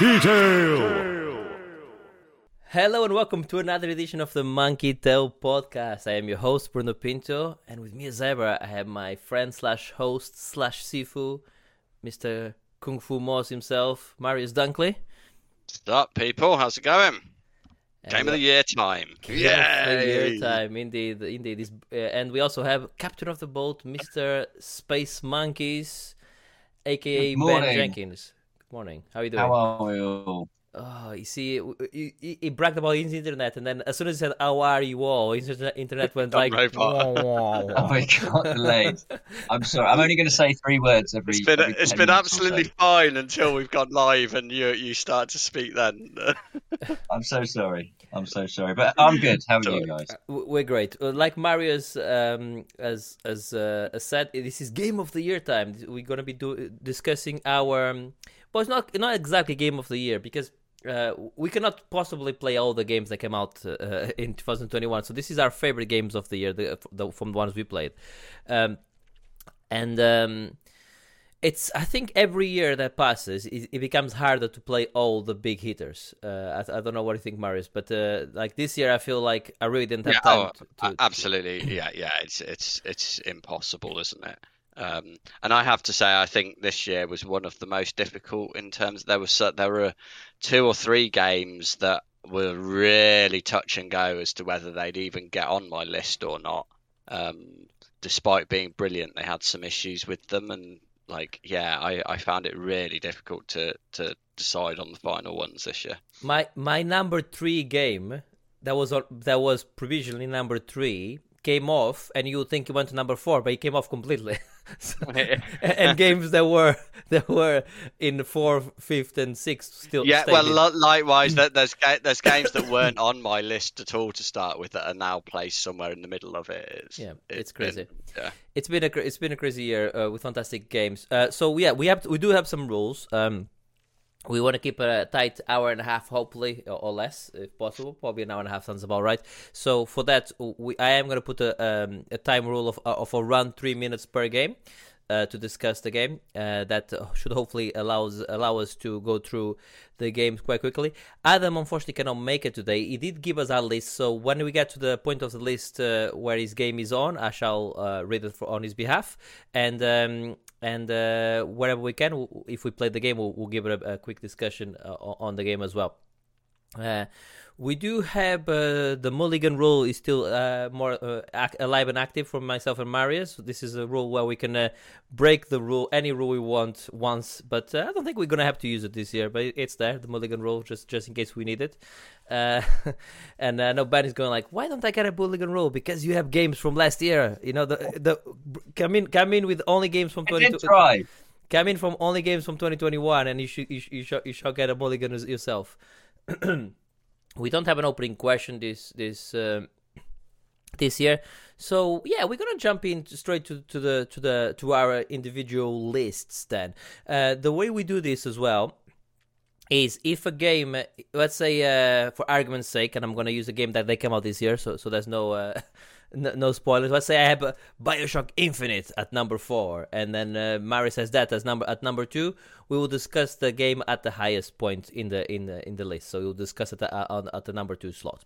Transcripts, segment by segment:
Monkey Tail. Hello and welcome to another edition of the Monkey Tail podcast. I am your host Bruno Pinto, and with me as ever, I have my friend slash host slash Sifu, Mr. Kung Fu Moss himself, Marius Dunkley. Stop, people. How's it going? And Game of the year time. Yeah! Game of the year time, indeed, indeed. This, uh, and we also have Captain of the Boat, Mr. Space Monkeys, aka Ben. Jenkins. Good morning. How are you doing? How are you? Oh, you see, w- he, he- he bragged about his internet, and then as soon as he said, "How are you all?" His internet, internet went Gone like, robot. "Wah, wah, Oh wah." my god, delayed. I'm sorry. I'm only going to say three words every. It's been every it's 10 been absolutely so. fine until we've gone live and you you start to speak then. I'm so sorry. I'm so sorry, but I'm good. How are you guys? We're great. Uh, Like Marius um, as as uh, said, this is Game of the Year time. We're gonna be do- discussing our, um, well, it's not not exactly Game of the Year because uh, we cannot possibly play all the games that came out uh, in 2021. So this is our favorite games of the year, the, the, from the ones we played, um, and. Um, it's I think every year that passes, it, it becomes harder to play all the big hitters. Uh, I, I don't know what you think, Marius, but uh, like this year, I feel like I really didn't have yeah, time. oh, to, to, absolutely. Yeah, yeah. It's it's it's impossible, isn't it? Um, and I have to say, I think this year was one of the most difficult in terms. There was there were two or three games that were really touch and go as to whether they'd even get on my list or not. Um, despite being brilliant, they had some issues with them, and like, yeah, I, I found it really difficult to to decide on the final ones this year. my my number three game that was that was provisionally number three came off, and you would think it went to number four, but it came off completely. So- and games that were that were in fourth, fifth, and sixth still. Yeah, stayed well, likewise, there- there's there's games that weren't on my list at all to start with that are now placed somewhere in the middle of it. It's, Yeah, it's crazy. been- yeah. it's been a it's been a crazy year uh, with fantastic games. Uh, so yeah, we have we do have some rules. Um, we want to keep a tight hour and a half, hopefully, or, less, if possible. Probably an hour and a half sounds about right. So for that, we I am going to put a um, a time rule of of around three minutes per game. Uh, to discuss the game, uh, that uh, should hopefully allows allow us to go through the games quite quickly. Adam unfortunately cannot make it today. He did give us our list, so when we get to the point of the list uh, where his game is on, I shall uh, read it for, on his behalf. And um, and uh, wherever we can, if we play the game, we'll, we'll give it a, a quick discussion uh, on the game as well. Uh, we do have uh, the mulligan rule is still uh, more uh, ac- alive and active for myself and Marius. This is a rule where we can uh, break the rule, any rule we want once, but uh, I don't think we're gonna have to use it this year. But it's there, the mulligan rule, just just in case we need it. Uh, and uh, no, Ben is going like, why don't I get a mulligan rule? Because you have games from last year. You know, the the come in come in with only games from I twenty. try. Come in from only games from 2021, and you should you, should- you, should, you shall get a mulligan yourself. we don't have an opening question this this um, this year, so yeah, we're gonna jump in straight to, to the to the to our individual lists. Then uh, the way we do this as well is if a game, uh, let's say uh, for argument's sake, and I'm gonna use a game that they came out this year, so so there's no. Uh, no, no spoilers. Let's say I have uh, Bioshock Infinite at number four, and then uh, Mari says that as number at number two. We will discuss the game at the highest point in the in the in the list. So we'll discuss it at, on, at the number two slot.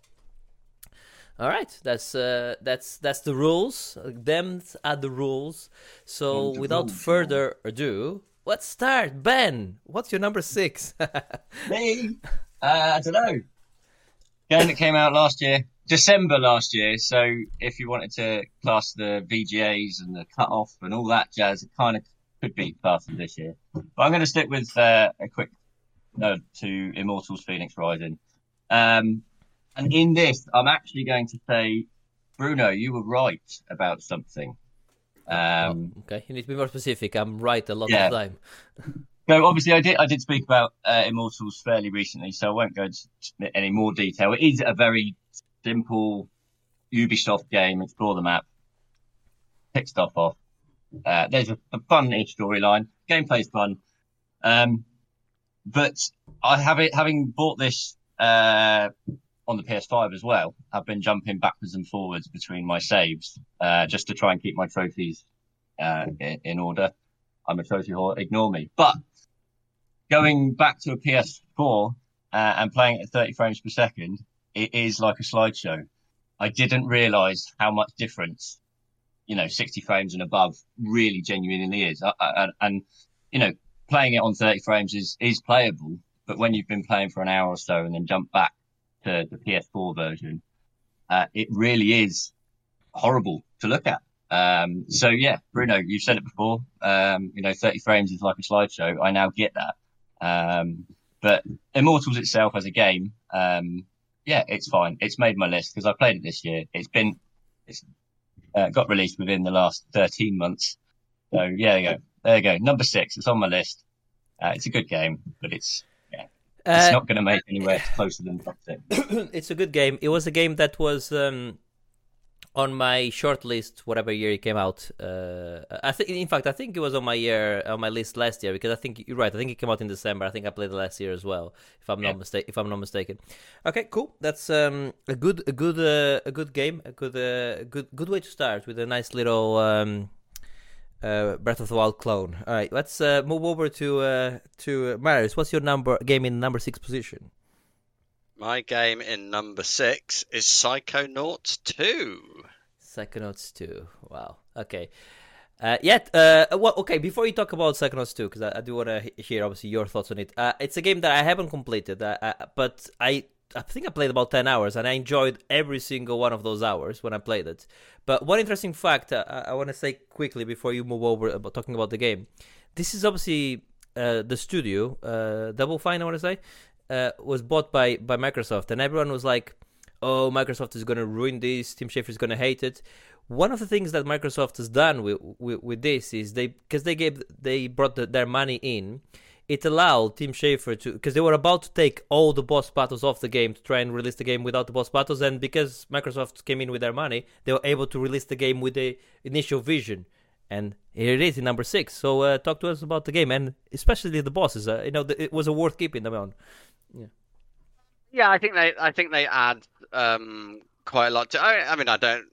All right, that's uh, that's that's the rules. Them are the rules. So the without rules, further ado, let's start. Ben, what's your number six? Me? Uh, I don't know. Game that came out last year, December last year. So if you wanted to class the VGAs and the cut off and all that jazz, it kind of could be classed as this year. But I'm going to stick with uh, a quick nod to Immortals Fenyx Rising. Um, and in this, I'm actually going to say, Bruno, you were right about something. Um, okay, you need to be more specific. I'm right a lot Yeah. of the time. So obviously, I did I did speak about uh, Immortals fairly recently, so I won't go into any more detail. It is a very simple Ubisoft game. Explore the map, pick stuff off. Uh, there's a, a fun-ish storyline. Gameplay's fun, um, but I have it having bought this uh, on the PS5 as well. I've been jumping backwards and forwards between my saves uh, just to try and keep my trophies uh, in, in order. I'm a trophy whore. Ignore me. But going back to a PS4, uh, and playing at 30 frames per second, it is like a slideshow. I didn't realize how much difference, you know, 60 frames and above really genuinely is. And, you know, playing it on 30 frames is, is playable, but when you've been playing for an hour or so and then jump back to the PS4 version, uh, it really is horrible to look at. Um, so yeah, Bruno, you've said it before. Um, you know, 30 frames is like a slideshow. I now get that. Um, but Immortals itself as a game, um, yeah, it's fine. It's made my list because I played it this year. It's been, it's uh, got released within the last 13 months. So yeah, there you go. There you go. Number six. It's on my list. Uh, it's a good game, but it's yeah, it's Uh, not going to make anywhere closer than top six. it's a good game. It was a game that was um, on my short list, whatever year it came out. Uh, I think, in fact, I think it was on my year on my list last year because I think you're right. I think it came out in December. I think I played it last year as well, if I'm Yeah. not mistake if I'm not mistaken. Okay, cool. That's um, a good a good uh, a good game. A good uh, good good way to start with a nice little. Um, uh, Breath of the Wild clone. All right, let's uh, move over to uh, to Marius. What's your number game in number six position? My game in number six is Psychonauts 2. Psychonauts 2. Wow. Okay. Uh, yet, uh, well, okay. Before you talk about Psychonauts 2, because I, I do want to hear obviously your thoughts on it. Uh, it's a game that I haven't completed, uh, uh, but I I think I played about ten hours, and I enjoyed every single one of those hours when I played it. But one interesting fact uh, I, I want to say quickly before you move over about talking about the game. This is obviously uh, the studio, uh, Double Fine. I want to say uh, was bought by by Microsoft, and everyone was like, "Oh, Microsoft is going to ruin this. Tim Schafer is going to hate it." One of the things that Microsoft has done with with, with this is they because they gave they brought the, their money in. It allowed Tim Schafer to because they were about to take all the boss battles off the game to try and release the game without the boss battles, and because Microsoft came in with their money, they were able to release the game with the initial vision. And here it is in number six. So uh, talk to us about the game and especially the bosses. Uh, you know, the, it was a worth keeping them on. Yeah, I think they I think they add um, quite a lot to. I, I mean, I don't.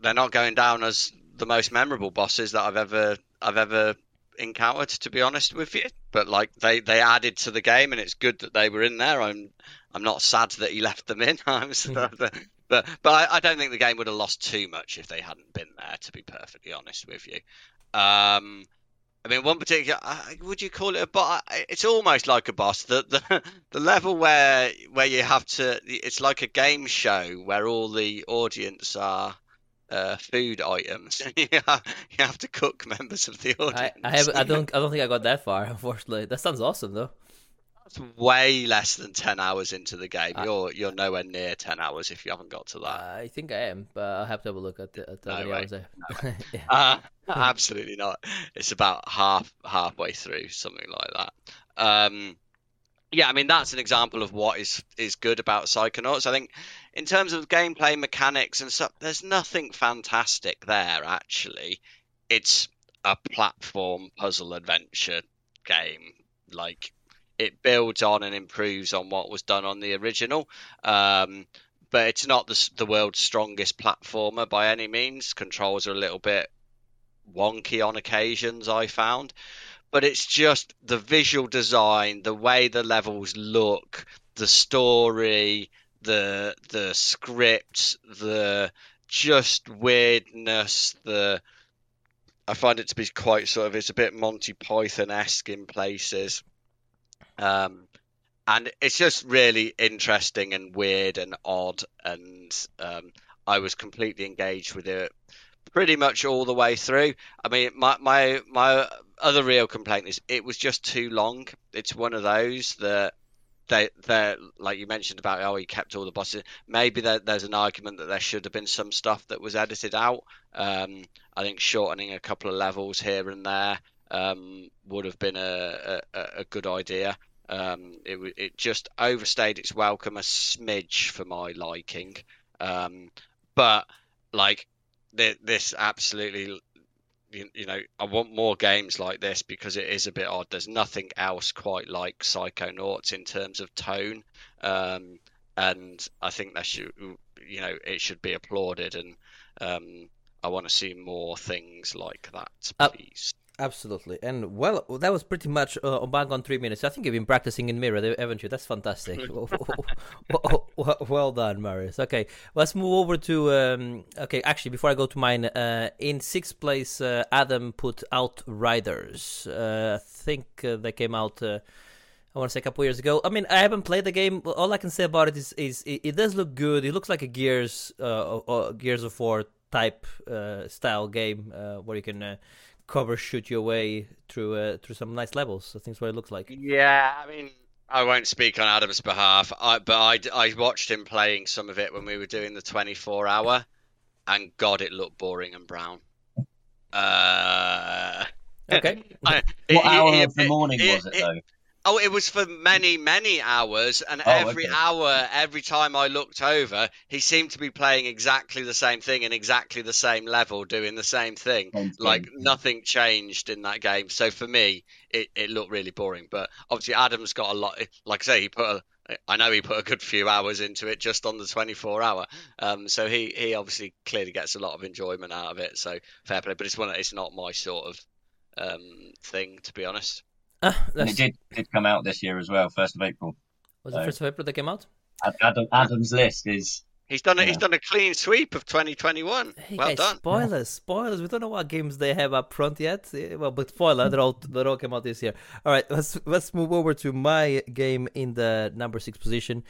They're not going down as the most memorable bosses that I've ever I've ever encountered, to be honest with you. But like they they added to the game, and it's good that they were in there. I'm I'm not sad that he left them in. I'm but but I, I don't think the game would have lost too much if they hadn't been there. To be perfectly honest with you. Um, I mean, one particular, uh, would you call it a boss? It's almost like a boss. The, the the level where where you have to, it's like a game show where all the audience are uh, food items. you, have, you have to cook members of the I, audience. I have I don't I don't think I got that far. Unfortunately, that sounds awesome though. That's way less than ten hours into the game. I- You're you're nowhere near ten hours if you haven't got to that. I think I am, but I'll have to have a look at, the, at how No many way. hours yeah. Uh, absolutely not. It's about half halfway through, something like that. Um, yeah, I mean that's an example of what is is good about Psychonauts. I think in terms of gameplay mechanics and stuff, there's nothing fantastic there actually. It's a platform puzzle adventure game. Like it builds on and improves on what was done on the original. Um, but it's not the, the world's strongest platformer by any means. Controls are a little bit wonky on occasions, I found. But it's just the visual design, the way the levels look, the story, the the script, the just weirdness, the I find it to be quite sort of it's a bit Monty Python esque in places. Um and it's just really interesting and weird and odd and um, I was completely engaged with it pretty much all the way through. I mean, my my my other real complaint is it was just too long. It's one of those that they they like you mentioned about oh he kept all the bosses. Maybe there, there's an argument that there should have been some stuff that was edited out. Um, I think shortening a couple of levels here and there um, would have been a, a, a good idea. Um, it it just overstayed its welcome a smidge for my liking. Um, but like th- this absolutely you, you know I want more games like this because it is a bit odd. There's nothing else quite like Psychonauts in terms of tone, um, and I think that should you know it should be applauded, and um, I want to see more things like that, Uh, please. Absolutely, and well, that was pretty much uh, bang on three minutes. I think you've been practicing in mirror, haven't you? That's fantastic. well, well, well, done, Marius. Okay, let's move over to. Um, okay, actually, before I go to mine, uh, in sixth place, uh, Adam put Outriders. Uh, I think uh, they came out. Uh, I want to say a couple years ago. I mean, I haven't played the game. All I can say about it is, is it, it does look good. It looks like a Gears, uh, Gears of War type style game where you can cover shoot your way through uh, through some nice levels. I think that's what it looks like. Yeah, I mean, I won't speak on Adam's behalf, I, but I, I watched him playing some of it when we were doing the 24 hour, and God, it looked boring and brown. Uh, okay. I, what it, hour it, of the morning it, was it though? Oh, it was for many, many hours, and oh, every okay. hour, every time I looked over, he seemed to be playing exactly the same thing in exactly the same level, doing the same thing. Same like thing. nothing changed in that game. So for me, it, it looked really boring. But obviously, Adam's got a lot. Like I say, he put a I know he put a good few hours into it just on the 24 hour. Um, so he, he obviously clearly gets a lot of enjoyment out of it. So fair play, but it's one. It's not my sort of um, thing, to be honest. Uh, and it did, did come out this year as well, first of April. Was so, it first of April that came out? Adam, Adam's list is. He's done a, yeah. he's done a clean sweep of 2021. Hey well guys, done. Spoilers, spoilers. We don't know what games they have up front yet. Well, but spoiler, they all they all came out this year. All right, let's let's move over to my game in the number six position,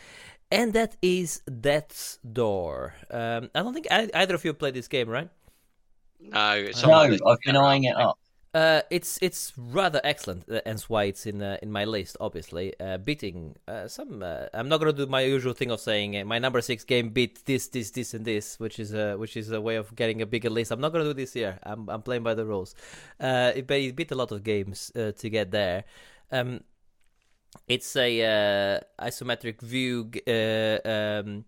and that is Death's Door. Um, I don't think either of you played this game, right? No, it's no. I've been eyeing it up. Uh, it's it's rather excellent, uh, hence why it's in uh, in my list. Obviously, uh, beating some. I'm not gonna do my usual thing of saying my number six game beat this, this, this, and this, which is a which is a way of getting a bigger list. I'm not gonna do this here. I'm I'm playing by the rules. it, it beat a lot of games to get there. Um, it's a isometric view. Um,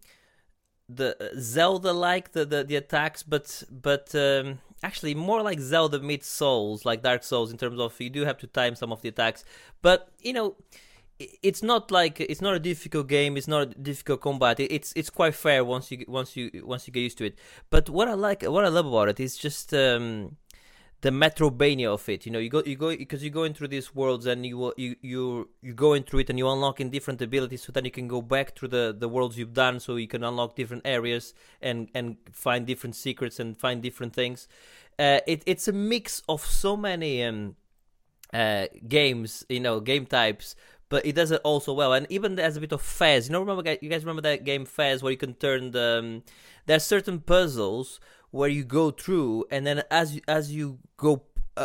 the Zelda like the, the the attacks, but but. Um, actually more like Zelda meets Souls, like Dark Souls, in terms of you do have to time some of the attacks, but you know. It's not like it's not a difficult game. It's not a difficult combat. It's it's quite fair once you once you once you get used to it. But what I like, what I love about it is just um, the Metroidvania of it. You know, you go you go because you're going through these worlds and you you you you going through it and you unlocking different abilities, so then you can go back through the the worlds you've done, so you can unlock different areas and and find different secrets and find different things. Uh, it it's a mix of so many um, uh, games, you know, game types. But it does it also well, and even there's a bit of Fez. You know, remember you guys remember that game Fez where you can turn the. Um, there's certain puzzles where you go through and then as as you go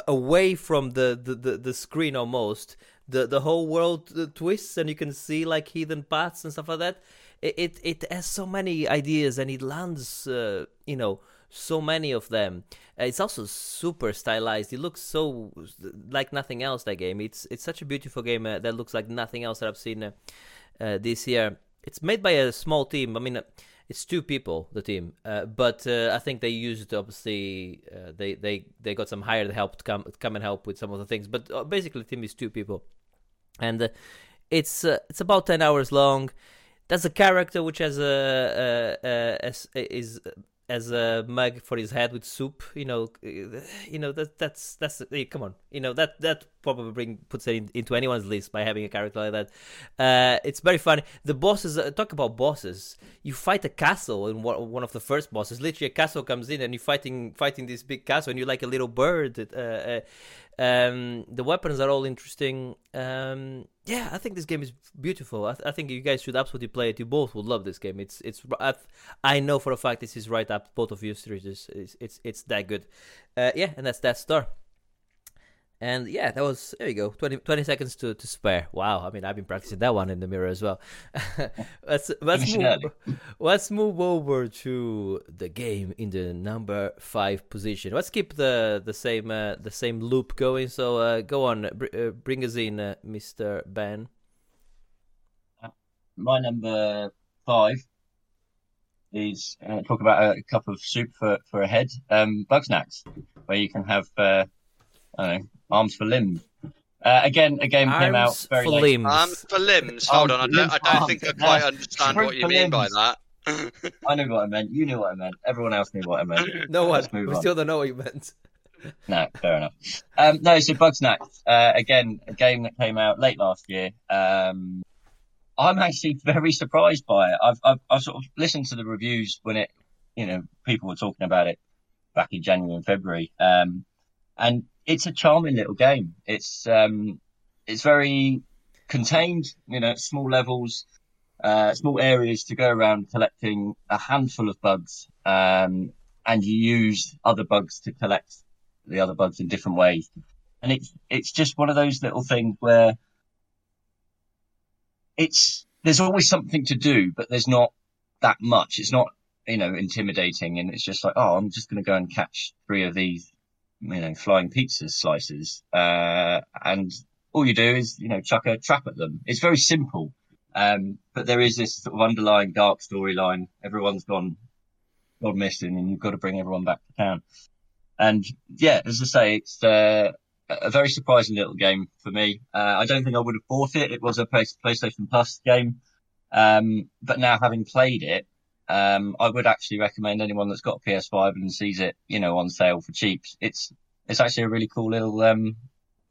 away from the, the, the, the screen almost the the whole world twists and you can see like hidden paths and stuff like that it it, it has so many ideas and it lands uh, you know so many of them. Uh, it's also super stylized. It looks so like nothing else that game. It's it's such a beautiful game uh, that looks like nothing else that i've seen uh, uh, this year. It's made by a small team. I mean it's two people the team. Uh, but uh, i think they used obviously uh, they they they got some hired help to come come and help with some of the things. But uh, basically the team is two people. And uh, it's uh, it's about 10 hours long. There's a character which has a, a, a, a is as a mug for his head with soup. You know, you know that that's that's hey, come on. You know that that probably bring puts it in, into anyone's list by having a character like that. Uh, it's very funny. The bosses uh, talk about bosses. You fight a castle in one of the first bosses. Literally, a castle comes in and you're fighting fighting this big castle, and you're like a little bird. Uh, uh um, the weapons are all interesting. Um, yeah, I think this game is beautiful. I, th- I, think you guys should absolutely play it. You both would love this game. It's it's. I, I know for a fact this is right up both of your streets. It's it's it's that good. Uh, yeah, and that's that Door. And yeah, that was there you go. 20, 20, seconds to, to spare. Wow, I mean I've been practicing that one in the mirror as well. let's let's move, let's move over to the game in the number five position. Let's keep the the same uh, the same loop going. So uh, go on, br- uh, bring us in, uh, Mister Ben. My number five is uh, talk about a cup of soup for for a head. Um, Bugsnax, where you can have uh, I don't know Arms for limbs. Uh, again, a game Arms came out very for late. limbs. Arms for limbs. Hold on, I don't, I don't think I quite understand what you mean by that. I knew what I meant. You knew what I meant. Everyone else knew what I meant. No one. We on. still don't know what you meant. no, fair enough. Um, no, so Bugsnax, uh, again, a game that came out late last year. Um, I'm actually very surprised by it. I've, I've, I've sort of listened to the reviews when it, you know, people were talking about it back in January and February. Um, and it's a charming little game. It's, um, it's very contained, you know, small levels, uh, small areas to go around collecting a handful of bugs. Um, and you use other bugs to collect the other bugs in different ways. And it's, it's just one of those little things where it's, there's always something to do, but there's not that much. It's not, you know, intimidating. And it's just like, oh, I'm just going to go and catch three of these, you know, flying pizza slices. Uh, and all you do is, you know, chuck a trap at them. It's very simple. Um, but there is this sort of underlying dark storyline. Everyone's gone, gone missing and you've got to bring everyone back to town. And yeah, as I say, it's, uh, a very surprising little game for me. Uh, I don't think I would have bought it. It was a PlayStation Plus game. Um, but now having played it, um, I would actually recommend anyone that's got a PS5 and sees it, you know, on sale for cheap. It's, it's actually a really cool little, um,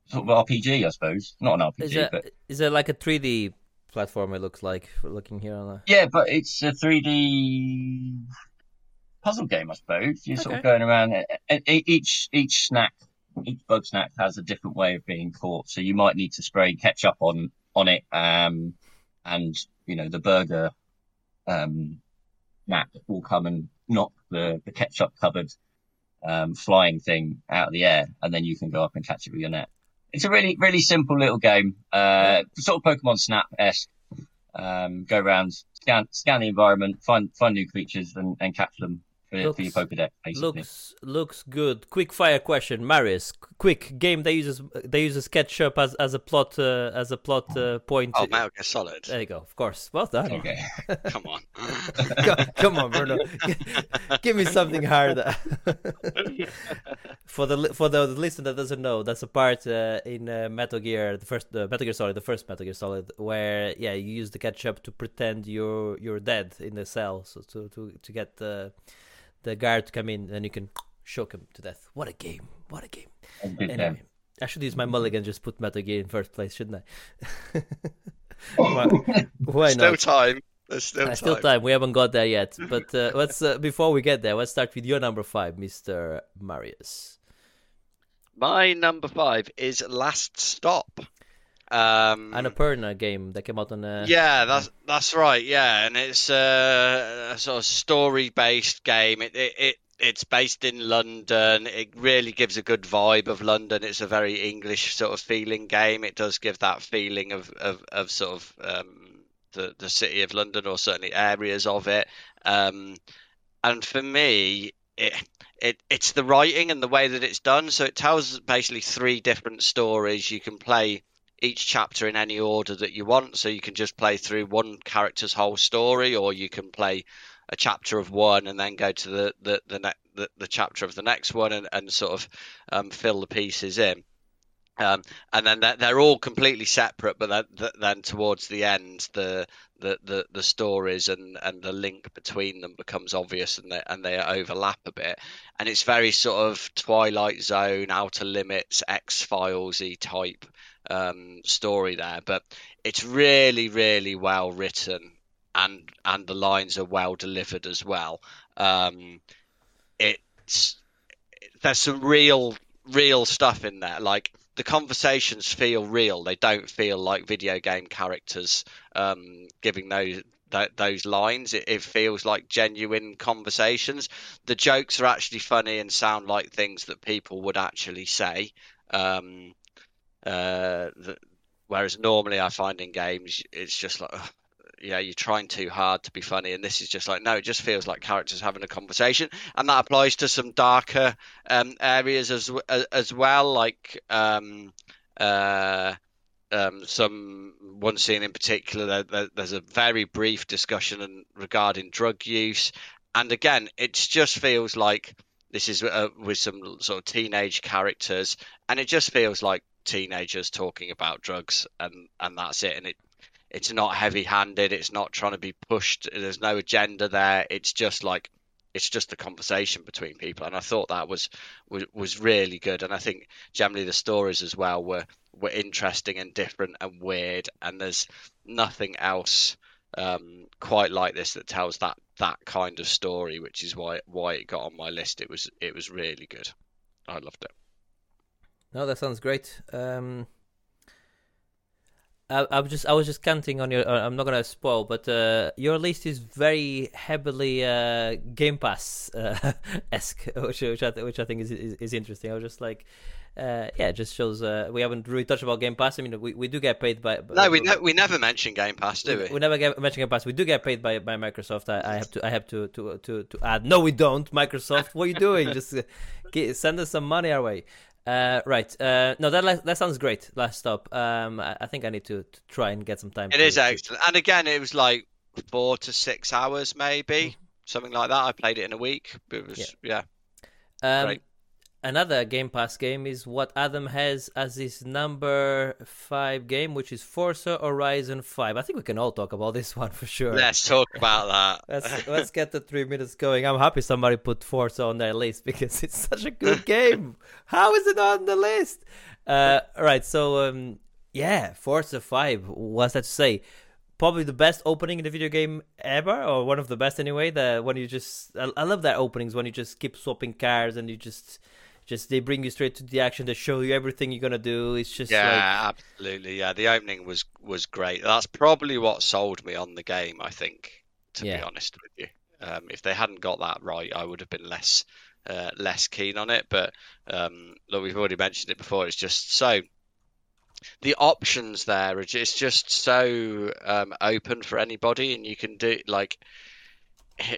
sort of RPG, I suppose. Not an RPG, Is it but is it like a 3D platform? It looks like looking here on the. yeah, but it's a 3D puzzle game, I suppose. You're sort of going around, e- each, each snack, each bug snack has a different way of being caught. So you might need to spray ketchup on, on it. Um, and, you know, the burger, um, snack will come and knock the, the ketchup covered, um, flying thing out of the air. And then you can go up and catch it with your net. It's a really, really simple little game. Uh, sort of Pokemon Snap-esque. Um, go around, scan, scan the environment, find, find new creatures and, and catch them for, for your Looks- Pokedex, basically. Looks looks good. Quick fire question, Marius. Qu- Quick game that uses that uses ketchup as as a plot uh, as a plot uh, point. Oh, Metal Gear Solid. There you go. Of course. Well done. Okay. Come on. Go- Come on, Bruno. Give me something harder. for the for the listener that doesn't know, that's a part uh, in uh, Metal Gear, the first uh, Metal Gear Solid, the first Metal Gear Solid, where yeah, you use the ketchup to pretend you're you're dead in the cell, so to to to get the the guard to come in, and you can shock him to death. What a game! What a game! That's a Anyway, game. I should use my mulligan, just put Metal Gear in first place, shouldn't I? why, why Still not? time. There's still Uh, time. time. We haven't got there yet. But uh, let's uh, before we get there, let's start with your number five, Mister Marius. My number five is Last Stop. Um, An Annapurna game that came out on. Uh, Yeah, that's that's right. Yeah, and it's uh, a sort of story-based game. It, it it it's based in London. It really gives a good vibe of London. It's a very English sort of feeling game. It does give that feeling of of, of sort of um, the the city of London or certainly areas of it. Um, and for me, it it it's the writing and the way that it's done. So it tells basically three different stories. You can play each chapter in any order that you want. So you can just play through one character's whole story, or you can play a chapter of one and then go to the the the, ne- the, the chapter of the next one and, and sort of um, fill the pieces in. Um, and then they're, they're all completely separate, but then, th- then towards the end, the the, the, the stories and, and the link between them becomes obvious and they, and they overlap a bit. And it's very sort of Twilight Zone, Outer Limits, X Files y type um, story there, but it's really, really well written, and and the lines are well delivered as well. Um, it's there's some real, real stuff in there. Like the conversations feel real; they don't feel like video game characters um, giving those. Those lines, it, feels like genuine conversations. The jokes are actually funny and sound like things that people would actually say. Um, uh, the, whereas normally I find in games it's just like, ugh, yeah, you're trying too hard to be funny, and this is just like no, it just feels like characters having a conversation, and that applies to some darker um, areas as as, well, like um, uh, um, some one scene in particular. There, there's a very brief discussion regarding drug use, and again, it just feels like this is uh, with some sort of teenage characters, and it just feels like teenagers talking about drugs, and and that's it. And it it's not heavy handed. It's not trying to be pushed. There's no agenda there. It's just like it's just a conversation between people, and I thought that was was, was really good. And I think generally the stories as well were were interesting and different and weird, and there's nothing else um, quite like this that tells that that kind of story, which is why why it got on my list. It was it was really good. I loved it. No, that sounds great. Um, I, I was just I was just counting on your. Uh, I'm not gonna spoil, but uh, your list is very heavily uh, Game Pass uh, esque, which which I, which I think is, is, is interesting. I was just like, uh, yeah, it just shows uh, we haven't really touched about Game Pass. I mean, we, we do get paid by. No, we ne- we never mention Game Pass, do we? We, never get mention Game Pass. We do get paid by, by Microsoft. I, I have to I have to, to to to add. No, we don't. Microsoft, what are you doing? just get, send us some money our way. Uh, right. Uh, no, that that sounds great. Last stop. Um, I, I think I need to, to, try and get some time. It to, is excellent, and again, it was like four to six hours, maybe Mm. something like that. I played it in a week. It was yeah, Um, great. Another Game Pass game is what Adam has as his number five game, which is Forza Horizon Five. I think we can all talk about this one for sure. Let's talk about that. Let's let's get the three minutes going. I'm happy somebody put Forza on their list because it's such a good game. How is it on the list? Uh, right. So um, yeah, Forza Five. What's that to say? Probably the best opening in the video game ever, or one of the best anyway. The when you just, I, I love that openings when you just keep swapping cars and you just, just they bring you straight to the action. They show you everything you're gonna do. It's just like Yeah, absolutely. Yeah, the opening was was great. That's probably what sold me on the game. I think, to Yeah. be honest with you, um, if they hadn't got that right, I would have been less uh, less keen on it. But um, look, we've already mentioned it before. It's just so the options there. It's just so um, open for anybody, and you can do like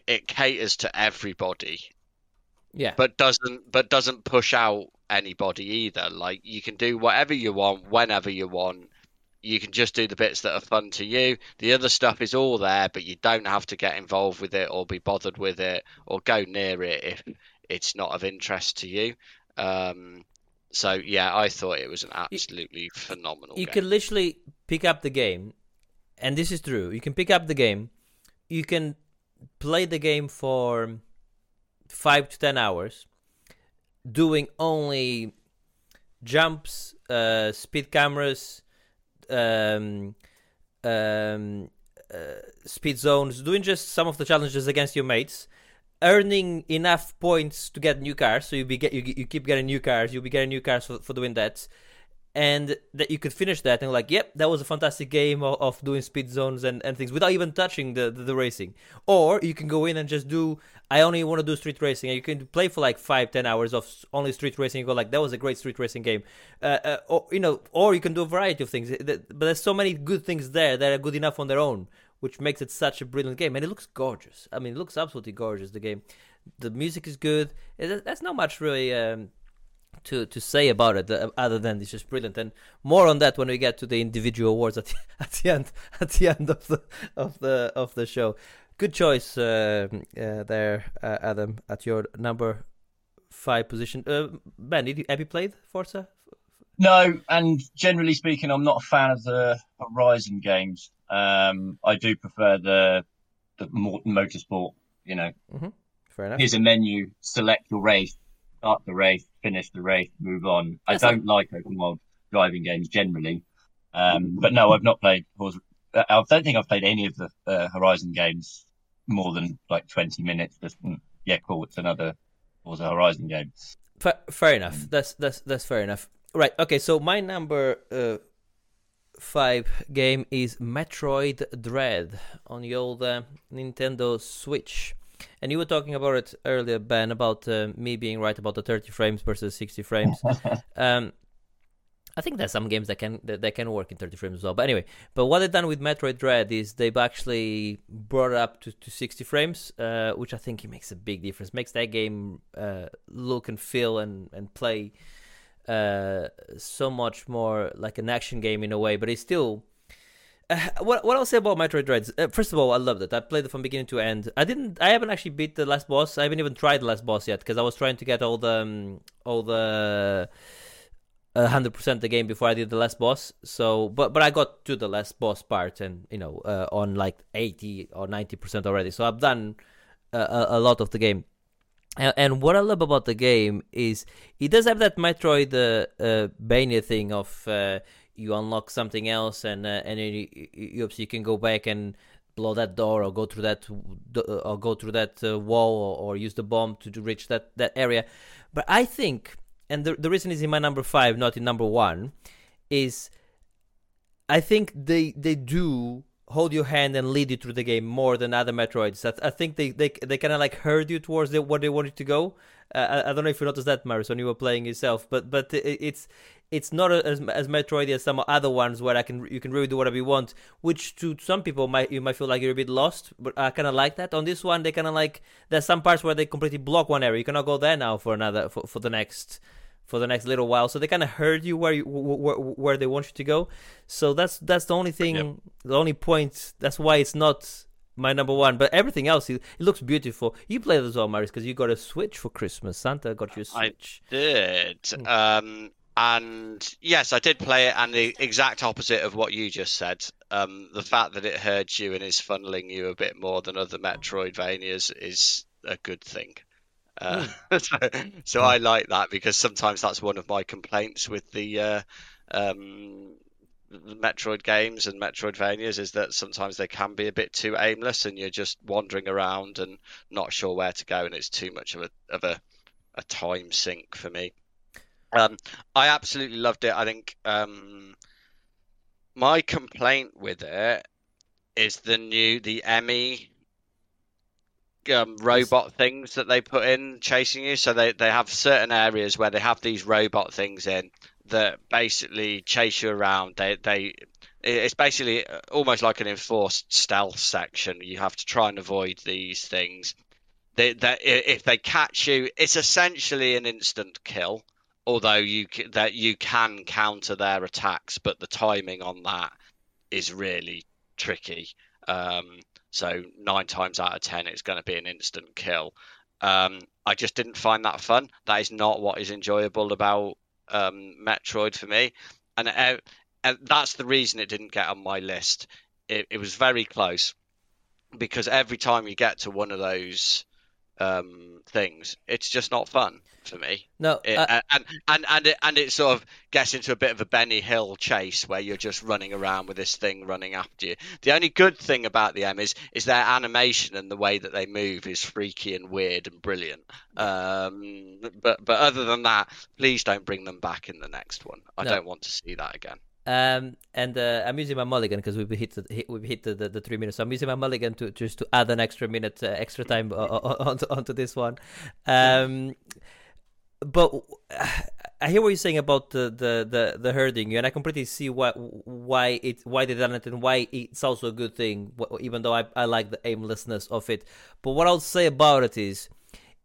it caters to everybody yeah, but doesn't but doesn't push out anybody either. Like you can do whatever you want whenever you want. You can just do the bits that are fun to you. The other stuff is all there, but you don't have to get involved with it or be bothered with it or go near it if it's not of interest to you. Um, so yeah, I thought it was an absolutely phenomenal you game. can literally pick up the game, and this is true. You can pick up the game, you can play the game for five to ten hours, doing only jumps, uh, speed cameras, um, um, uh, speed zones, doing just some of the challenges against your mates, earning enough points to get new cars. So you be get you, you keep getting new cars. You'll be getting new cars for, for doing that, and that you could finish that and like, yep, that was a fantastic game of, of doing speed zones and, and things without even touching the, the the racing. Or you can go in and just do. I only want to do street racing, and you can play for like five, ten hours of only street racing. You go like, that was a great street racing game, uh, uh, or you know, or you can do a variety of things. But there's so many good things there that are good enough on their own, which makes it such a brilliant game. And it looks gorgeous. I mean, it looks absolutely gorgeous. The game, the music is good. That's not much really. Um, to to say about it uh, other than it's just brilliant. And more on that when we get to the individual awards at the, at the end at the end of the of the of the show. Good choice uh, uh, there uh, adam at your number five position. Uh, ben did you, have you played forza? No, and generally speaking, I'm not a fan of the Horizon games. Um, I do prefer the the motorsport. You know, fair enough. Here's a menu, select your race, start the race, finish the race, move on. I don't like open world driving games generally. Um, but no, I've not played. Uh, I don't think I've played any of the uh, Horizon games more than like 20 minutes. Just mm, yeah, cool. It's another Forza Horizon game. Fa- fair enough. That's that's that's fair enough. Right. Okay. So my number uh, five game is Metroid Dread on the old uh, Nintendo Switch, and you were talking about it earlier, Ben, about uh, me being right about the 30 frames versus 60 frames. um, I think there's some games that can that, that can work in 30 frames as well. But anyway, but what they've done with Metroid Dread is they've actually brought it up to, to 60 frames, uh, which I think it makes a big difference. Makes that game uh, look and feel and and play uh, so much more like an action game in a way. But it's still. Uh, what what I'll say about Metroid Dread? Uh, first of all, I loved it. I played it from beginning to end. I didn't. I haven't actually beat the last boss. I haven't even tried the last boss yet because I was trying to get all the um, all the hundred percent of the game before I did the last boss. So, but but I got to the last boss part, and you know, uh, on like eighty or ninety percent already. So I've done a, a, lot of the game. And, what I love about the game is it does have that Metroid uh, uh, thing of uh, you unlock something else and uh, and you, you, you can go back and blow that door or go through that uh, or go through that uh, wall or, or, use the bomb to, to reach that, that area. But I think, and the the reason is in my number five, not in number one, is I think they they do hold your hand and lead you through the game more than other Metroids. I, I think they they, they kind of like herd you towards the, where they wanted to go. Uh, I, I, don't know if you noticed that, Marius, when you were playing yourself, but but it's it's not as as Metroid as some other ones where I can you can really do whatever you want. Which to some people might you might feel like you're a bit lost, but I kind of like that. On this one, they kind of like there's some parts where they completely block one area. You cannot go there now for another for, for the next for the next little while. So they kind of herd you where you where, where they want you to go. So that's that's the only thing, yep. the only point. That's why it's not my number one. But everything else, it, it looks beautiful. You played as well, Marius, because you got a Switch for Christmas. Santa got you a Switch. I did. Hmm. Um, and yes, I did play it, and the exact opposite of what you just said. Um, the fact that it hurts you and is funneling you a bit more than other Metroidvanias is a good thing. Uh, hmm. so, so I like that because sometimes that's one of my complaints with the uh, um, Metroid games and Metroidvanias is that sometimes they can be a bit too aimless and you're just wandering around and not sure where to go and it's too much of a of a, a time sink for me. Um, I absolutely loved it. I think um, my complaint with it is the new the EMMI um, robot things that they put in chasing you. So they, they have certain areas where they have these robot things in that basically chase you around. They they it's basically almost like an enforced stealth section. You have to try and avoid these things. They, they, if they catch you, it's essentially an instant kill. Although you that you can counter their attacks, but the timing on that is really tricky. Um, so nine times out of ten, it's going to be an instant kill. Um, I just didn't find that fun. That is not what is enjoyable about um, Metroid for me, and, uh, and that's the reason it didn't get on my list. It, it was very close because every time you get to one of those um, things, it's just not fun for me. No, it, uh, and and and it, and it sort of gets into a bit of a Benny Hill chase where you're just running around with this thing running after you. The only good thing about the M is is their animation and the way that they move is freaky and weird and brilliant. Um, but but other than that, please don't bring them back in the next one. I no. don't want to see that again. Um, and uh, I'm using my mulligan because we've hit the, hit, we've hit the, the, the, three minutes. So I'm using my mulligan to just to add an extra minute, uh, extra time onto, onto this one. Um, but I hear what you're saying about the, the, the, the herding, and I completely see why why it why they done it and why it's also a good thing. Even though I I like the aimlessness of it, but what I'll say about it is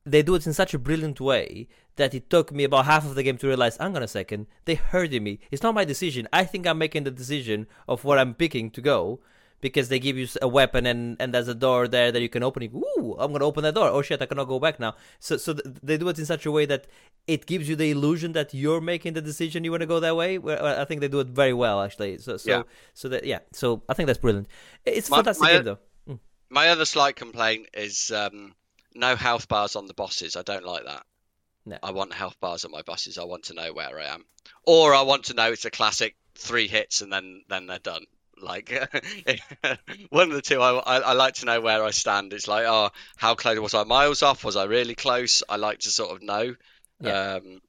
they do it in such a brilliant way that it took me about half of the game to realize, hang on a second, they herded me. It's not my decision. I think I'm making the decision of where I'm picking to go because they give you a weapon and, and there's a door there that you can open. Ooh, I'm gonna open that door. Oh shit, I cannot go back now. So so th- they do it in such a way that it gives you the illusion that you're making the decision you want to go that way. I think they do it very well actually. So so yeah. so that yeah. So I think that's brilliant. It's my, fantastic my, game though. Mm. My other slight complaint is um, no health bars on the bosses. I don't like that. No. I want health bars on my bosses. I want to know where I am, or I want to know it's a classic three hits and then then they're done. Like one of the two, I, I, I, like to know where I stand. It's like, oh, how close was I? Miles off? Was I really close? I like to sort of know. Yeah. Um,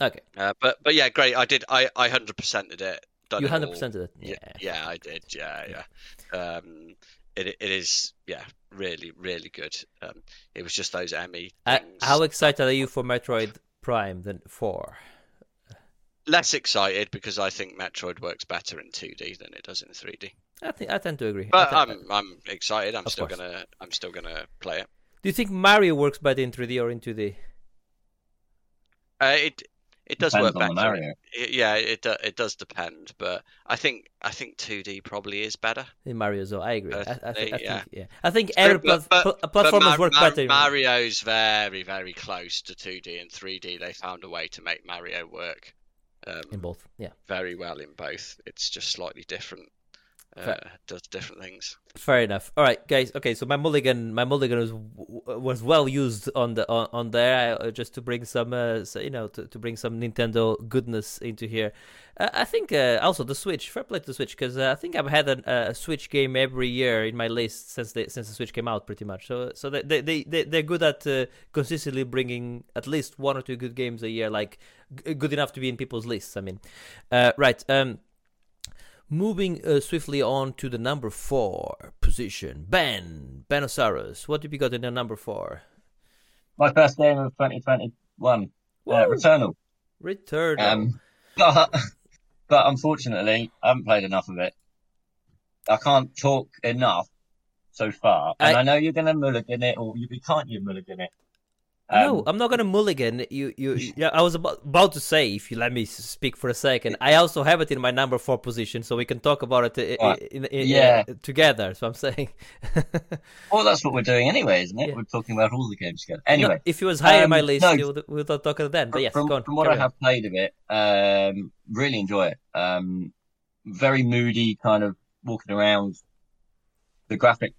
okay. Uh, but but yeah, great. I did. I I hundred percented it. You hundred percented it. Yeah. yeah. Yeah, I did. Yeah, yeah. Um, it it is yeah really really good. Um, it was just those EMMI. Uh, how excited are you for Metroid Prime than four? Less excited because I think Metroid works better in 2D than it does in 3D. I think I tend to agree. But I'm I'm excited. I'm still course. gonna I'm still gonna play it. Do you think Mario works better in 3D or in 2D? Uh, it it does Depends work better. It, yeah, it it does depend, but I think I think 2D probably is better in Mario. So I agree. I, I, th- I yeah. think yeah. I think every but, but, platformers Mar- work Mar- better. Mario's very very close to 2D and 3D. They found a way to make Mario work um, in both. Yeah, very well in both. It's just slightly different. Uh, does different things. Fair enough. All right, guys. Okay, so my mulligan, my mulligan was was well used on the on, on there, uh, just to bring some, uh, so, you know, to, to bring some Nintendo goodness into here. Uh, I think uh, also the Switch. Fair play to the Switch because uh, I think I've had a, a Switch game every year in my list since the since the Switch came out, pretty much. So so they they they they're good at uh, consistently bringing at least one or two good games a year, like g- good enough to be in people's lists. I mean, uh, right. Um, Moving uh, swiftly on to the number four position, Ben Benosaurus. What have you got in the number four? My first game of 2021, uh! Returnal. Return. Um, but, but unfortunately, I haven't played enough of it. I can't talk enough so far. And I- I, know you're going to mulligan it, or you can't you mulligan it. No, Um, I'm not gonna mulligan. You, you. Yeah, I was about, about to say, if you let me speak for a second, I also have it in my number four position, so we can talk about it i- i- in, in, Yeah. uh, together. So I'm saying, Well, that's what we're doing anyway, isn't it? Yeah. We're talking about all the games together. Anyway, No, if it was higher in my um, list, no. you would, we would talk about it then. But yes, from, go on. from what I on. have played of it, um, really enjoy it. Um, very moody, kind of walking around. The graphic,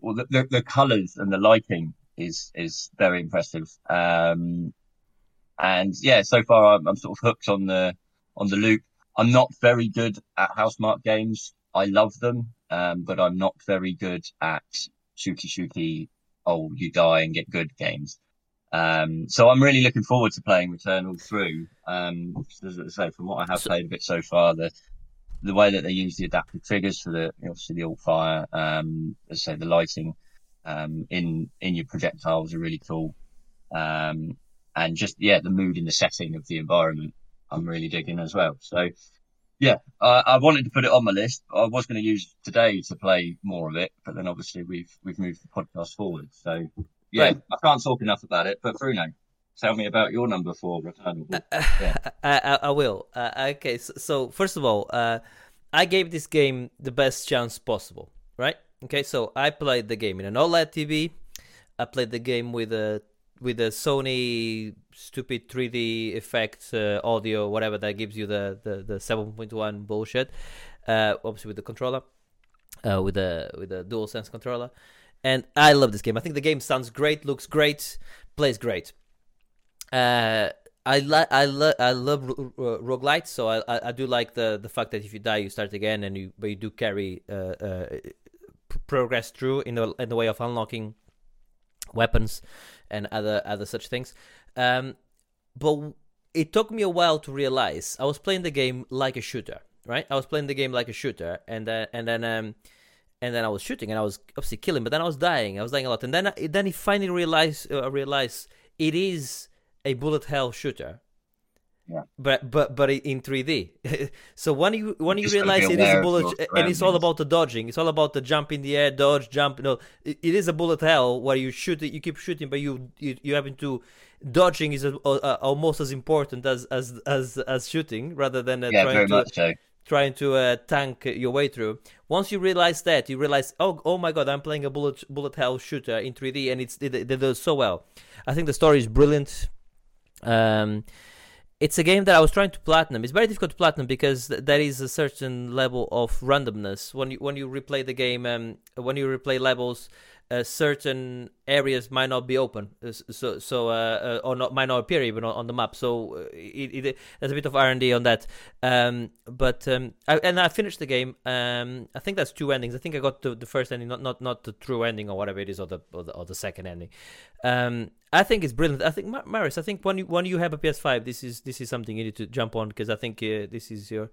well, the, the, the colors and the lighting is is very impressive. Um, and yeah, so far I'm, I'm sort of hooked on the on the loop. I'm not very good at Housemark games. I love them, um, but I'm not very good at shooty shooty. Oh, you die and get good games. Um, so I'm really looking forward to playing Returnal through. Um, as I say, from what I have played of it so far, the the way that they use the adaptive triggers for the obviously the alt fire, um, as I say, the lighting um, in in your projectiles are really cool. Um, and just yeah, the mood and the setting of the environment, I'm really digging as well. So yeah, I, I wanted to put it on my list. I was going to use today to play more of it, but then obviously we've we've moved the podcast forward. So yeah, Right. I can't talk enough about it. But Bruno, tell me about your number four, Returnal. Yeah. I, I, I will. Uh, okay, so, so first of all, uh, I gave this game the best chance possible, right? Okay, so I played the game in an OLED TV. I played the game with a with a Sony stupid 3D effect uh, audio, whatever that gives you the the, the 7.1 bullshit. Uh, obviously with the controller, uh, with the with the DualSense controller, and I love this game. I think the game sounds great, looks great, plays great. Uh, I like I love I love ro- ro- roguelites, so I, I I do like the the fact that if you die you start again and you but you do carry uh, uh progress through in the in the way of unlocking weapons and other other such things. Um, but it took me a while to realize I was playing the game like a shooter, right? I was playing the game like a shooter, and then and then um and then I was shooting and I was obviously killing, but then I was dying. I was dying a lot, and then I, then he finally realized uh, realized it is a bullet hell shooter. Yeah. But but but in 3D. so when you when you gotta realize it is a bullet, and it's all about the dodging. It's all about the jump in the air, dodge, jump. No, it, it is a bullet hell where you shoot it, you keep shooting, but you you you having to dodging is uh, uh, almost as important as as as as shooting, rather than uh, yeah, trying to so. trying to uh, tank your way through. Once you realize that, you realize, oh, oh my god, I'm playing a bullet bullet hell shooter in 3D, and it's they, they do it so well. I think the story is brilliant. Um, it's a game that I was trying to platinum. It's very difficult to platinum because th- there is a certain level of randomness when you when you replay the game. Um, when you replay levels, certain areas might not be open, so so uh, uh, or not might not appear even on, on the map. So uh, it, it, there's a bit of R and D on that. Um, but um, I, and I finished the game. Um, I think that's two endings. I think I got the, the first ending, not not not the true ending or whatever it is, or the or the, or the second ending. Um, I think it's brilliant. I think Mar- Maris. I think when you when you have a PS5, this is this is something you need to jump on because I think uh, this is your.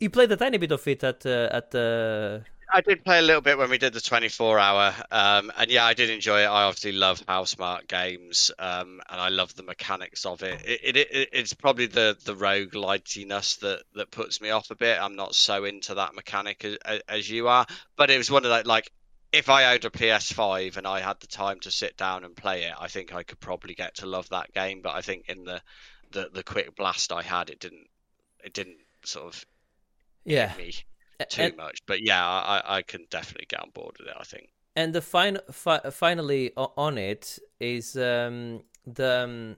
You played a tiny bit of it at uh, at. Uh... I did play a little bit when we did the 24 hour, um, and yeah, I did enjoy it. I obviously love Housemark games, um, and I love the mechanics of it. It, it, it. It's probably the the rogue lightiness that that puts me off a bit. I'm not so into that mechanic as, as you are, but it was one of that like. If I owned a PS5 and I had the time to sit down and play it, I think I could probably get to love that game. But I think in the the, the quick blast I had, it didn't it didn't sort of Yeah, me too and, much. But yeah, I, I can definitely get on board with it. I think. and the final, fi- finally on it is um, the um,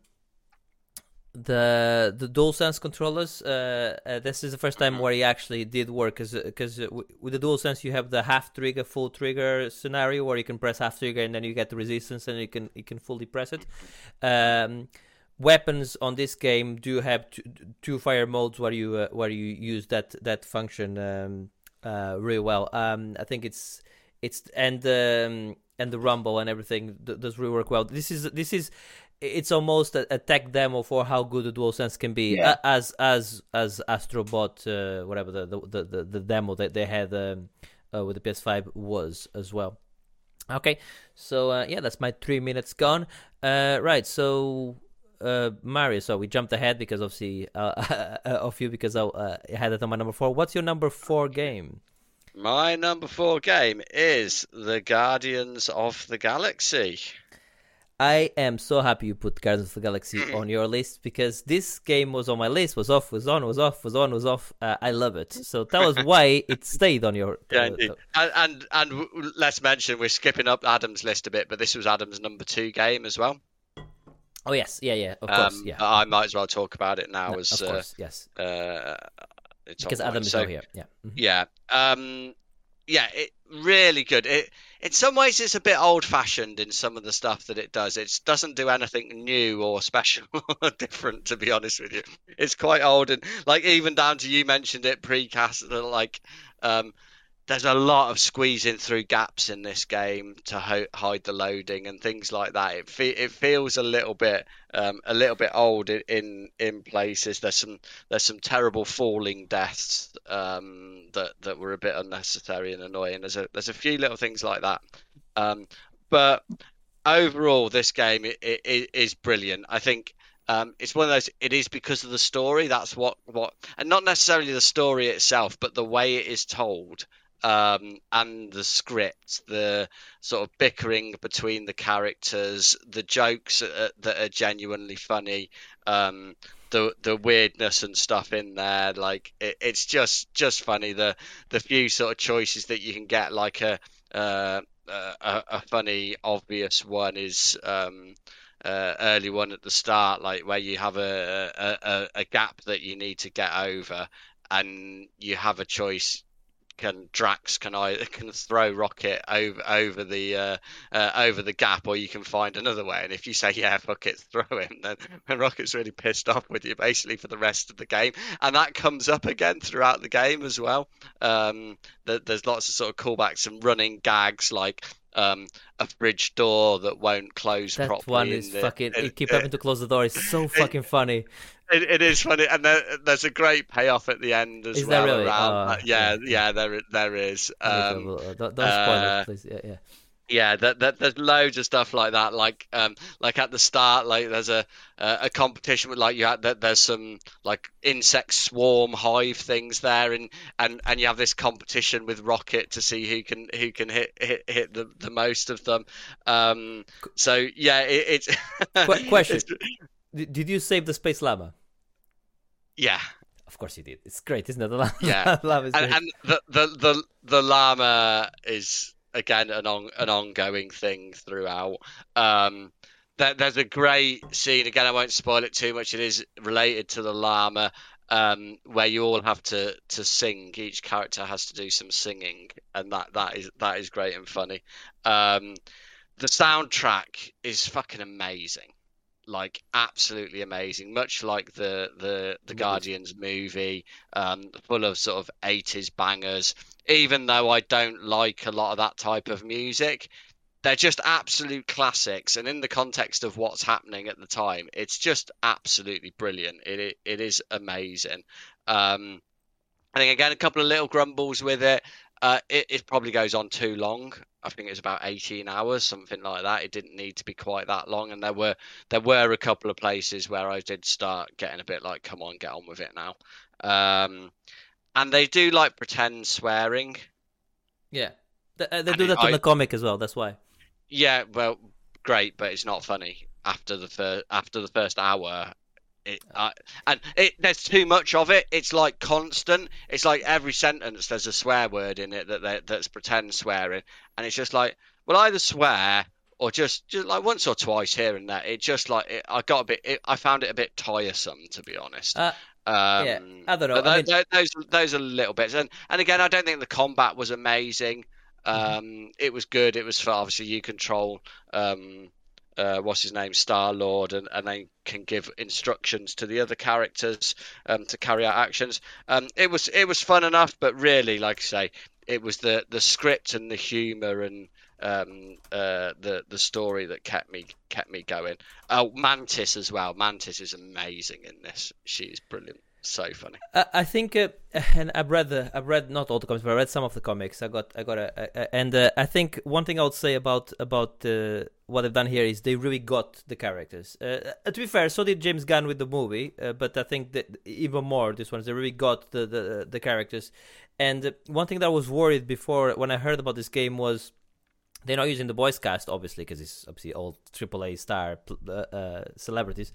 the the DualSense controllers. Uh, uh, this is the first time where it actually did work, because because uh, with the DualSense you have the half trigger, full trigger scenario where you can press half trigger and then you get the resistance and you can you can fully press it. Um, weapons on this game do have two, two fire modes where you uh, where you use that that function um, uh, really well. Um, I think it's it's and um, and the rumble and everything does really work well. This is this is it's almost a, a, tech demo for how good the DualSense can be, yeah. as as as Astrobot, uh, whatever the, the the, the demo that they had um, uh, with the PS5 was as well. Okay, so uh, yeah, that's my three minutes gone. Uh, right, so uh, Mario, so we jumped ahead because obviously uh, of you because I had it on my number four. What's your number four game? My number four game is The Guardians of the Galaxy. I am so happy you put Guardians of the Galaxy mm. on your list because this game was on my list, was off, was on, was off, was on, was off. Uh, I love it. So that was why it stayed on your. Uh, yeah, and, and and let's mention we're skipping up Adam's list a bit, but this was Adam's number two game as well. Oh yes, yeah, yeah, of course, um, yeah. I might as well talk about it now no, as of course, uh, yes. Uh, because Adam is so, here. Yeah. Mm-hmm. Yeah. Um, yeah, it really good. It in some ways it's a bit old fashioned in some of the stuff that it does. It doesn't do anything new or special or different to be honest with you. It's quite old and like even down to you mentioned it precast like um there's a lot of squeezing through gaps in this game to ho- hide the loading and things like that. It fe- it feels a little bit um, a little bit old in, in, places. There's some there's some terrible falling deaths um, that that were a bit unnecessary and annoying. There's a there's a few little things like that, um, but overall this game it, it is brilliant. I think um, it's one of those. It is because of the story. That's what what, and not necessarily the story itself, but the way it is told um, and the script, the sort of bickering between the characters, the jokes that, are genuinely funny, um, the the weirdness and stuff in there. Like it, it's just just funny. The the few sort of choices that you can get, like a uh, a, a, funny obvious one is. Um, uh, early one at the start, like where you have a, a, a gap that you need to get over, and you have a choice can Drax can I can throw Rocket over over the uh, uh, over the gap, or you can find another way. And if you say yeah, fuck it, throw him, then, then Rocket's really pissed off with you basically for the rest of the game, and that comes up again throughout the game as well. Um, there's lots of sort of callbacks and running gags like um, a fridge door that won't close that properly. one is the, fucking. you keep having to close the door. It's so fucking funny. It, it is funny, and there, there's a great payoff at the end as is well. There really? Around, oh, yeah, yeah, yeah, there there is. Um, don't, don't spoil uh, it, please. Yeah, yeah yeah that, that, there's loads of stuff like that like um like at the start like there's a a competition with like you had that there's some like insect swarm hive things there and and and you have this competition with rocket to see who can who can hit hit, hit the, the most of them. Um so yeah it, it's question. It's... did you save the space llama? Yeah. Of course you did. It's great, isn't it? The llama, yeah, llama and, and the, the the the llama is again an on, an ongoing thing throughout. Um, there, there's a great scene again. I won't spoil it too much. It is related to the llama, um, where you all have to to sing. Each character has to do some singing, and that that is that is great and funny. Um, the soundtrack is fucking amazing like absolutely amazing, much like the the the Guardians movie, um, full of sort of eighties bangers. Even though I don't like a lot of that type of music, they're just absolute classics. And in the context of what's happening at the time, it's just absolutely brilliant. It it, it is amazing. Um, I think again a couple of little grumbles with it. Uh, it, it probably goes on too long. I think it was about 18 hours, something like that. It didn't need to be quite that long, and there were there were a couple of places where I did start getting a bit like, "Come on, get on with it now." Um, and they do like pretend swearing. Yeah, they, uh, they do that in the comic as well. That's why. Yeah, well, great, but it's not funny after the first after the first hour. It, uh, and it, there's too much of it. It's like constant. It's like every sentence there's a swear word in it that that's pretend swearing, and it's just like, well, either swear or just just like once or twice here and there. It just like it, I got a bit. It, I found it a bit tiresome to be honest. Uh, Um, Yeah, I don't know, I mean- those those are little bits, and and again, I don't think the combat was amazing. Mm-hmm. Um, it was good. It was for obviously you control um, uh, what's his name, Star Lord, and and they can give instructions to the other characters um, to carry out actions. Um, it was it was fun enough, but really, like I say, it was the the script and the humor and um, uh, the the story that kept me kept me going. Oh, Mantis as well. Mantis is amazing in this. She's brilliant. So funny. I I think, uh, and I've read the, I've read not all the comics, but I read some of the comics. I got, I got a, a, and uh, I think one thing I would say about about uh, what they've done here is they really got the characters. Uh, uh, to be fair, so did James Gunn with the movie, but I think that even more this one, they really got the the, the characters. And one thing that I was worried before when I heard about this game was they're not using the voice cast, obviously, because it's obviously all AAA star uh, uh, celebrities,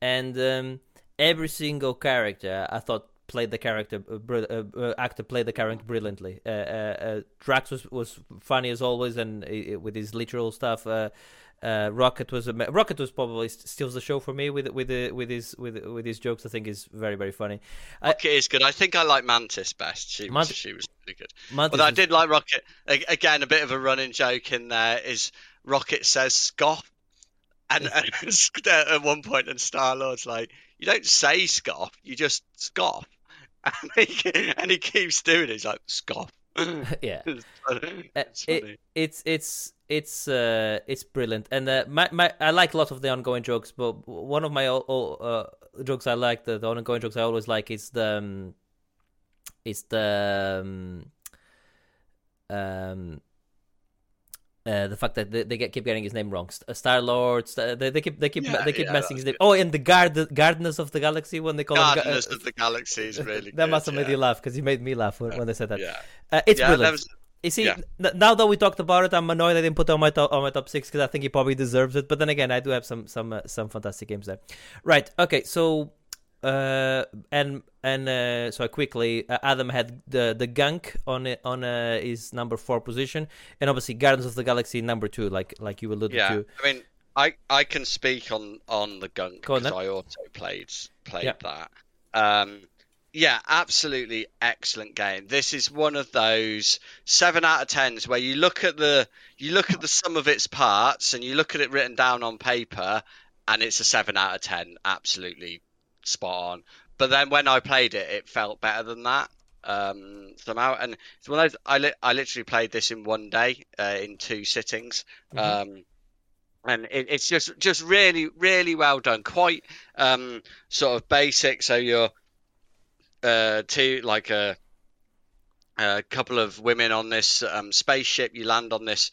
and um, every single character I thought played the character uh, uh, uh, actor played the character brilliantly. Uh, uh, uh, Drax was was funny as always, and with his literal stuff. Uh, uh, Rocket was a Rocket was probably st- steals the show for me with with the, with his with with his jokes. I think is very very funny. I, Rocket is good. I think I like Mantis best. She was, she was really good. Mantis Although I did like Rocket. Again, a bit of a running joke in there is Rocket says scoff, and, and at one point, and Star Lord's like, "You don't say scoff, you just scoff," and he, and he keeps doing it. He's like scoff. yeah. It's funny. Uh, It's it- funny. it's it's it's uh it's brilliant and uh, my, my I like a lot of the ongoing jokes but one of my o- o- uh, jokes I like the, the ongoing jokes I always like is the um, it's the um, um uh, the fact that they, they get, keep getting his name wrong, Star Lord. Star, they, they keep they keep Yeah, they keep yeah, messing his name. Oh, and the guard, Gardeners of the Galaxy when they call him. Ga- Guardians uh, of the Galaxy is really that good. must have made you laugh because you made me laugh when, when they said that. Yeah, Uh, it's yeah, brilliant. that was, You see, Yeah. n- now that we talked about it, I'm annoyed I didn't put it on my top on my top six because I think he probably deserves it. But then again, I do have some some uh, some fantastic games there. Right. Okay. So, uh, and and uh, so quickly, uh, Adam had the the gunk on it on uh, his number four position, and obviously Guardians of the Galaxy number two, like like you alluded yeah. to. I mean, I I can speak on on the gunk because. I also played played Yeah. that. Um, yeah, absolutely excellent game. This is one of those seven out of tens where you look at the you look at the sum of its parts and you look at it written down on paper, and it's a seven out of ten. Absolutely spot on. But then when I played it, it felt better than that um, somehow. And it's one of those, I li- I literally played this in one day uh, in two sittings. Mhm. Um, and it, it's just just really really well done quite um sort of basic so you're uh two like a a couple of women on this um spaceship you land on this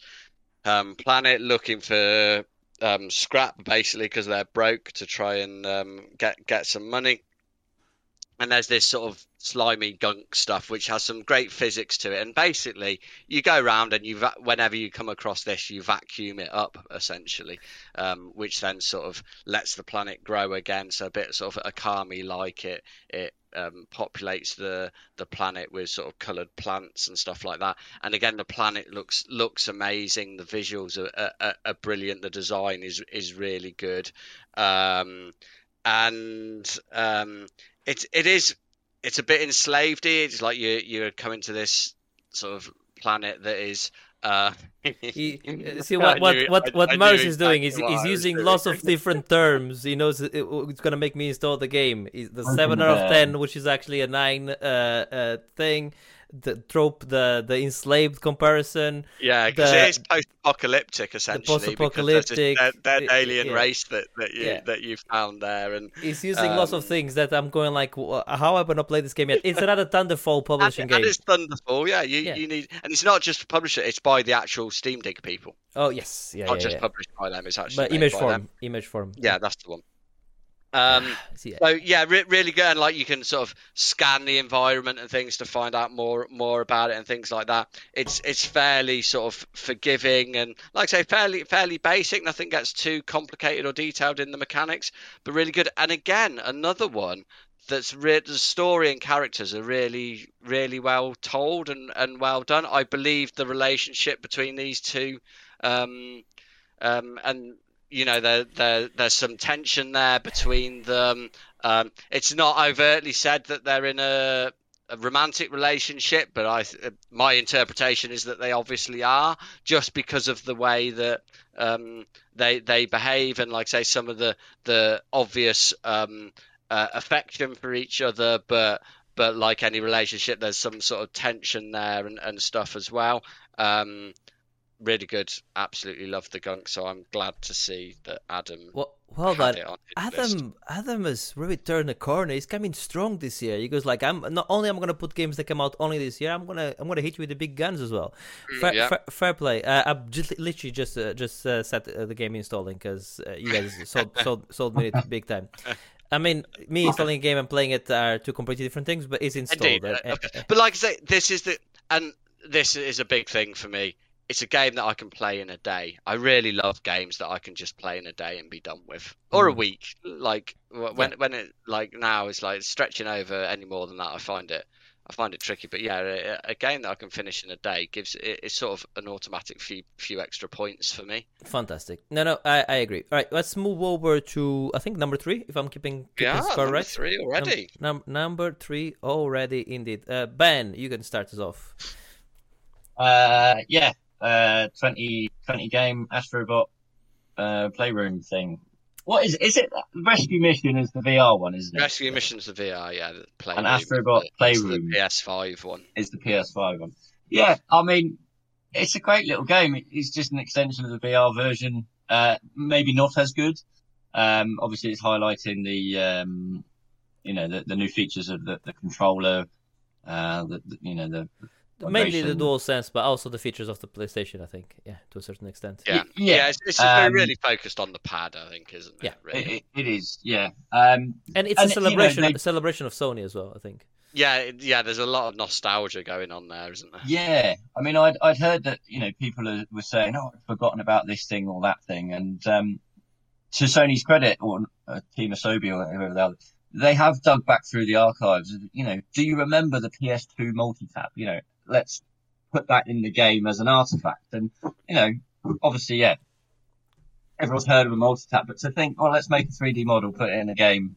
um planet looking for um scrap basically because they're broke to try and um get get some money. And there's this sort of slimy gunk stuff which has some great physics to it. And basically you go around and you va- whenever you come across this you vacuum it up essentially um, which then sort of lets the planet grow again. So a bit sort of Okami like it it um, populates the the planet with sort of colored plants and stuff like that. And again the planet looks looks amazing. The visuals are, are, are brilliant. The design is is really good. Um, and um, it it is it's a bit enslaved it's like you you're coming to this sort of planet that is uh He, uh, see I what what what, what I knew Morris is doing is he's using lots of different terms. He knows it, it's gonna make me install the game. The seven out of ten, which is actually a nine uh, uh thing. The trope, the the enslaved comparison. Yeah, because the- it is post-apocalyptic essentially. because there's this post-apocalyptic, dead, dead alien yeah. race that, that you Yeah. that you found there, and He's using lots of Um, things that I'm going like, "Wha- how am I gonna play this game yet? It's another Thunderful publishing and, game. and it's Thunderful. Yeah, you Yeah. you need, and it's not just publisher; it's by the actual Steam Dig people, Oh yes, yeah, not yeah, just published by them. It's actually But image form, them. image form. Yeah, that's the one. Um, So yeah, re- really good. And like you can sort of scan the environment and things to find out more more about it and things like that. It's it's fairly sort of forgiving and like I say, fairly fairly basic. Nothing gets too complicated or detailed in the mechanics, but really good. And again, another one that's re- the story and characters are really really well told and and well done. I believe the relationship between these two. Um, um, and you know there, there there's some tension there between them. Um, it's not overtly said that they're in a, a romantic relationship, but I my interpretation is that they obviously are, just because of the way that um, they they behave and like say some of the the obvious um, uh, affection for each other, but but like any relationship, there's some sort of tension there and, and stuff as well. Um, really good. Absolutely love the gunk. So I'm glad to see that Adam. Well, well had on list. Adam Adam has really turned the corner. He's coming strong this year. He goes like, I'm not only I'm gonna put games that come out only this year. I'm gonna I'm gonna hit you with the big guns as well. Fair, Mm, yeah. fair, fair play. Uh, I've just, literally just uh, just uh, set uh, the game installing because uh, you guys sold, sold sold me it big time. I mean, me installing a game and playing it are two completely different things, but it's installed. Indeed. Uh, But like I say, this is the and this is a big thing for me. It's a game that I can play in a day. I really love games that I can just play in a day and be done with, or a Mm. week. Like wh- when when it like now it's like stretching over any more than that. I find it I find it tricky. But yeah, a, a game that I can finish in a day gives it, it's sort of an automatic few few extra points for me. Fantastic. No, no, I, I agree. All right, let's move over to I think number three, if I'm keeping, keeping Yeah, score number right. three already. Num- number three already, indeed. Uh, ben, you can start us off. Uh, yeah, uh, 20, 20 game Astrobot uh, playroom thing. What is is it? Rescue Mission is the VR one, isn't it? Rescue Missions the VR, yeah, the play And Astrobot Playroom. the PS5 one. Is the PS5 one? Yeah, I mean, it's a great little game. It's just an extension of the VR version. Uh, maybe not as good. Um, obviously, it's highlighting the um, you know the, the new features of the, the controller. Uh, the, the you know the Mainly the dual sense, but also the features of the PlayStation, I think. Yeah, to a certain extent. Yeah, yeah, yeah, it's, it's um, really focused on the pad, I think, isn't it? Yeah. really. It, it, it is, yeah. Um, And it's And, a you know, celebration, they- a celebration of Sony as well, I think. Yeah, yeah. There's a lot of nostalgia going on there, isn't there? Yeah, I mean, I'd I'd heard that you know people are, were saying, "Oh, I've forgotten about this thing or that thing," and um, to Sony's credit, or uh, Team Asobi or whoever they are, they have dug back through the archives. You know, do you remember the PS2 multi-tap? You know, let's put that in the game as an artifact, and you know, obviously, yeah, everyone's heard of a multi-tap, but to think, oh, let's make a 3D model, put it in a game,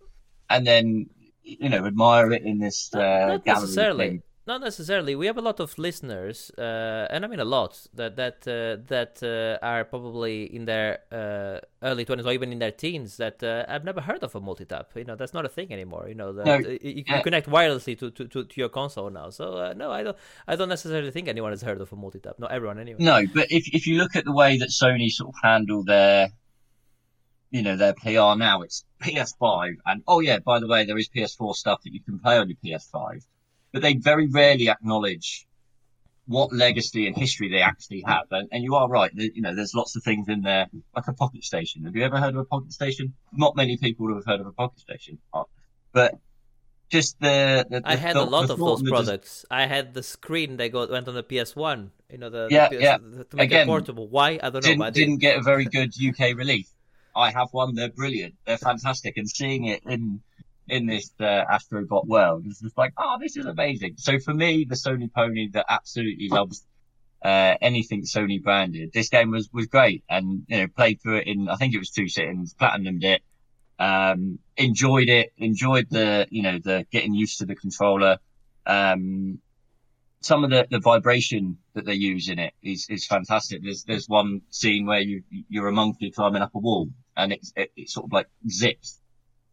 and then you know, admire it in this uh, Not- gallery necessarily. thing. Not necessarily. We have a lot of listeners, uh, and I mean a lot that that uh, that uh, are probably in their uh, early twenties or even in their teens that uh, I've never heard of a multi-tap. You know, that's not a thing anymore. You know, that No, uh, you, you yeah. connect wirelessly to, to, to, to your console now. So uh, no, I don't. I don't necessarily think anyone has heard of a multi-tap. Not everyone, anyway. No, but if if you look at the way that Sony sort of handle their, you know, their PR now, it's PS5, and oh yeah, by the way, there is PS4 stuff that you can play on your PS5, but they very rarely acknowledge what legacy and history they actually have. And, and you are right, you know, there's lots of things in there, like a Pocket Station. Have you ever heard of a Pocket Station? Not many people would have heard of a Pocket Station, but just the, the, I the had a lot of those the products. I had the screen that got went on the PS1. You know the, the Yeah, PS, yeah. to make Again, it portable. Why I don't know. but I didn't, didn't get a very good UK release. I have one. They're brilliant. They're fantastic. And seeing it in in this uh, Astrobot world It's just like, oh, this is amazing. So for me, the Sony pony that absolutely loves uh, anything Sony branded, this game was was great. And you know, played through it in I think it was two sittings, platinumed it. Um, enjoyed it. Enjoyed the you know the getting used to the controller. Um, some of the, the vibration that they use in it is, is fantastic. There's there's one scene where you you're a monkey climbing up a wall and it's it, it sort of like zips,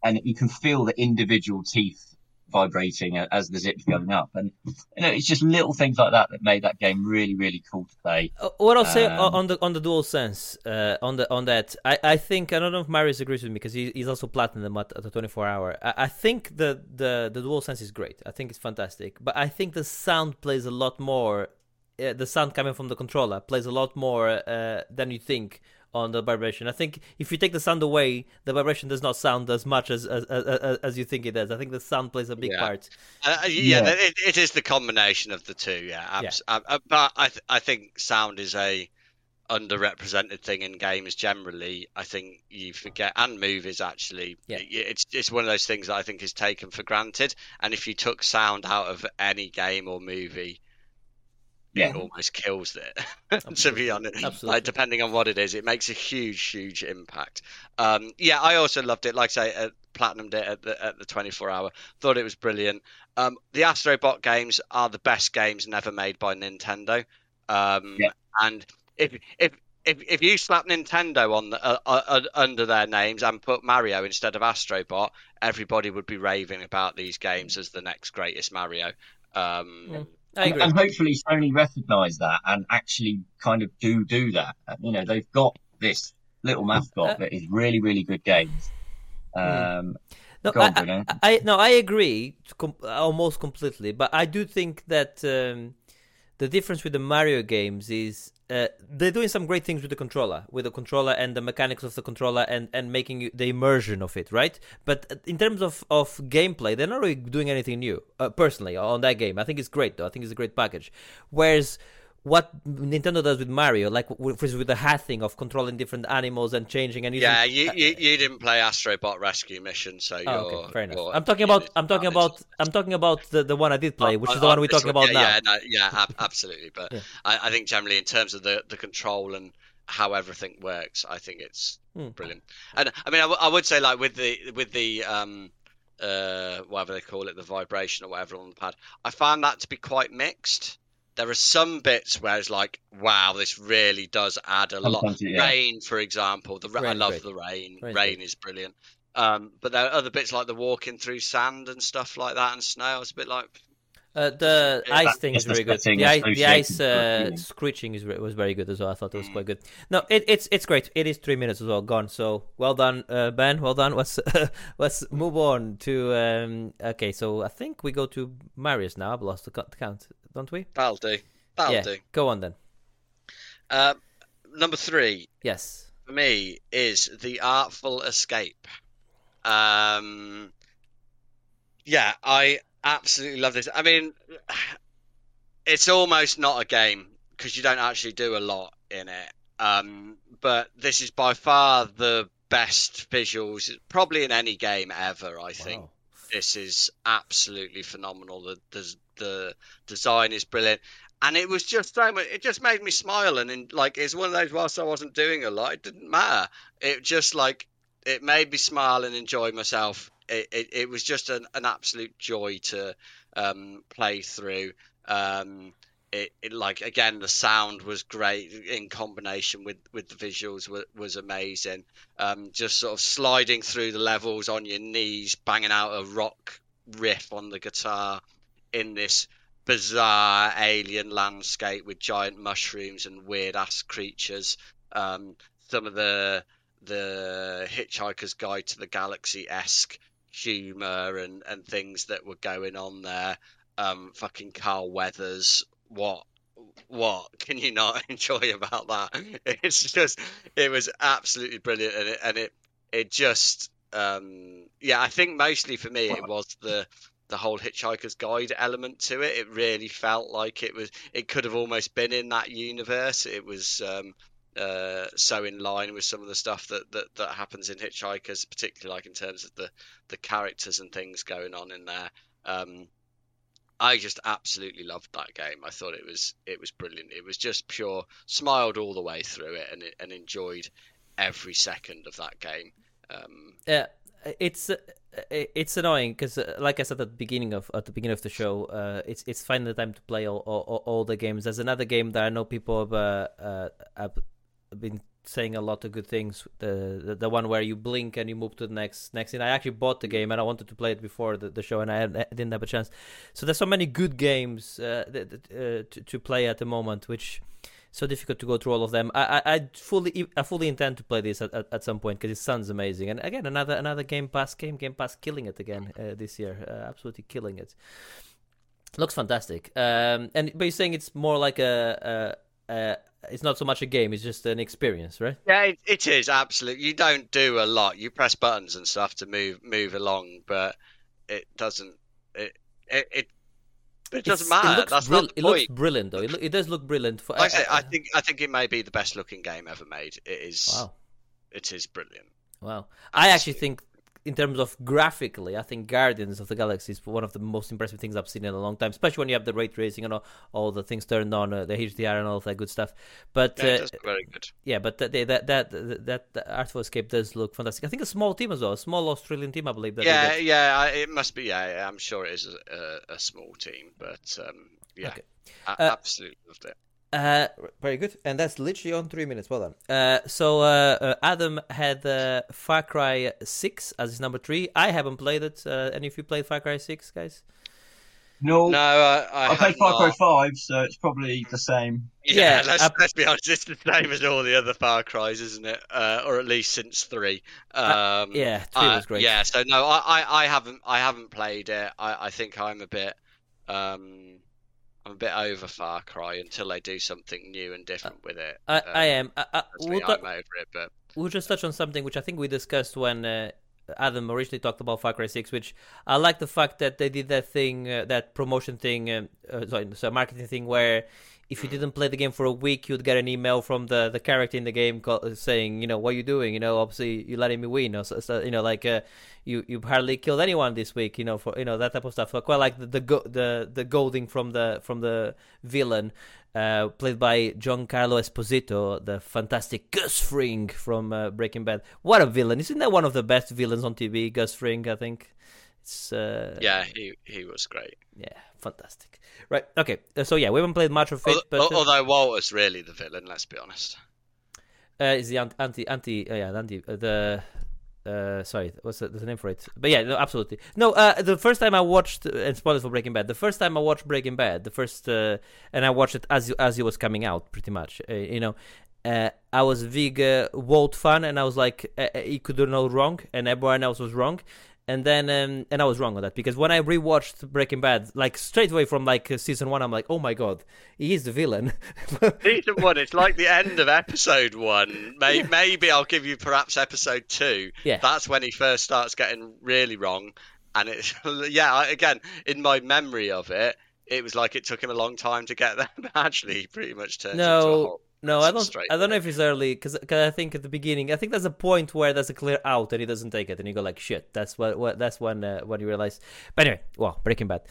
and you can feel the individual teeth vibrating as the zips going up, and you know it's just little things like that that made that game really really cool to play. Uh, what I'll say Um, on the on the dual sense, uh, on the on that, I, I think I don't know if Marius agrees with me because he, he's also platinum at, at the 24 hour. I, I think the, the the dual sense is great. I think it's fantastic, but I think the sound plays a lot more. Uh, the sound coming from the controller plays a lot more uh, than you think on the vibration. I think if you take the sound away, the vibration does not sound as much as as, as, as you think it does. I think the sound plays a big Yeah. part. Uh, yeah, Yeah. It, it is the combination of the two. Yeah, abs- uh, uh, but I th- I think sound is a underrepresented thing in games generally. I think you forget and movies actually. Yeah. Y- It's it's one of those things that I think is taken for granted. And if you took sound out of any game or movie, Yeah. It almost kills it. to be honest, Absolutely. like depending on what it is, it makes a huge, huge impact. Um, yeah, I also loved it. Like I say, uh, platinumed it at the at the 24 hour. Thought it was brilliant. Um, the Astrobot games are the best games never made by Nintendo. Um, Yeah. And if if if if you slap Nintendo on the, uh, uh, under their names and put Mario instead of Astrobot, everybody would be raving about these games as the next greatest Mario. Um, Mm. I And, and hopefully Sony recognise that and actually kind of do do that. You know, they've got this little mascot Uh, that is really, really good games. Um, No, on, I, I, I no, I agree com- almost completely, but I do think that um, the difference with the Mario games is uh, they're doing some great things with the controller, with the controller and the mechanics of the controller, and and making the immersion of it, right? But uh, in terms of of gameplay, they're not really doing anything new. Uh, personally, on that game, I think it's great though. I think it's a great package. Whereas what Nintendo does with Mario, like w- for instance with the hat thing of controlling different animals and changing and using, yeah, you, you you didn't play Astrobot Rescue Mission, so you're. Oh, okay, fair enough. I'm talking about I'm talking about I'm talking about the, the one I did play, which On- is the one on we're this talking about yeah, now. Yeah, no, yeah, ab- absolutely. But Yeah. I, I think generally in terms of the, the control and how everything works, I think it's Hmm. brilliant. And I mean, I, w- I would say like with the with the um uh whatever they call it, the vibration or whatever on the pad, I found that to be quite mixed. There are some bits where it's like, wow, this really does add a lot. Yeah. Rain, for example, the ra- I love great. the rain. Rain's rain is brilliant. Um, but there are other bits like the walking through sand and stuff like that and snow. I was a bit like, Uh, the Yeah, ice that's thing is very good. The ice, the ice uh, screeching is ve- was very good as well. I thought it was Mm. quite good. No, it, it's it's great. It is three minutes as well gone. So well done, uh, Ben. Well done. Let's let's move on to um. Okay, so I think we go to Marius now. I've lost the co- count, don't we? that'll do. That'll yeah. do. Go on then. Uh, number three Yes. for me is the Artful Escape. Um, yeah, I absolutely love this. I mean, it's almost not a game because you don't actually do a lot in it. Um, but this is by far the best visuals, probably in any game ever. I think Wow. this is absolutely phenomenal. The, the the design is brilliant, and it was just so much. It just made me smile, and in, like it's one of those. Whilst I wasn't doing a lot, it didn't matter. It just like it made me smile and enjoy myself. It it, was just an, an absolute joy to um, play through. Um, it, it like again the sound was great in combination with with the visuals was, was amazing um just sort of sliding through the levels on your knees banging out a rock riff on the guitar in this bizarre alien landscape with giant mushrooms and weird ass creatures um some of the the hitchhiker's guide to the galaxy esque humor and and things that were going on there. Um fucking carl weathers. What what? Can you not enjoy about that? It's just it was absolutely brilliant and it and it it just um yeah i think mostly for me it was the the whole hitchhiker's guide element to it. It really felt like it was it could have almost been in that universe. It was um uh so in line with some of the stuff that that, that happens in hitchhikers particularly like in terms of the the characters and things going on in there um I just absolutely loved that game. I thought it was it was brilliant. It was just pure smiled all the way through it and and enjoyed every second of that game. Um, Yeah, it's uh, it's annoying because, uh, like I said at the beginning of at the beginning of the show, uh, it's it's the time to play all, all, all the games. There's another game that I know people have, uh, uh, have been saying a lot of good things. The, the the one where you blink and you move to the next next scene. I actually bought the game and I wanted to play it before the, the show and I, didn't have a chance. So there's so many good games uh, uh, to to play at the moment, which so difficult to go through all of them. I I, I fully I fully intend to play this at, at, at some point because it sounds amazing. And again, another another Game Pass game, Game Pass killing it again uh, this year, uh, absolutely killing it. Looks fantastic. Um, and but you're saying it's more like a, a, a it's not so much a game; it's just an experience, right? yeah, it, it is absolutely. You don't do a lot. You press buttons and stuff to move move along, but it doesn't. It it it, it doesn't It's- matter. It looks, That's brill- not the it looks brilliant, though. It, loo- it does look brilliant. For like I, say, I think I think it may be the best looking game ever made. It is. Wow, It is brilliant. wow. I actually think in terms of graphically, I think Guardians of the Galaxy is one of the most impressive things I've seen in a long time. Especially when you have the ray tracing and all, all the things turned on, uh, the HDR and all of that good stuff. But Yeah, uh, very good. yeah, but that that that that, that Artful Escape does look fantastic. I think a small team as well, a small Australian team, I believe. That Yeah, yeah, I- it must be. Yeah, yeah, I'm sure it is a, a, a small team, but um, yeah, Okay. I Uh, absolutely loved it. Uh, very good, and that's literally on three minutes. Well done. Uh, so uh, uh, Adam had uh, Far Cry Six as his number three. I haven't played it. Uh, any of you played Far Cry Six, guys? No, No, I, I, I played have Far Cry 5, so it's probably the same. Yeah, Yeah, let's, uh, let's be honest, it's the same as all the other Far Cries, isn't it? Uh, or at least since three. Um, yeah, three uh, was great. Yeah, so no, I, I, I haven't, I haven't played it. I, I think I'm a bit, um, I'm a bit over Far Cry until they do something new and different with it. I, I Um, am. I, I, we'll, ta- I'm over it, but we'll just touch on something which I think we discussed when uh, Adam originally talked about Far Cry 6, which I like the fact that they did that thing, uh, that promotion thing, um, uh, sorry, so marketing thing where if you didn't play the game for a week, you'd get an email from the, the character in the game saying, you know, what are you doing? You know, obviously you're letting me win. Or so, so, you know, like uh, you you hardly killed anyone this week. You know, for you know that type of stuff. Quite like the the go- the, the golding from the from the villain. Uh, played by Giancarlo Esposito, the fantastic Gus Fring from uh, Breaking Bad. What a villain! Isn't that one of the best villains on TV? Gus Fring, I think. It's uh, yeah, he, he was great. yeah, fantastic. Right, okay. uh, So yeah, we haven't played much of it, but uh, Although Walter's really the villain, let's be honest. uh, is the anti anti uh, yeah the anti uh, the uh sorry what's the, a name for it but yeah no, absolutely no uh the first time i watched and spoilers for breaking bad the first time i watched breaking bad the first uh and i watched it as as it was coming out pretty much uh, you know uh, I was a big uh, Walt fan, and I was like, he could do no wrong, and everyone else was wrong. And then, um, and I was wrong on that because when I rewatched Breaking Bad, like straight away from like season one, I'm like, oh my god, he is the villain. Season one, it's like the end of episode one. May, Maybe I'll give you perhaps episode two. Yeah. That's when he first starts getting really wrong. And it's, yeah, I- again, in my memory of it, it was like it took him a long time to get there. But actually, he pretty much turns into a No. No, I don't. I don't know if it's early because I think at the beginning, I think there's a point where there's a clear out and he doesn't take it, and you go like, "Shit!" That's what. what that's when uh, when you realize. But anyway, well, Breaking Bad,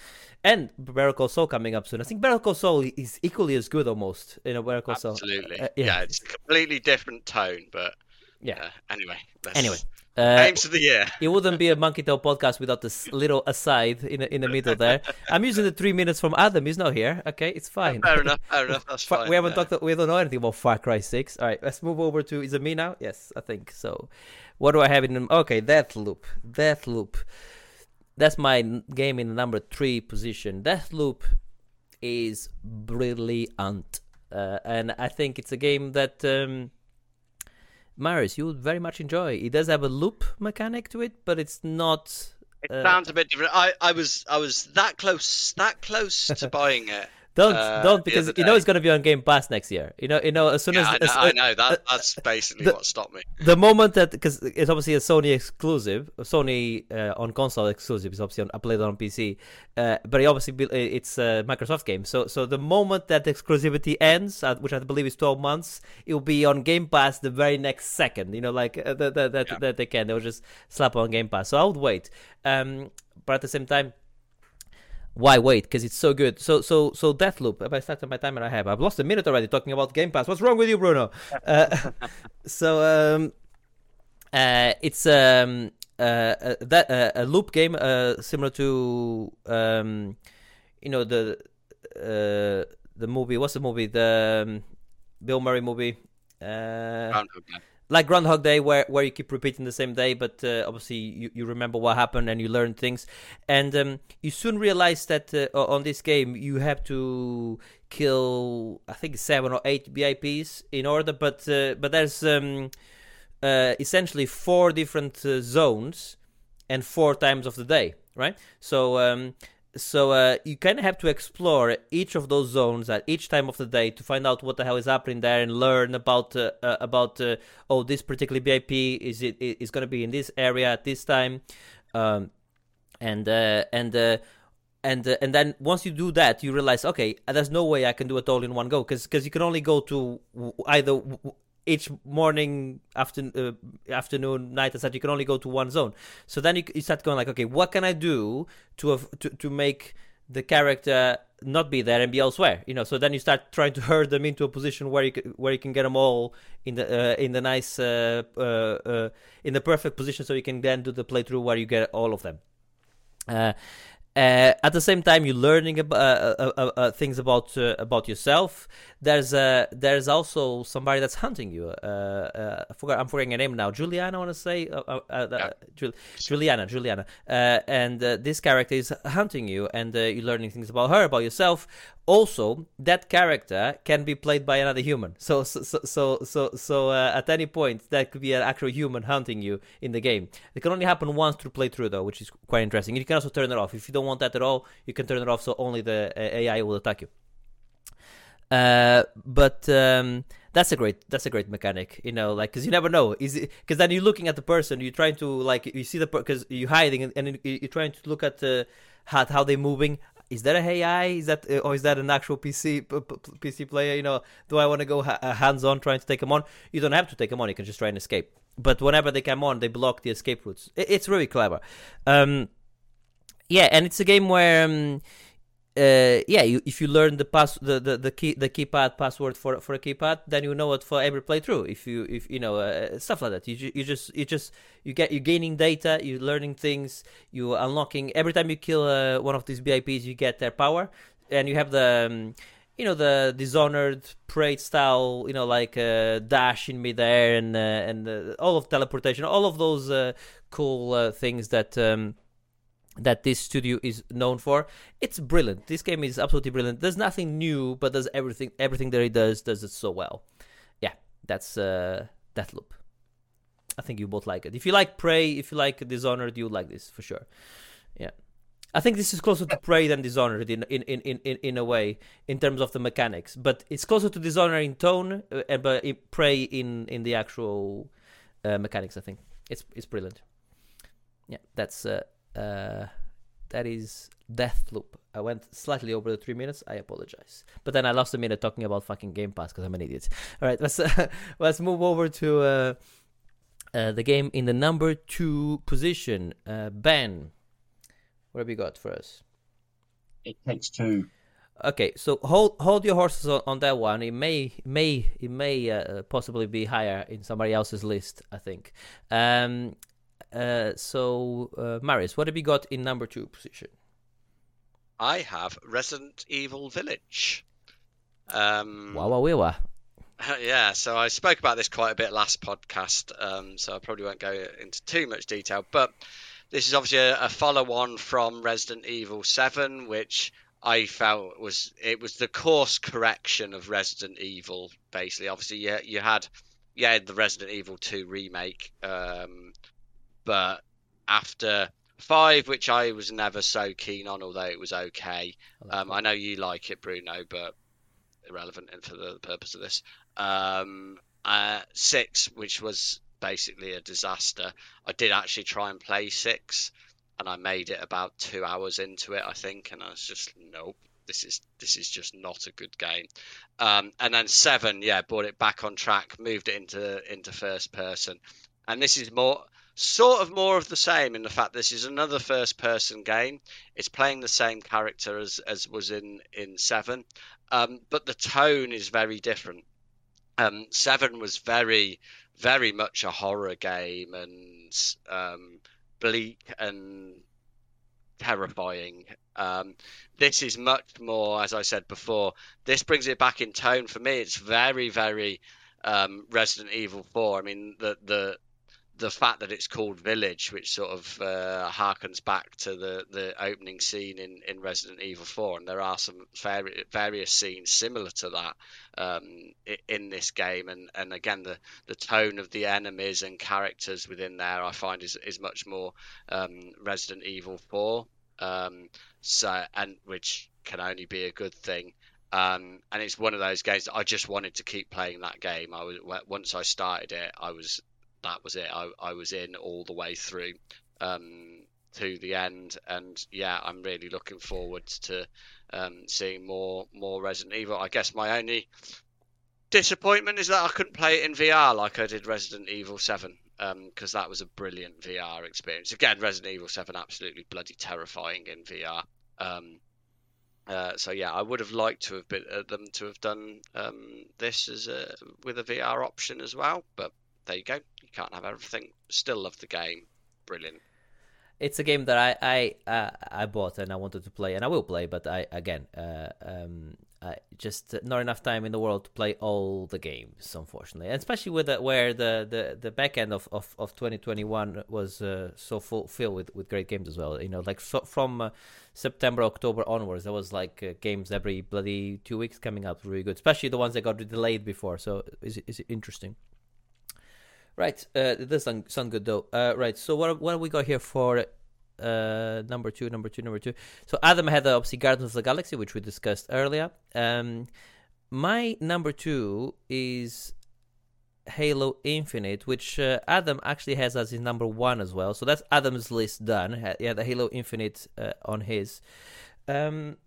and Better Call Saul coming up soon. I think Better Call Saul is equally as good, almost. You know, Better Call Saul. Absolutely. Uh, yeah. yeah. it's a completely different tone, but Yeah. uh, anyway. let's- Anyway, uh, Games of the year. it wouldn't be a Monkey Tail podcast without this little aside in the, in the middle there. I'm using the three minutes from Adam. He's not here. Okay, it's fine. Fair enough. Fair enough. That's fine. we haven't yeah. talked. We don't know anything about Far Cry Six. All right, let's move over to. Is it me now? Yes, I think so. What do I have in? Okay, Deathloop. Deathloop. That's my game in the number three position. Death Loop is brilliant, uh, and I think it's a game that. Um, Marius, you would very much enjoy. It does have a loop mechanic to it, but it's not. It uh, sounds a bit different. I, I was I was that close that close to buying it. Don't uh, don't because you know it's gonna be on Game Pass next year. You know you know as soon Yeah, as, I know, as- I know. That uh, that's basically the- what stopped me. the moment that because it's obviously a Sony exclusive, Sony uh, on console exclusive. It's obviously on, I played it on PC, uh, but it obviously be- it's a Microsoft game. So so the moment that exclusivity ends, uh, which I believe is twelve months, it will be on Game Pass the very next second. You know, like uh, that that that, Yeah. that they can. They'll just slap on Game Pass. So I would wait. Um, but at the same time. Why wait? Because it's so good. So so so Deathloop. If I started my timer, I have. I've lost a minute already talking about Game Pass. What's wrong with you, Bruno? Uh, so um, uh, it's um uh, uh that uh, a loop game uh similar to um you know the uh the movie what's the movie the um, Bill Murray movie uh Groundhog Day. Like Groundhog Day, where where you keep repeating the same day, but uh, obviously you, you remember what happened and you learn things, and um, you soon realize that uh, on this game you have to kill I think seven or eight VIPs in order, but uh, but there's um, uh, essentially four different uh, zones and four times of the day, right? So um, so uh, you kind of have to explore each of those zones at each time of the day to find out what the hell is happening there and learn about uh, uh, about uh, oh this particular VIP is it is going to be in this area at this time, um, and uh, and. Uh, and uh, and then once you do that, you realize, okay, there's no way I can do it all in one go because you can only go to either each morning, after, uh, afternoon, night, etc. You can only go to one zone. So then you, you start going like, okay, what can I do to have, to to make the character not be there and be elsewhere? You know. So then you start trying to herd them into a position where you can, where you can get them all in the uh, in the nice uh, uh, uh, in the perfect position, so you can then do the playthrough where you get all of them. Uh, at the same time, you're learning ab- uh, uh, uh, things about uh, about yourself. There's uh, there's also somebody that's hunting you. Uh, uh, I forgot, I'm forgetting her name now. Julianna, I want to say. Uh, uh, uh, Yeah. Jul- Julianna, Julianna. Uh, and uh, this character is hunting you, and uh, you're learning things about her, about yourself. Also, that character can be played by another human. So, so, so, so, so, uh, at any point, that could be an actual human hunting you in the game. It can only happen once through playthrough, though, which is quite interesting. You can also turn it off. If you don't want that at all, you can turn it off so only the uh, AI will attack you. Uh, but um, that's a great that's a great mechanic, you know, like because you never know, is it because then you're looking at the person, you're trying to like you see the because you're hiding and, and you- you're trying to look at uh, how how they're moving. Is that a AI? Is that uh, or is that an actual PC PC player? You know, do I want to go ha- uh, hands on trying to take them on? You don't have to take them on. You can just try and escape. But whenever they come on, they block the escape routes. It, it's really clever. Um, yeah, and it's a game where. Um, uh, yeah, you, if you learn the pass the, the, the key the keypad password for for a keypad, then you know it for every playthrough. If you if you know uh, stuff like that, you you just you just you get you're gaining data, you're learning things, you're unlocking every time you kill uh, one of these VIPs, you get their power, and you have the. Um, you know the dishonored parade style, you know, like uh, dash in midair and uh, and uh, all of teleportation, all of those uh, cool uh, things that um, that this studio is known for. It's brilliant. This game is absolutely brilliant. There's nothing new, but does everything everything that it does does it so well. Yeah, that's uh, Deathloop. I think you both like it. If you like Prey, if you like Dishonored, you like this for sure. Yeah. I think this is closer to Prey than Dishonored in in, in, in, in a way in terms of the mechanics, but it's closer to Dishonored in tone, uh, but Prey in in the actual uh, mechanics. I think it's it's brilliant. Yeah, that's uh, uh, that is Deathloop. I went slightly over the three minutes. I apologize, but then I lost a minute talking about fucking Game Pass because I'm an idiot. All right, let's uh, let's move over to uh, uh, the game in the number two position. Uh, ben, what have you got for us? It takes two. Okay, so hold hold your horses on, on that one. It may may it may uh, possibly be higher in somebody else's list. I think. Um, uh, so uh, Marius, what have you got in number two position? I have Resident Evil Village. Um, Wow, wow, wow, wow. Yeah, so I spoke about this quite a bit last podcast, um, so I probably won't go into too much detail. But this is obviously a, a follow-on from Resident Evil Seven, which I felt was it was the course correction of Resident Evil. Basically, obviously, you you had had the Resident Evil Two remake, um, but after five, which I was never so keen on, although it was okay. Um, I know you like it, Bruno, but irrelevant for the purpose of this. Um, uh, six, which was basically a disaster. I did actually try and play six, and I made it about two hours into it, I think, and I was just nope. This is this is just not a good game. Um, and then seven, yeah, brought it back on track, moved it into into first person, and this is more sort of more of the same in the fact this is another first person game. It's playing the same character as as was in in seven, um, but the tone is very different. Um, Seven was very, very much a horror game and um, bleak and terrifying. Um, this is much more, as I said before, this brings it back in tone for me. It's very, very um, Resident Evil Four. I mean, the the the fact that it's called Village, which sort of uh, harkens back to the, the opening scene in, in Resident Evil 4, and there are some vari- various scenes similar to that um, in this game, and, and again the, the tone of the enemies and characters within there I find is, is much more um, Resident Evil 4, um, so and which can only be a good thing. Um, and it's one of those games that I just wanted to keep playing that game. I was once I started it, I was that was it. I, I was in all the way through um, to the end, and yeah, I'm really looking forward to um, seeing more more Resident Evil. I guess my only disappointment is that I couldn't play it in VR like I did Resident Evil 7 because um, that was a brilliant VR experience. Again, Resident Evil 7 absolutely bloody terrifying in VR. Um, uh, so yeah, I would have liked to have been uh, them to have done um, this as a with a VR option as well, but there you go. You can't have everything. Still love the game. Brilliant. It's a game that I I uh, I bought and I wanted to play and I will play, but I again uh, um, uh, just not enough time in the world to play all the games, unfortunately, and especially with the, where the, the, the back end of, of, of 2021 was uh, so full filled with, with great games as well. You know, like so, from uh, September, October onwards, there was like uh, games every bloody two weeks coming out really good, especially the ones that got delayed before. So is is interesting. Right, uh, it does sound, sound good though. Uh, right, so what what have we got here for uh, number two, number two, number two. So Adam had uh, obviously Guardians of the Galaxy, which we discussed earlier. Um, my number two is Halo Infinite, which uh, Adam actually has as his number one as well. So that's Adam's list done. Yeah, the Halo Infinite uh, on his. Um,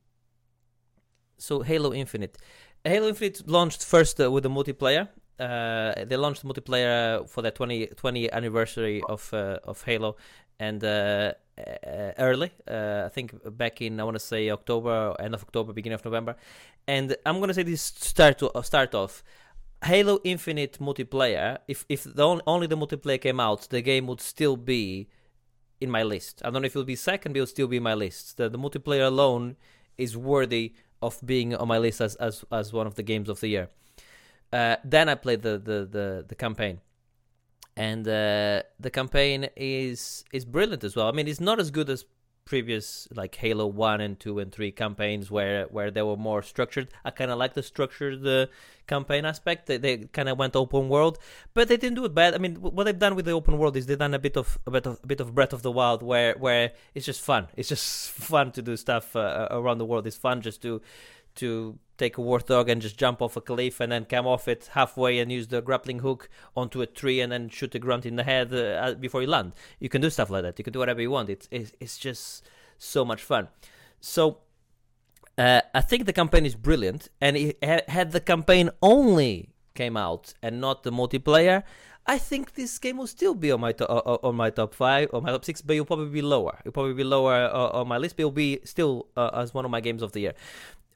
so Halo Infinite, Halo Infinite launched first uh, with the multiplayer. Uh, they launched multiplayer for the 20, 20 anniversary of uh, of Halo, and uh, uh, early. Uh, I think back in I want to say October, end of October, beginning of November. And I'm gonna say this start to uh, start off. Halo Infinite multiplayer. If if the only, the multiplayer came out, the game would still be in my list. I don't know if it'll be second, but it'll still be in my list. The, the multiplayer alone is worthy of being on my list as as, as one of the games of the year. Uh, then I played the, the, the, the campaign and uh, the campaign is is brilliant as well. I mean, it's not as good as previous like Halo One and Two and Three campaigns where where they were more structured. I kind of like the structured campaign aspect. They, they kind of went open world, but they didn't do it bad. I mean, what they've done with the open world is they've done a bit of a bit of a bit of Breath of the Wild, where where it's just fun. It's just fun to do stuff uh, around the world. It's fun just to to take a warthog and just jump off a cliff and then come off it halfway and use the grappling hook onto a tree and then shoot a grunt in the head uh, before you land. You can do stuff like that. You can do whatever you want. It's it's, it's just so much fun. So uh, I think the campaign is brilliant, and it, had the campaign only came out and not the multiplayer. I think this game will still be on my to- uh, on my top five or my top six, but it'll probably be lower. It'll probably be lower uh, on my list, but it'll be still uh, as one of my games of the year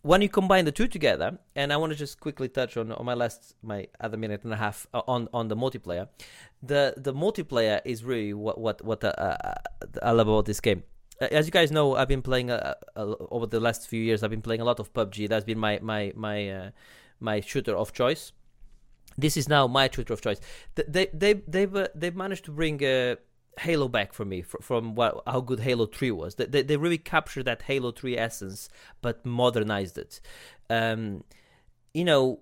when you combine the two together, and I want to just quickly touch on, on my last my other minute and a half uh, on on the multiplayer. The the multiplayer is really what what what uh, uh, I love about this game. Uh, as you guys know, I've been playing uh, uh, over the last few years. I've been playing a lot of PUBG. That's been my my my my shooter of choice. This is now my shooter of choice. They they they've they've managed to bring Halo back for me from what how good Halo 3 was. They, they really captured that Halo 3 essence but modernized it. Um, you know,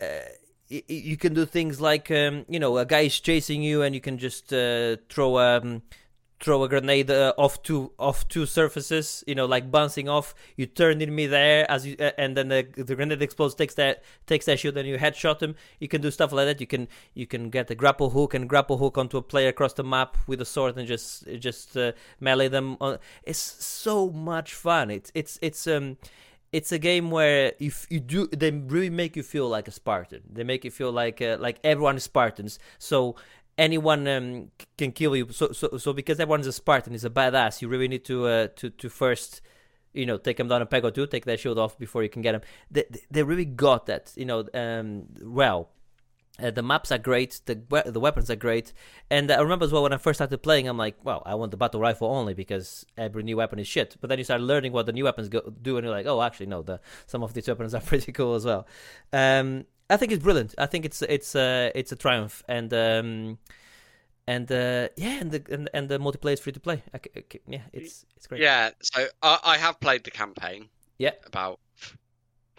uh, you can do things like um, you know a guy is chasing you and you can just uh, throw um, throw a grenade uh, off two off two surfaces, you know, like bouncing off. You turn in midair as you, uh, and then the, the grenade explodes, takes that takes that shield, and you headshot him. You can do stuff like that. You can you can get a grapple hook and grapple hook onto a player across the map with a sword and just just uh, melee them. On. It's so much fun. It's it's it's um it's a game where if you do they really make you feel like a spartan they make you feel like uh, like everyone is spartans so anyone um, can kill you. So, so, so because everyone's a Spartan, is a badass. You really need to uh, to to first, you know, take him down a peg or two, take that shield off before you can get him. They they really got that, you know, um, well. Uh, the maps are great, the the weapons are great, and I remember as well when I first started playing, I'm like, well, I want the battle rifle only because every new weapon is shit. But then you start learning what the new weapons go, do, and you're like, oh, actually, no, the some of these weapons are pretty cool as well. Um, I think it's brilliant. I think it's it's uh, it's a triumph, and um, and uh, yeah, and the and, and the multiplayer is free to play. I, I, yeah, it's it's great. Yeah, so I, I have played the campaign. Yeah, about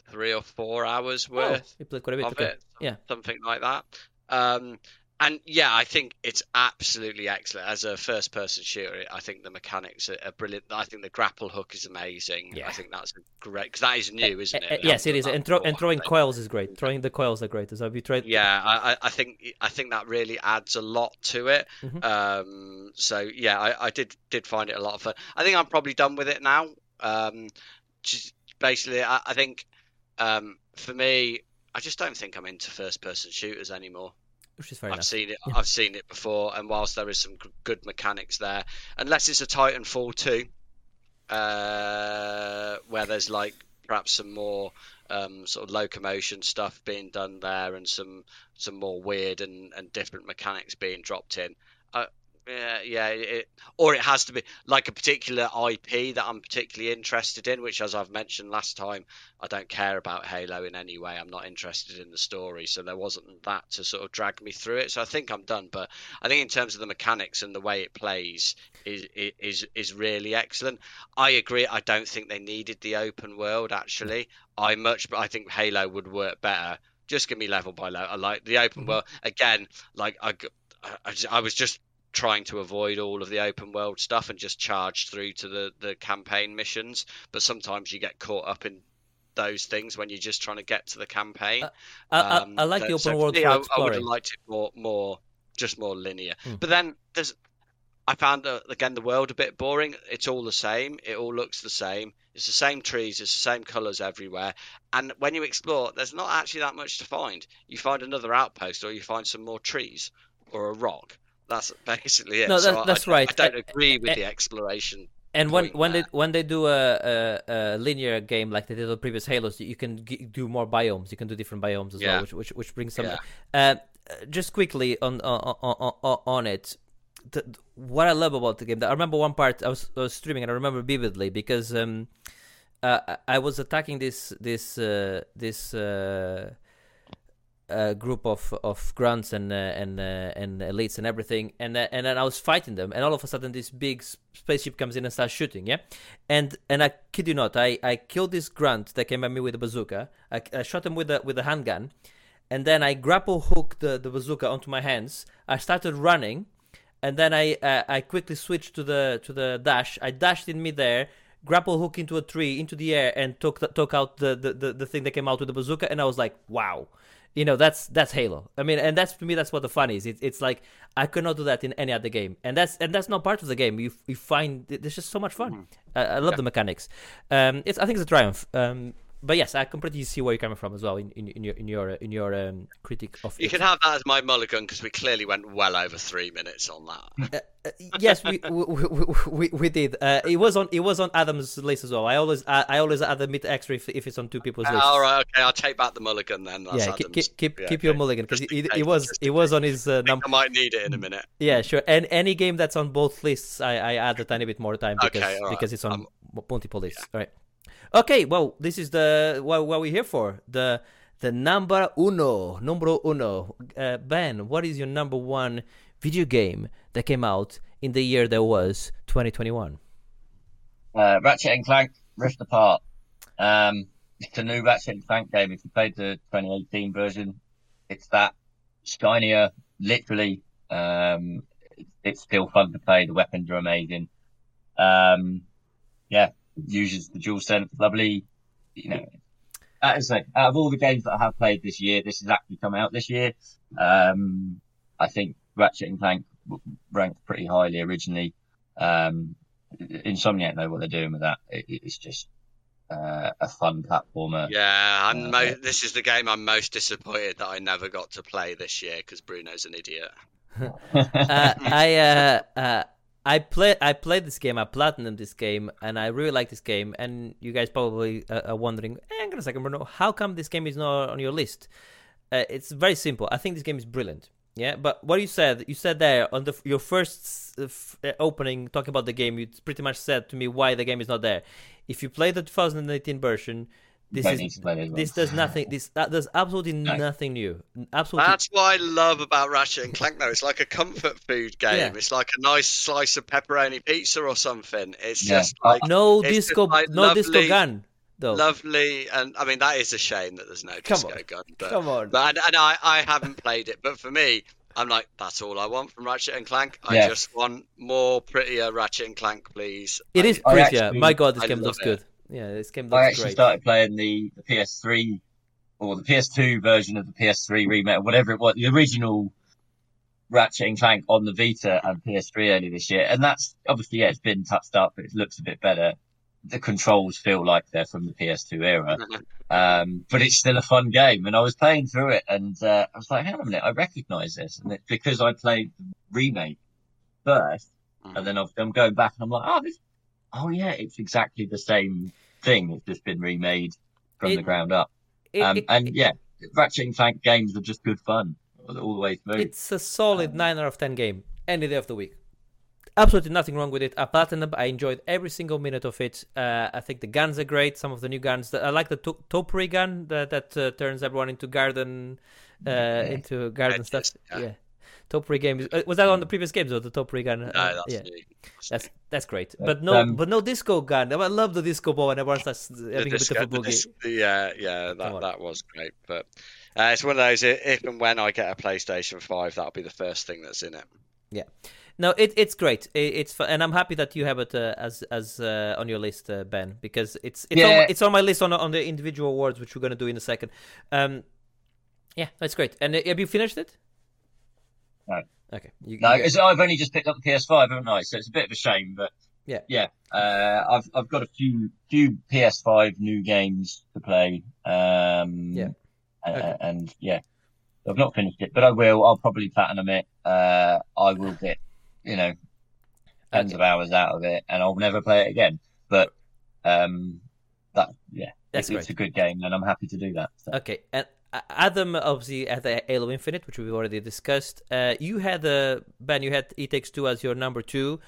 three or four hours oh, worth. Oh, you played quite a bit. Of okay. it, yeah, something like that. Um, and yeah, I think it's absolutely excellent as a first-person shooter. I think the mechanics are, brilliant. I think the grapple hook is amazing. Yeah. I think that's great because that is new, isn't it? yes, it is. And, throw, and throwing coils is great. Throwing the coils are great. As have you tried? Yeah, I, I think I think that really adds a lot to it. Mm-hmm. Um, so yeah, I, I, did did find it a lot of fun. I think I'm probably done with it now. Um, just basically, I, I think um, for me, I just don't think I'm into first-person shooters anymore. Which is fair I've enough. seen it. Yeah. I've seen it before, and whilst there is some good mechanics there, unless it's a Titanfall two, uh, where there's like perhaps some more um, sort of locomotion stuff being done there, and some some more weird and, and different mechanics being dropped in. Yeah, yeah, it, or it has to be like a particular IP that I'm particularly interested in, which, as I've mentioned last time, I don't care about Halo in any way. I'm not interested in the story, so there wasn't that to sort of drag me through it. So I think I'm done. But I think in terms of the mechanics and the way it plays is is is really excellent. I agree. I don't think they needed the open world. Actually, I much, but I think Halo would work better. Just give me level by level. I like the open Mhm. world again. Like I, I- I was just trying to avoid all of the open world stuff and just charge through to the the campaign missions. But sometimes you get caught up in those things when you're just trying to get to the campaign. Uh, I, I, Um, I like the so open for world me, I, I would have liked it more, more, just more linear. Hmm. But then there's, I found uh, again the world a bit boring. It's all the same. It all looks the same. It's the same trees. It's the same colours everywhere. And when you explore, there's not actually that much to find. You find another outpost, or you find some more trees, or a rock. That's basically it. No, that- I- that's I, right. I don't Uh, agree with uh, the exploration. And when when they when they do a, a, a linear game like they did on previous Halos, you can g- do more biomes. You can do different biomes as Yeah. well, which which, which brings some. Yeah. Uh, just quickly on on on, on, it, the, what I love about the game. I remember one part I was, I was streaming and I remember vividly because um, uh, I I was attacking this this uh, this. Uh, uh, group of of grunts and uh, and uh, and elites and everything, and uh, and then I was fighting them, and all of a sudden this big spaceship comes in and starts shooting, yeah, and and I kid you not, I I killed this grunt that came at me with a bazooka. I, I shot him with a with a handgun, and then I grapple hooked the, the bazooka onto my hands. I started running, and then I uh, I quickly switched to the to the dash. I dashed in midair, grapple hook into a tree into the air, and took the, took out the, the, the thing that came out with the bazooka. And I was like, wow, you know that's that's Halo. I mean, and that's to me that's what the fun is. It, it's like I could not do that in any other game, and that's and that's not part of the game. You you find there's just so much fun. I, I love the mechanics. Um, it's I think it's a triumph. Um, but yes, I completely see where you're coming from as well in, in, in your in your in your um, critique of You it. can have that as my mulligan because we clearly went well over three minutes on that. Uh, yes, we we, we, we, we did. Uh, it was on it was on Adam's list as well. I always I, I always add a bit extra if, if it's on two people's list. All right, okay, I'll take back the mulligan then. That's yeah, keep Adam's. keep keep, Yeah, keep your okay. mulligan because it, it, was it was on his uh, I number. I might need it in a minute. Yeah, sure. And any game that's on both lists, I, I add a tiny bit more time because Okay, right. because it's on Um, m- multiple lists. All right. Okay. Well, this is the what, what we're here for. The the number uno, numero uno. Uh, ben, what is your number one video game that came out in the year that was 2021? Uh, Ratchet and Clank Rift Apart. Um, it's a new Ratchet and Clank game. If you played the 2018 version, it's that shinier, literally. Um, it's still fun to play. The weapons are amazing. Um, yeah, uses the dual sense, lovely. You know, as I say, out of all the games that I have played this year, this has actually come out this year. Um, I think Ratchet and Clank ranked pretty highly originally. Um, Insomniac know what they're doing with that. It, it's just uh, a fun platformer. Yeah, I'm Uh, mo- yeah. this is the game I'm most disappointed that I never got to play this year because Bruno's an idiot. uh, I uh, uh, I play I played this game. I platinumed this game, and I really like this game. And you guys probably uh, are wondering, hang on a second, Bruno, how come this game is not on your list? Uh, it's very simple. I think this game is brilliant. Yeah, but what you said, you said there on the your first f- uh, opening talking about the game, you pretty much said to me why the game is not there. If you play the 2018 version, this is need this one. does nothing. This that does absolutely No. nothing new. Absolutely That's what I love about Ratchet and Clank. Though it's like a comfort food game. Yeah. It's like a nice slice of pepperoni pizza or something. It's Yeah. just like no disco, like no disco gun though. lovely, and I mean that is a shame that there's no Come disco on. gun. But, Come on. but and, and I, I haven't played it. But for me, I'm like that's all I want from Ratchet and Clank. I Yeah. just want more prettier Ratchet and Clank, please. It I- is prettier. actually- My god, this I game looks it. good. Yeah, this game I actually great. started playing the, the PS3 or the PS2 version of the PS3 remake, whatever it was, the original Ratchet and Clank on the Vita and PS3 earlier this year. And that's obviously, yeah, it's been touched up, but it looks a bit better. the controls feel like they're from the PS2 era. Um, but it's still a fun game. And I was playing through it and, uh, I was like, hang on a minute, I recognize this. And it's because I played the remake first. And then I'm going back and I'm like, oh, this, oh yeah, it's exactly the same thing. It's just been remade from It- the ground up. It- Um, it- and yeah, Ratchet and Clank games are just good fun all the way through. It's a solid 9 out of 10 game any day of the week. Absolutely nothing wrong with it. I platinumed. I enjoyed every single minute of it. Uh, I think the guns are great. Some of the new guns. I like the to- topiary gun that, that uh, turns everyone into garden, uh, into garden stuff. yeah. Yeah, topiary games. Uh, was that on the previous games or the topiary gun? No, Uh, that's yeah. new. That's that's great, But, but no, um, but no disco gun. I love the disco ball, and everyone starts The having a disco- beautiful the boogie. dis- yeah, yeah, that that was great. But uh, it's one of those. If and when I get a PlayStation Five, that'll be the first thing that's in it. Yeah. No, it, it's great. It, it's fu- and I'm happy that you have it uh, as as uh, on your list, uh, Ben, because it's it's on, Yeah. my- it's on my list on on the individual awards, which we're gonna do in a second. Um, yeah, that's great. And uh, have you finished it? No. Okay. You, No, you- I've only just picked up the PS5, haven't I? So it's a bit of a shame, but Yeah. yeah. Uh, I've I've got a few few PS5 new games to play. Um, Yeah. Okay. and yeah, I've not finished it, but I will. I'll probably platinum it. Uh, I will get you know tons Okay. of hours out of it, and I'll never play it again. But um, that yeah, That's it- it's a good game, and I'm happy to do that. So. Okay, and Adam obviously had the Halo Infinite, which we've already discussed. Uh, you had uh, Ben, you had It Takes Two as your number two.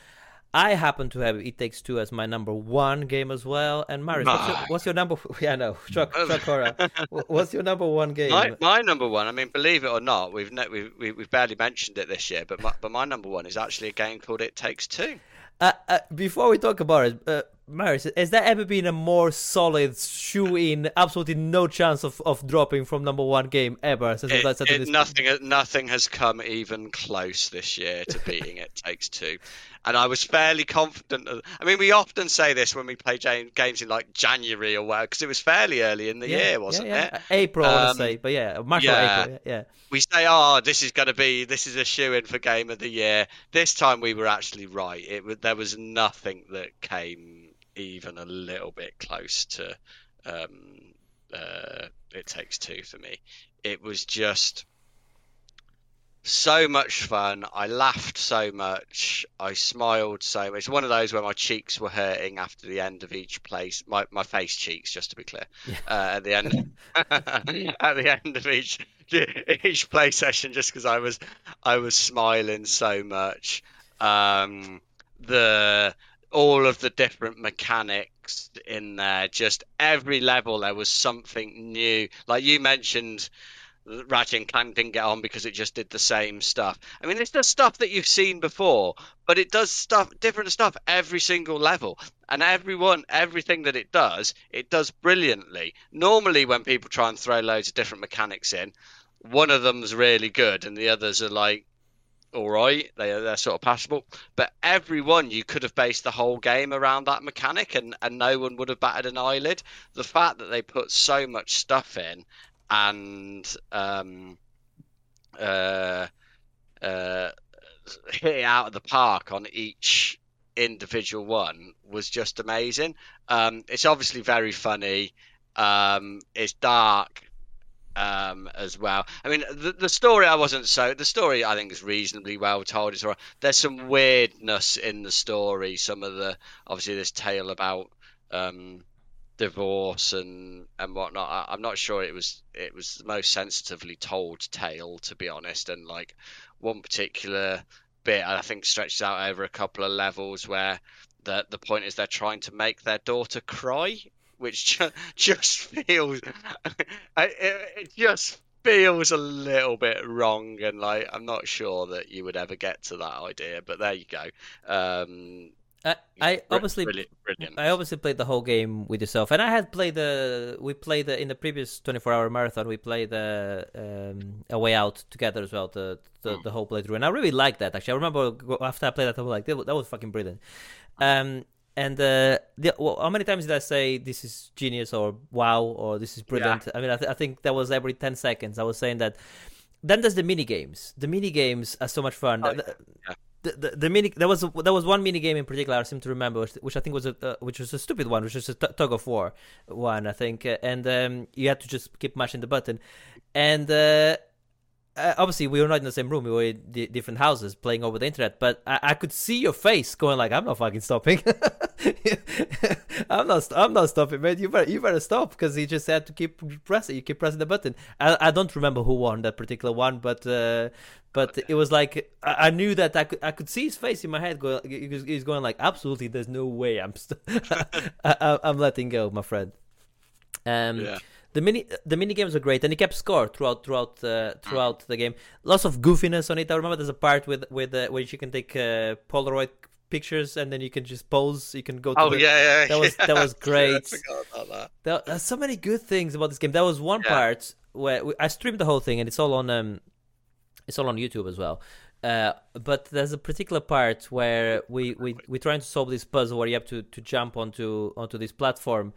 I happen to have It Takes Two as my number one game as well. And Marius, what's your, what's your number? Yeah, I know. Shock, shock horror. What's your number one game? My, my number one. I mean, believe it or not, we've ne- we've we- we've barely mentioned it this year, but my, but my number one is actually a game called It Takes Two. Uh, uh, before we talk about it, uh, Marius, has there ever been a more solid shoo in, absolutely no chance of, of dropping from number one game ever since It- it- nothing nothing has come even close this year to beating It Takes Two, and I was fairly confident. Of, I mean, we often say this when we play games in like January or whatever, because it was fairly early in the Yeah, year, wasn't yeah, it? yeah. April, I want Um, say, but yeah, March or yeah. April, yeah. yeah. we say, "Oh, this is going to be this is a shoo in for game of the year." This time we were actually right. It there was nothing that came even a little bit close to um, uh, it takes two for me. It was just so much fun. I laughed so much. I smiled so much. It's one of those where my cheeks were hurting after the end of each place. My my face cheeks, just to be clear. Uh, at the end, at the end of each each play session, just because I was I was smiling so much. Um, the all of the different mechanics in there, just every level there was something new. Like you mentioned, Ratchet and Clank didn't get on because it just did the same stuff. I mean, it's the stuff that you've seen before, but it does stuff different stuff every single level, and everyone, everything that it does, it does brilliantly. Normally, when people try and throw loads of different mechanics in, one of them's really good, and the others are like all right. They they're sort of passable. But everyone you could have based the whole game around that mechanic, and and no one would have batted an eyelid. The fact that they put so much stuff in and um uh uh hit it out of the park on each individual one was just amazing. Um, it's obviously very funny. Um, it's dark um, as well. I mean, the, the story I wasn't so. The story I think is reasonably well told. It's. There's some weirdness in the story. Some of the obviously this tale about um, divorce and and whatnot. I, I'm not sure it was it was the most sensitively told tale to be honest. And like one particular bit, I think stretches out over a couple of levels where the the point is they're trying to make their daughter cry which ju- just feels it, it just feels a little bit wrong and like i'm not sure that you would ever get to that idea but there you go um I, I obviously brilliant, brilliant. I obviously played the whole game with yourself, and I had played the. We played the in the previous twenty four hour marathon. We played the um, a way out together as well, the the, the whole playthrough, and I really liked that. Actually, I remember after I played that, I was like, that was, that was fucking brilliant. Um, and uh, the, well, how many times did I say this is genius or wow or this is brilliant? I mean, I, th- I think that was every ten seconds. I was saying that. Then there's the mini games. The mini games are so much fun. Oh, The- yeah. the, the, the mini there was there was one mini game in particular I seem to remember, which, which I think was a uh, which was a stupid one, which was a t- tug of war one, I think, uh, and um, you had to just keep mashing the button, and. Uh, uh, obviously we were not in the same room we were in d- different houses playing over the internet but I-, I could see your face going like i'm not fucking stopping i'm not i'm not stopping man you better you better stop because he just had to keep pressing you keep pressing the button i, I don't remember who won that particular one but uh, but it was like I, I knew that i could i could see his face in my head going he's going like absolutely there's no way i'm st- I, i'm letting go my friend um Yeah. the mini the mini games are great, and he kept score throughout throughout uh, throughout the game. Lots of goofiness on it. I remember there's a part with with uh, where you can take uh, Polaroid pictures and then you can just pose. You can go. To Oh the, yeah, yeah. that was- that was yeah. great. I forgot about that. There, there's so many good things about this game. that was one Yeah. part where we, I streamed the whole thing, and it's all on um, it's all on YouTube as well. Uh, but there's a particular part where we we we're trying to solve this puzzle where you have to to jump onto onto this platform,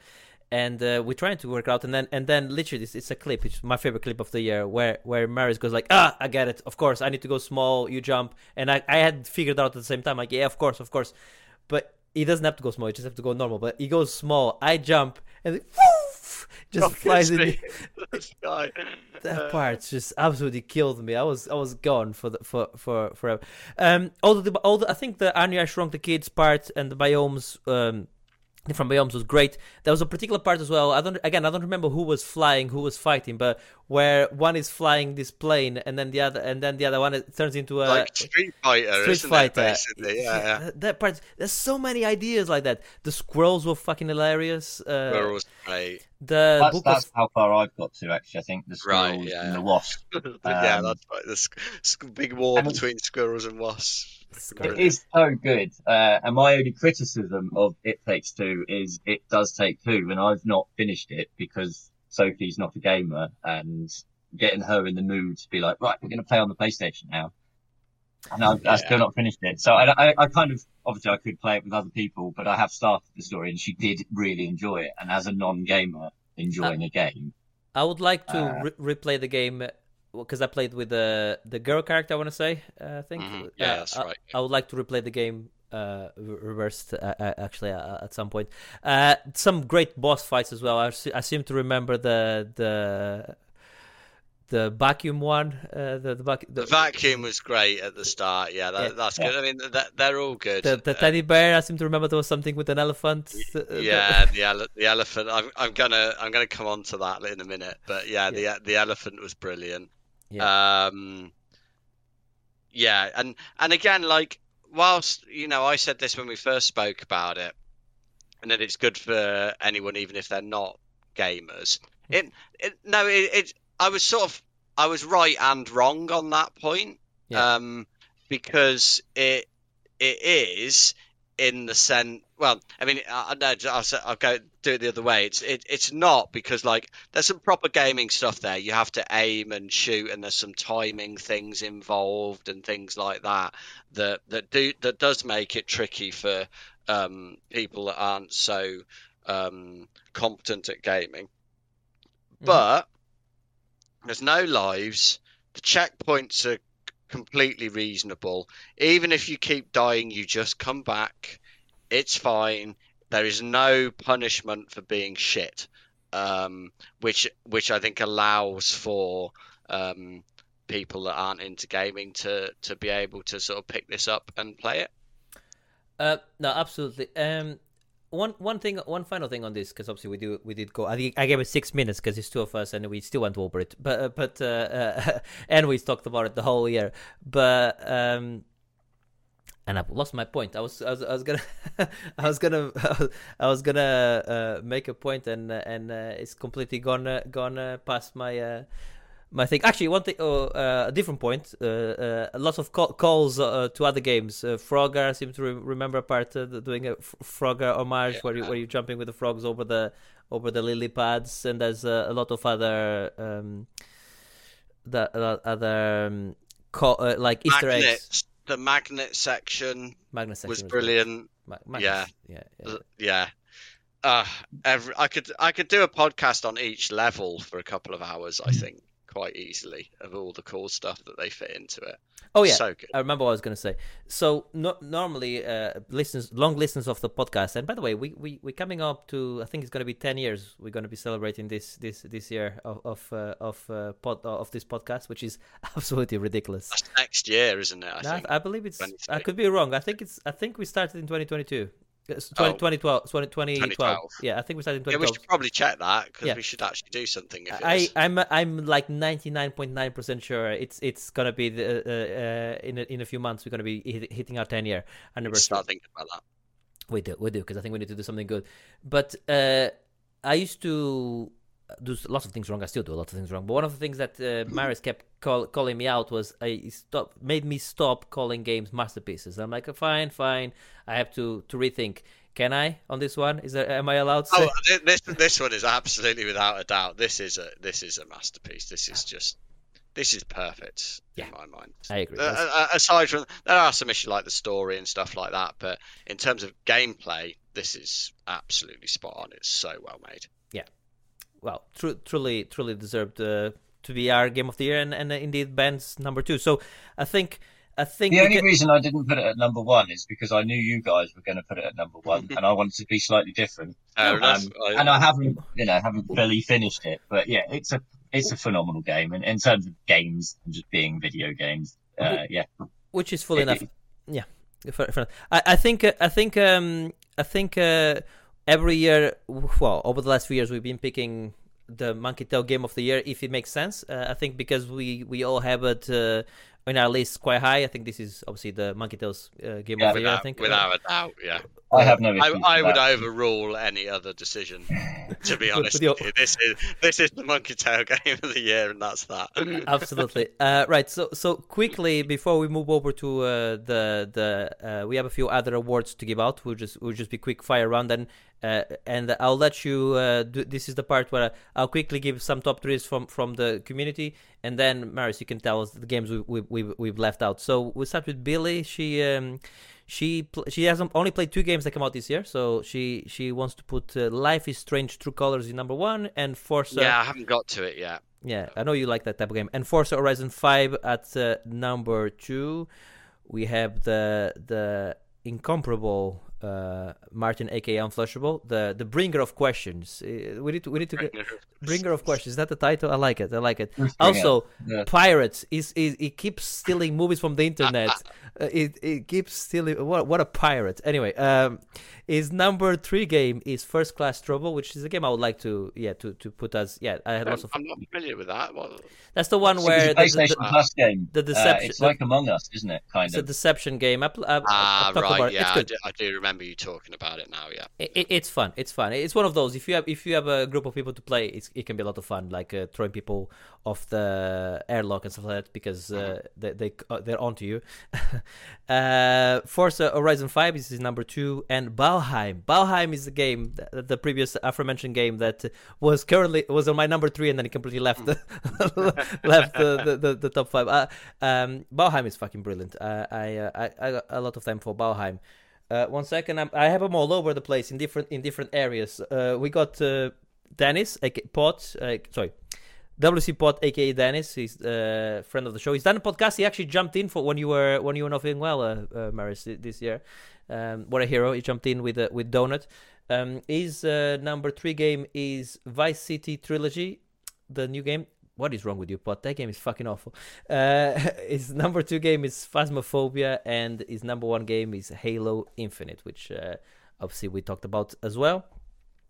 and uh, we're trying to work out, and then and then literally it's, it's a clip. It's my favorite clip of the year where where maris goes like, ah, I get it. Of course, I need to go small. You jump, and I I had figured out at the same time like, yeah, of course, of course, but. He doesn't have to go small; he just have to go normal. But he goes small. I jump, and it, just flies in. the- this that Uh, part just absolutely killed me. I was I was gone for the for for forever. Um, all the all the, I think the Honey I Shrunk the Kids part and the biomes um different biomes was great. There was a particular part as well. I don't again I don't remember who was flying, who was fighting, but where one is flying this plane and then the other and then the other one it turns into a like Street Fighter, Street isn't Fighter. it? Basically, yeah. yeah. that- That part. There's so many ideas like that. The squirrels were fucking hilarious. Uh, Squirrels, great. the That's, book that's was how far I've got to actually. I think the Right, squirrels yeah, and yeah. the wasp. yeah, Um, that's right. The sc- sc- big war between squirrels and wasps. It is so good. Uh, and my only criticism of It Takes Two is it does take two, and I've not finished it because Sophie's not a gamer, and getting her in the mood to be like, right, we're going to play on the PlayStation now. And I, I still not finished it. So I, I, I kind of, obviously I could play it with other people, but I have started the story and she did really enjoy it. And as a non-gamer enjoying a game, I would like to Uh, re- replay the game because I played with the the girl character. I want to say, uh, I think. Mhm. Yeah, Uh, that's I, right. I would like to replay the game uh, reversed uh, uh, actually uh, at some point. Uh, some great boss fights as well. I, I seem to remember the the the vacuum one. Uh, the the, vac- The vacuum was great at the start. Yeah, that, Yeah. that's good. I mean, that, they're all good. the, the Uh, teddy bear. I seem to remember there was something with an elephant. uh, yeah, the ele- the elephant. I'm I'm gonna I'm gonna come on to that in a minute. But yeah, the the elephant was brilliant. Um, yeah, and and again, like whilst you know, I said this when we first spoke about it, and that it's good for anyone, even if they're not gamers. It, it no, it, it I was sort of I was right and wrong on that point. Yeah. Um, because it it is in the sense. Well, I mean, I, know I'll, I'll go do it the other way. It's it, it's not because like there's some proper gaming stuff there. You have to aim and shoot, and there's some timing things involved and things like that that that do that does make it tricky for um, people that aren't so um, competent at gaming. Mhm. But there's no lives. The checkpoints are completely reasonable. Even if you keep dying, you just come back. It's fine. There is no punishment for being shit, um, which which I think allows for um, people that aren't into gaming to to be able to sort of pick this up and play it. Uh, no, absolutely. Um, one one thing, one final thing on this, because obviously we do we did go. I I gave it six minutes because it's two of us and we still went over it. But uh, but uh, and we talked about it the whole year. But um, and I've lost my point. I was I was, I was gonna I was gonna I was gonna uh, make a point and uh, and uh, it's completely gone uh, gone uh, past my. Uh, my thing. Actually, one thing, oh, uh, a different point. Uh, uh, lots of call, calls uh, to other games. Uh, Frogger, I seem to re- remember a part uh, doing a F- Frogger homage Yeah. where you where you're jumping with the frogs over the over the lily pads, and there's uh, a lot of other um, the other um, call, uh, like Easter eggs. The magnet section Magnet section was great. brilliant. Ma- Yeah. yeah, yeah. Yeah. Uh, every I could I could do a podcast on each level for a couple of hours. I think quite easily of all the cool stuff that they fit into it. Oh yeah, so good. I remember what I was going to say. So no, normally, uh, listeners, long listeners of the podcast, and by the way, we we we're coming up to I think it's going to be ten years. We're going to be celebrating this this this year of of uh, of uh, pod, of this podcast, which is absolutely ridiculous. That's next year, isn't it? I think. I believe it's. I could be wrong. I think it's. I think we started in 2022. Yes, 20, Oh. 2012, 2012. 2012. Yeah, I think we started in yeah, we should probably check that because Yeah. we should actually do something. I. I'm I'm like 99.9 percent sure it's it's gonna be the, uh, uh, in a, in a few months we're gonna be hitting our 10 year anniversary. start thinking about that. We do, we do, because I think we need to do something good. But uh, I used to do lots of things wrong. I still do a lot of things wrong. But one of the things that uh, Maris kept call, calling me out was I stop made me stop calling games masterpieces. I'm like, fine, fine. I have to to rethink. Can I on this one? Is there am I allowed to? Oh, say- this this one is absolutely without a doubt. This is a this is a masterpiece. This is just this is perfect Yeah. in my mind. I agree. Uh, uh, aside from there are some issues like the story and stuff like that, but in terms of gameplay, this is absolutely spot on. It's so well made. Well, tru- truly, truly deserved uh, to be our game of the year, and, and uh, indeed Ben's number two. So I think, I think The only can- reason I didn't put it at number one is because I knew you guys were going to put it at number one, and I wanted to be slightly different. Fair. Um, I- and I haven't, you know, haven't fully finished it. But yeah, it's a it's a phenomenal game, and in terms of games and just being video games, uh, yeah, which is full It- enough. Yeah, fair, fair enough. I, I think uh, I think um, I think uh, every year, well, over the last few years, we've been picking the Monkey Tail Game of the Year if it makes sense. Uh, I think because we we all have it uh, in our list quite high. I think this is obviously the Monkey Tail's uh, Game Yeah, of the Year. I think without a doubt, yeah. I have no I. I would overrule any other decision. To be honest, with your- this is this is the Monkey Tail Game of the Year, and that's that. Absolutely. Uh, right. So so quickly before we move over to uh, the the uh, we have a few other awards to give out. We'll just we'll just be quick fire round then, uh, and I'll let you. Uh, do, this is the part where I'll quickly give some top threes from from the community, and then Maris, you can tell us the games we, we, we've we've left out. So we'll start with Billy. She um she pl- she hasn't only played two games that come out this year, so she she wants to put uh, Life is Strange: True Colors in number one and Forza. yeah, I haven't got to it yet. Yeah, I know you like that type of game. And Forza Horizon 5 at uh, number 2. We have the the incomparable uh, Martin aka Unflushable, the the bringer of questions. Uh, we need to we need to get bringer of questions. Is that the title? I like it. I like it. Bringer, Also, yeah. pirates is is it keeps stealing movies from the internet. uh, it it keeps stealing. What what a pirate. Anyway, um, his number three game is First Class Trouble, which is a game I would like to yeah to to put as yeah. I had lots of I'm not familiar with that. What, that's the one It's where the, PlayStation the, Plus game. the Uh, deception- it's like Among Us, isn't it? Kind it's a deception game. I, I, I, ah, I've about right. Yeah, It's I good. do, I do remember you talking about it now. Yeah. It, it- it's fun. It's fun. It's one of those. If you have if you have a group of people to play, it's, it can be a lot of fun. Like uh, throwing people off the airlock and stuff like that because uh, they they uh, they're onto you. uh, Forza Horizon Five is number two, and Valheim. Valheim is the game, the, the previous aforementioned game that was currently was on my number three, and then it completely left the left the, the, the, the top five. Uh, um, Valheim is fucking brilliant. Uh, I, uh, I I got a lot of time for Valheim. Uh, one second, I'm, I have them all over the place in different in different areas. Uh, we got uh, Dennis, aka Pot, uh, sorry, WC Pot, aka Dennis. He's a friend of the show. He's done a podcast. He actually jumped in for when you were when you were not feeling well, uh, uh, Maris, this year. Um, what a hero! He jumped in with uh, with Donut. Um, his uh, number three game is Vice City Trilogy, the new game. What is wrong with you, Pot? That game is fucking awful. Uh, his number two game is Phasmophobia, and his number one game is Halo Infinite, which uh, obviously we talked about as well.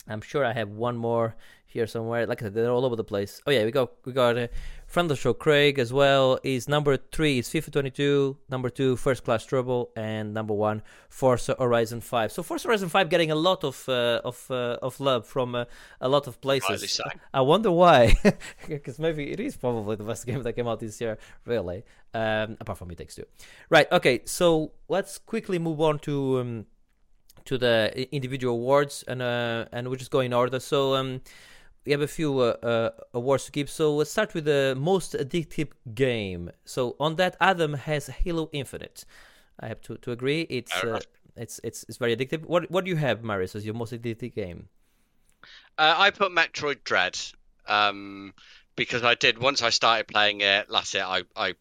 I'm sure I have one more here somewhere. Like I said, they're all over the place. Oh yeah, we got we got a friend of the show, Craig, as well. Is number three is FIFA 22, number two First Class Trouble, and number one Forza Horizon 5. So Forza Horizon 5 getting a lot of uh, of uh, of love from uh, a lot of places. I wonder why, because maybe it is probably the best game that came out this year, really. Um, apart from It Takes Two, right? Okay, so let's quickly move on to. Um, to the individual awards and uh, and we'll just go in order. So um, we have a few uh, uh, awards to give. So let's start with the most addictive game. So on that, Adam has Halo Infinite. I have to, to agree. It's uh, it's it's it's very addictive. What what do you have, Marius, as your most addictive game? Uh, I put Metroid Dread um, because I did once I started playing it. That's it. I I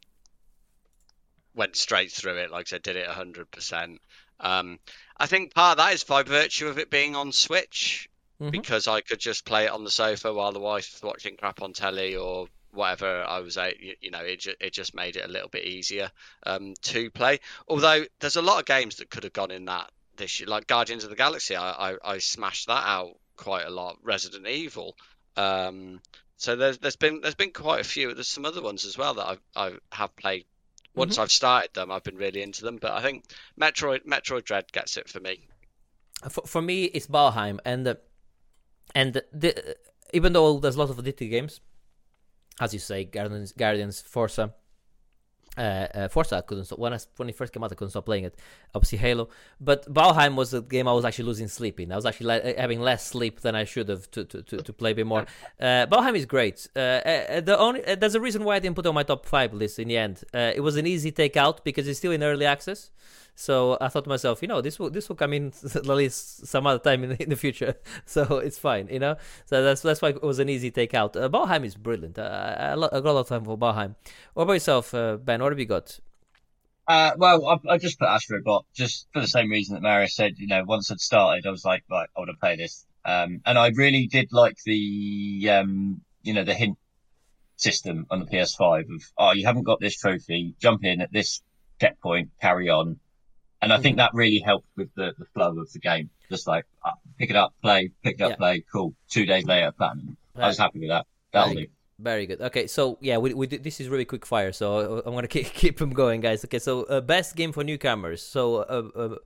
went straight through it. Like I did it hundred percent. Um, I think part of that is by virtue of it being on Switch, Mhm. because I could just play it on the sofa while the wife's watching crap on telly or whatever I was out. You, you know, it ju- it just made it a little bit easier um, to play. Although there's a lot of games that could have gone in that this year, like Guardians of the Galaxy. I I, I smashed that out quite a lot. Resident Evil. Um, so there's there's been there's been quite a few. There's some other ones as well that I've I have played. Once I've started them, I've been really into them. But I think Metroid Metroid Dread gets it for me. for, for me it's Valheim and uh, and the, even though there's lots of addictive games as you say Guardians Guardians Forza uh, uh, Forza I couldn't stop. When I when it first came out I couldn't stop playing it. Obviously Halo. But Valheim was a game I was actually losing sleep in. I was actually le- having less sleep than I should have to, to, to, to play a bit more. Uh, Valheim is great. Uh, uh, the only uh, there's a reason why I didn't put it on my top 5 list in the end. Uh, it was an easy takeout because it's still in early access so I thought to myself, you know, this will this will come in at least some other time in the, in the future, so it's fine, you know. So that's that's why it was an easy takeout. Uh, is brilliant. Uh, I, I, got a lot of time for Valheim. What about yourself, uh, Ben? What have you got? Uh, well, I, I just put Astrobot just for the same reason that Marius said. You know, once I'd started, I was like, right, I want to play this. Um, and I really did like the, um, you know, the hint system on the PS5 of, oh, you haven't got this trophy, jump in at this checkpoint, carry on. And I think that really helped with the, the flow of the game. Just like, uh, pick it up, play, pick it up, Yeah. play, cool. Two days later, platinum. I was happy with that. That'll do. Very good. Okay, so yeah, we, we this is really quick fire, so I'm gonna keep, keep them going, guys. Okay, so uh, best game for newcomers. So uh,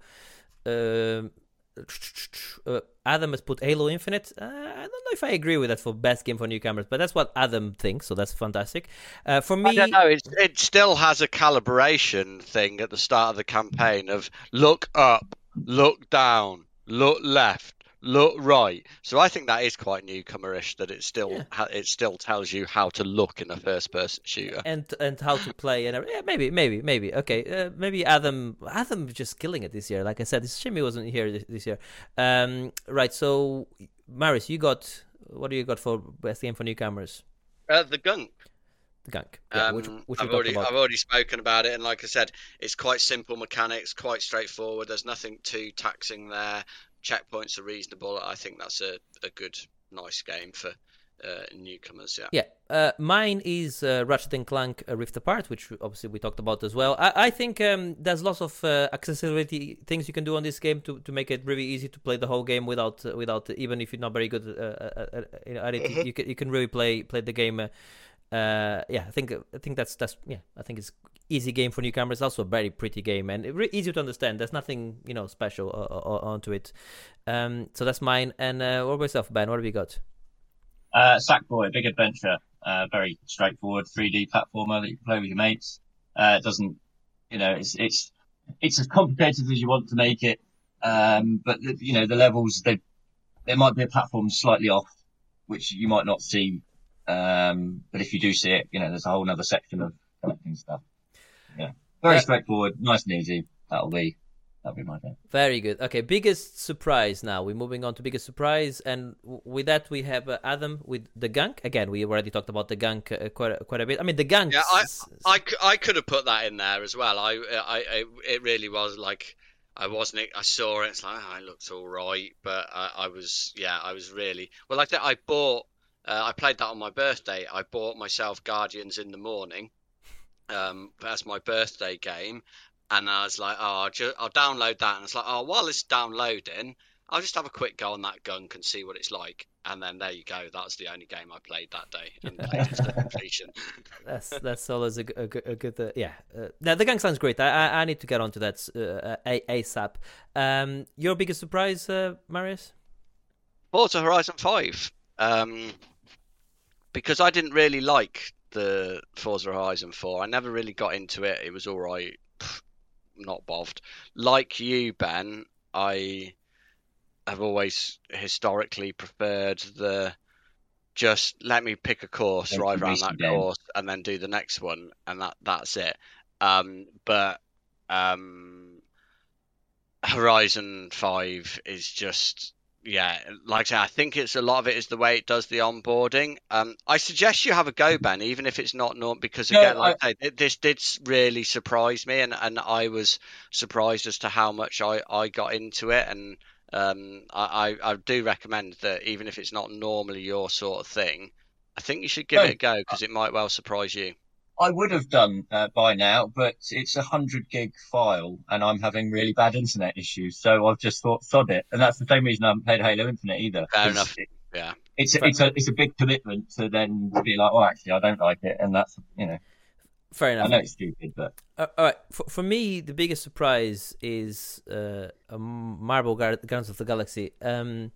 uh, um, uh, Adam has put Halo Infinite. Uh, I don't know if I agree with that for best game for newcomers, but that's what Adam thinks, so that's fantastic. Uh, for me, I don't know. It, it still has a calibration thing at the start of the campaign of look up, look down, look left, look right. So I think that is quite newcomerish. That it still Yeah. ha- it still tells you how to look in a first-person shooter. and and how to play and every- yeah, maybe maybe maybe okay uh, maybe Adam Adam just killing it this year like I said this Jimmy wasn't here this, this year um right so Maris you got what do you got for best game for newcomers Uh, the gunk. the gunk yeah, Um, which, which I've already I've already spoken about it, and like I said, it's quite simple mechanics, quite straightforward. There's nothing too taxing there. Checkpoints are reasonable. I think that's a, a good, nice game for uh, newcomers. Yeah. Yeah, uh, mine is uh, Ratchet and Clank uh, Rift Apart, which obviously we talked about as well. I, I think um, there's lots of uh, accessibility things you can do on this game to, to make it really easy to play the whole game without uh, without even if you're not very good at it, you, you can you can really play play the game. Uh, uh, yeah, I think I think that's that's yeah, I think it's easy game for newcomers. Also a very pretty game and re- easy to understand. There's nothing you know special uh, uh, onto it. Um, so that's mine. And uh, what about yourself, Ben? What have you got? Uh, Sackboy, Big Adventure, uh, very straightforward 3D platformer that you can play with your mates. Uh, it doesn't, you know, it's, it's, it's as complicated as you want to make it. Um, but the, you know, the levels, they, there might be a platform slightly off, which you might not see. Um, but if you do see it, you know, there's a whole other section of collecting stuff. Yeah. Very Yeah. straightforward, nice and easy. That'll be, that'll be my game. Very good. Okay, biggest surprise now. We're moving on to biggest surprise, and w- with that we have uh, Adam with the gunk. Again, we already talked about the gunk uh, quite a, quite a bit. I mean, the gunk. Yeah, I, s- s- I, c- I could have put that in there as well. I, I, I it really was like I wasn't. I saw it. It's like oh, it looks all right, but I, I was yeah, I was really well. Like that, I bought. Uh, I played that on my birthday. I bought myself Guardians in the morning. Um, as my birthday game, and I was like, oh, I'll, ju- I'll download that. And it's like, oh, while it's downloading, I'll just have a quick go on that gunk and see what it's like. And then there you go. That's the only game I played that day and played it to completion. that's that's always a, g- a good, a good uh, yeah. Uh, now the gunk sounds great. I, I I need to get onto that uh, ASAP. Um, your biggest surprise, uh, Marius? Forza Horizon 5. Um, because I didn't really like the Forza Horizon 4. I never really got into it. It was all right. Pff, Not bothered. Like you, Ben, I have always historically preferred the just let me pick a course, Like drive around that game. course, and then do the next one, and that that's it. Um, but um, Horizon Five is just yeah, like I say, I think it's a lot of it is the way it does the onboarding. Um, I suggest you have a go, Ben, even if it's not normal, because No, again, like I- I say, this did really surprise me, and, and I was surprised as to how much I, I got into it, and um, I, I I do recommend that even if it's not normally your sort of thing, I think you should give No, it a go because it might well surprise you. I would have done uh, by now, but it's a hundred gig file, and I'm having really bad internet issues. So I've just thought, sod it, and that's the same reason I haven't played Halo Infinite either. Fair 'cause enough. it- Yeah. it's a, it's a it's a big commitment to then be like, oh, actually, I don't like it, and that's you know, Fair enough. I enough. know it's stupid, but Uh, all right. For, for me, the biggest surprise is uh, a Marvel Gar- Guardians of the Galaxy. Um,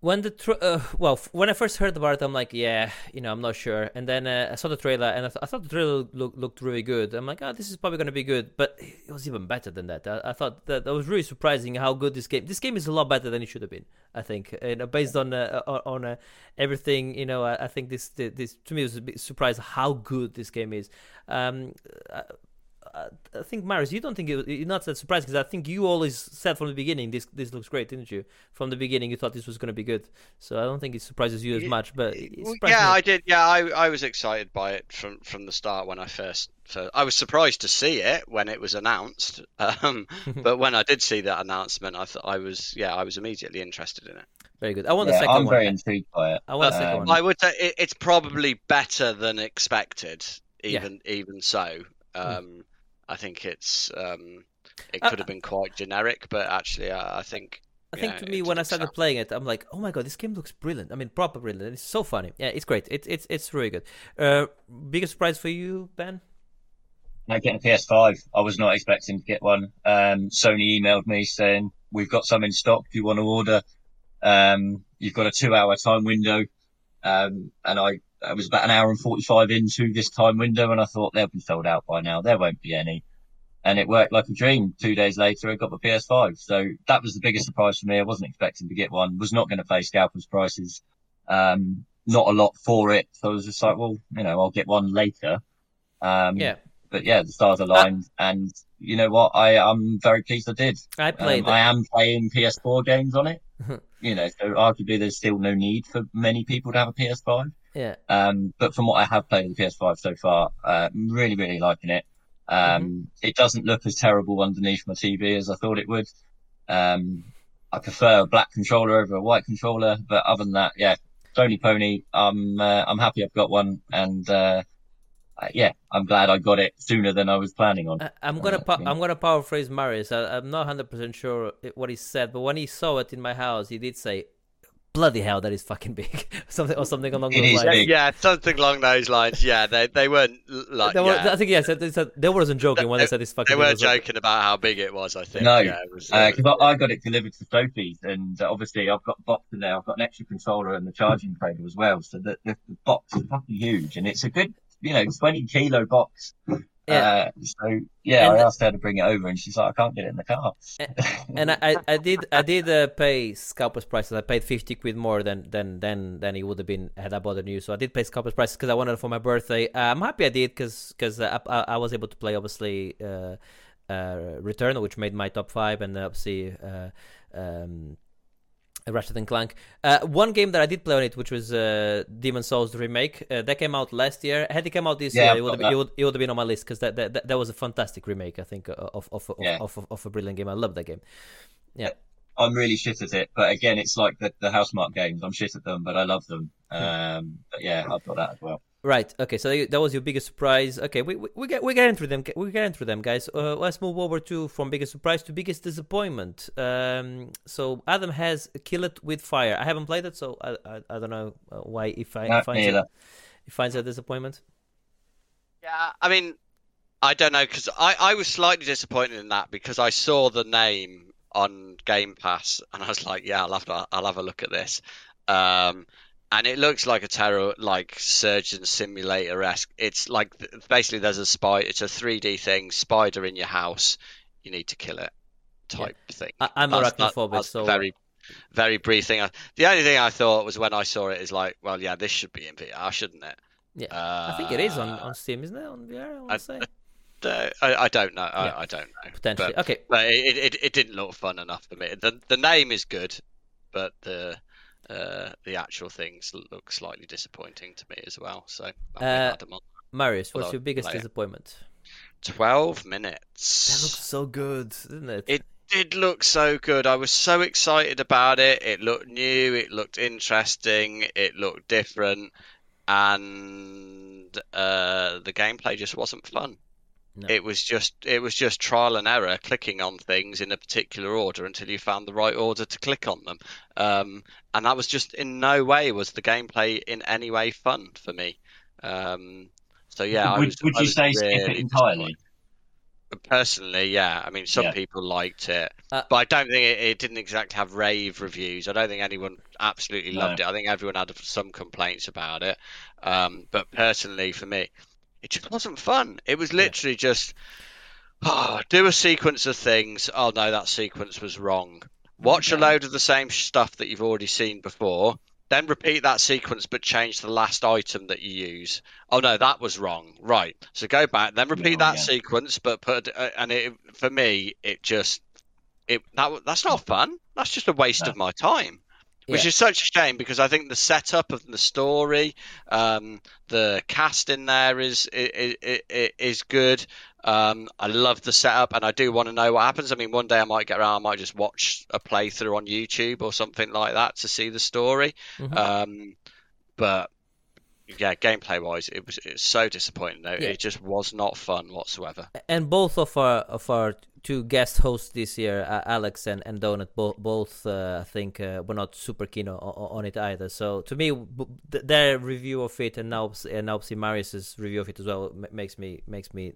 when the tra- uh, well, f- when I first heard about it, I'm like, yeah, you know, I'm not sure. And then uh, I saw the trailer, and I, th- I thought the trailer look, looked really good. I'm like, oh, this is probably going to be good, but it was even better than that. I, I thought that that was really surprising how good this game. This game is a lot better than it should have been. I think, you know, based on uh, on, uh, everything, you know, I, I think this this to me was a bit surprised how good this game is. Um, I, I think Marius, you don't think it, you're not that surprised because I think you always said from the beginning this this looks great, didn't you? From the beginning, you thought this was going to be good. So I don't think it surprises you as much, but it yeah, me. I did. Yeah, I, I was excited by it from, from the start when I first, first. I was surprised to see it when it was announced, um, but when I did see that announcement, I thought I was yeah, I was immediately interested in it. very good. I want the yeah, second I'm one. very intrigued by it. I want the second Um, one. I would say it, it's probably better than expected, Yeah. even even so. Um, I think it's um, it Uh, could have been quite generic, but actually, I, I think I think yeah, to me, when I started sound- playing it, I'm like, oh my god, this game looks brilliant. I mean, proper brilliant. It's so funny. Yeah, it's great. It's it's it's really good. Uh, biggest surprise for you, Ben? Now getting a PS5, I was not expecting to get one. Um, Sony emailed me saying we've got some in stock. Do you want to order? Um, you've got a two-hour time window, um, and I, I was about an hour and forty-five into this time window, and I thought they'll be sold out by now. There won't be any, and it worked like a dream. Two days later, I got my PS5, so that was the biggest surprise for me. I wasn't expecting to get one. Was not going to pay scalpers prices. Um, not a lot for it, so I was just like, well, you know, I'll get one later. Um, Yeah, but yeah, the stars aligned, and you know what? I I'm very pleased I did. I played. Um, I am playing PS4 games on it. You know, so arguably there's still no need for many people to have a PS5. Yeah, Um, but from what I have played with the PS5 so far, uh, I'm really, really liking it. Um, Mm-hmm. it doesn't look as terrible underneath my TV as I thought it would. Um, I prefer a black controller over a white controller, but other than that, yeah, Sony Pony, I'm, uh, I'm happy I've got one and, uh, uh, yeah, I'm glad I got it sooner than I was planning on. I, I'm gonna Uh, pa- yeah. I'm gonna paraphrase Marius. I, I'm not hundred percent sure what he said, but when he saw it in my house, he did say, "Bloody hell, that is fucking big," something or something along It those is lines. big. yeah, something along those lines. Yeah, they they weren't like They were, yeah, I think yeah, said, they, said, they wasn't joking when they said it's fucking. they weren't as well. joking about how big it was. I think. No, yeah, uh, because I, I got it delivered to Sophie's, and uh, obviously I've got a box in there. I've got an extra controller and the charging cradle as well. So the, the, the box is fucking huge, and it's a good, you know, twenty kilo box. Yeah. Uh, so yeah, And- I asked her to bring it over, and she's like, I can't get it in the car. and I, I, did I did uh, pay scalpers prices. I paid fifty quid more than than than than it would have been had I bought a new. So I did pay scalpers prices because I wanted it for my birthday. Uh, I'm happy I did because because I, I, I was able to play obviously uh, uh, Return, which made my top five, and obviously. Uh, um, Ratchet and Clank. Uh, one game that I did play on it, which was uh, Demon's Souls remake, uh, that came out last year. Had it come out this Yeah, year, it would, have, it, would, it would have been on my list because that, that that was a fantastic remake. I think of of of, of, Yeah. of, of, of a brilliant game. I love that game. Yeah, I'm really shit at it, but again, it's like the, the Housemark games. I'm shit at them, but I love them. Hmm. Um, but yeah, I've got that as well. Right. Okay. So that was your biggest surprise. Okay. We we, we get we get into them. We get into them, guys. Uh, let's move over to from biggest surprise to biggest disappointment. Um. So Adam has Kill It with Fire. I haven't played it, so I I, I don't know uh, why if I No, finds me it, he finds it a disappointment. Yeah, I mean, I don't know because I, I was slightly disappointed in that because I saw the name on Game Pass and I was like, yeah, I'll have to, I'll have a look at this. Um, and it looks like a terror, like surgeon simulator esque. It's like basically there's a spy. It's a 3D thing, spider in your house. You need to kill it, type thing. I, I'm That's- that- arachnophobic, so very, very brief thing. The only thing I thought was when I saw it is like, well, yeah, this should be in VR, shouldn't it? yeah. Uh, I think it is on, on Steam, isn't it? On VR, I want to say uh, I, I don't know. I, Yeah. I don't know. potentially. But, okay. but it, it, it didn't look fun enough for me. The the name is good. but the uh, the actual things look slightly disappointing to me as well. So Uh, Marius, what's your biggest disappointment? twelve minutes. That looks so good, didn't it? It did look so good. I was so excited about it. It looked new. It looked interesting. It looked different, and uh, the gameplay just wasn't fun. No. It was just it was just trial and error, clicking on things in a particular order until you found the right order to click on them. Um, and that was just in no way was the gameplay in any way fun for me. Um, so yeah, I would, was, would I you was say skip it entirely? Personally, yeah. I mean, some Yeah. people liked it, Uh, but I don't think it, it didn't exactly have rave reviews. I don't think anyone absolutely No. loved it. I think everyone had some complaints about it. Um, but personally, for me, it just wasn't fun. It was literally just oh, do a sequence of things. Oh no, that sequence was wrong. Watch a load of the same stuff that you've already seen before. Then repeat that sequence, but change the last item that you use. Oh no, that was wrong. Right. So go back, then repeat Yeah, that yeah. sequence, but put uh, and it for me it just it that that's not fun. That's just a waste No. of my time. Which Yeah. is such a shame because I think the setup of the story, um, the cast in there is is, is, is good. Um, I love the setup, and I do want to know what happens. I mean, one day I might get around, I might just watch a playthrough on YouTube or something like that to see the story. Mhm. Um, but yeah, gameplay wise, it was it's so disappointing. Though. Yeah. It just was not fun whatsoever. and both of our of our two guest hosts this year, uh, Alex and, and Donut, both both uh, I think uh, were not super keen on, on it either. So to me, b- th- their review of it and now and now see Marius's review of it as well m- makes me makes me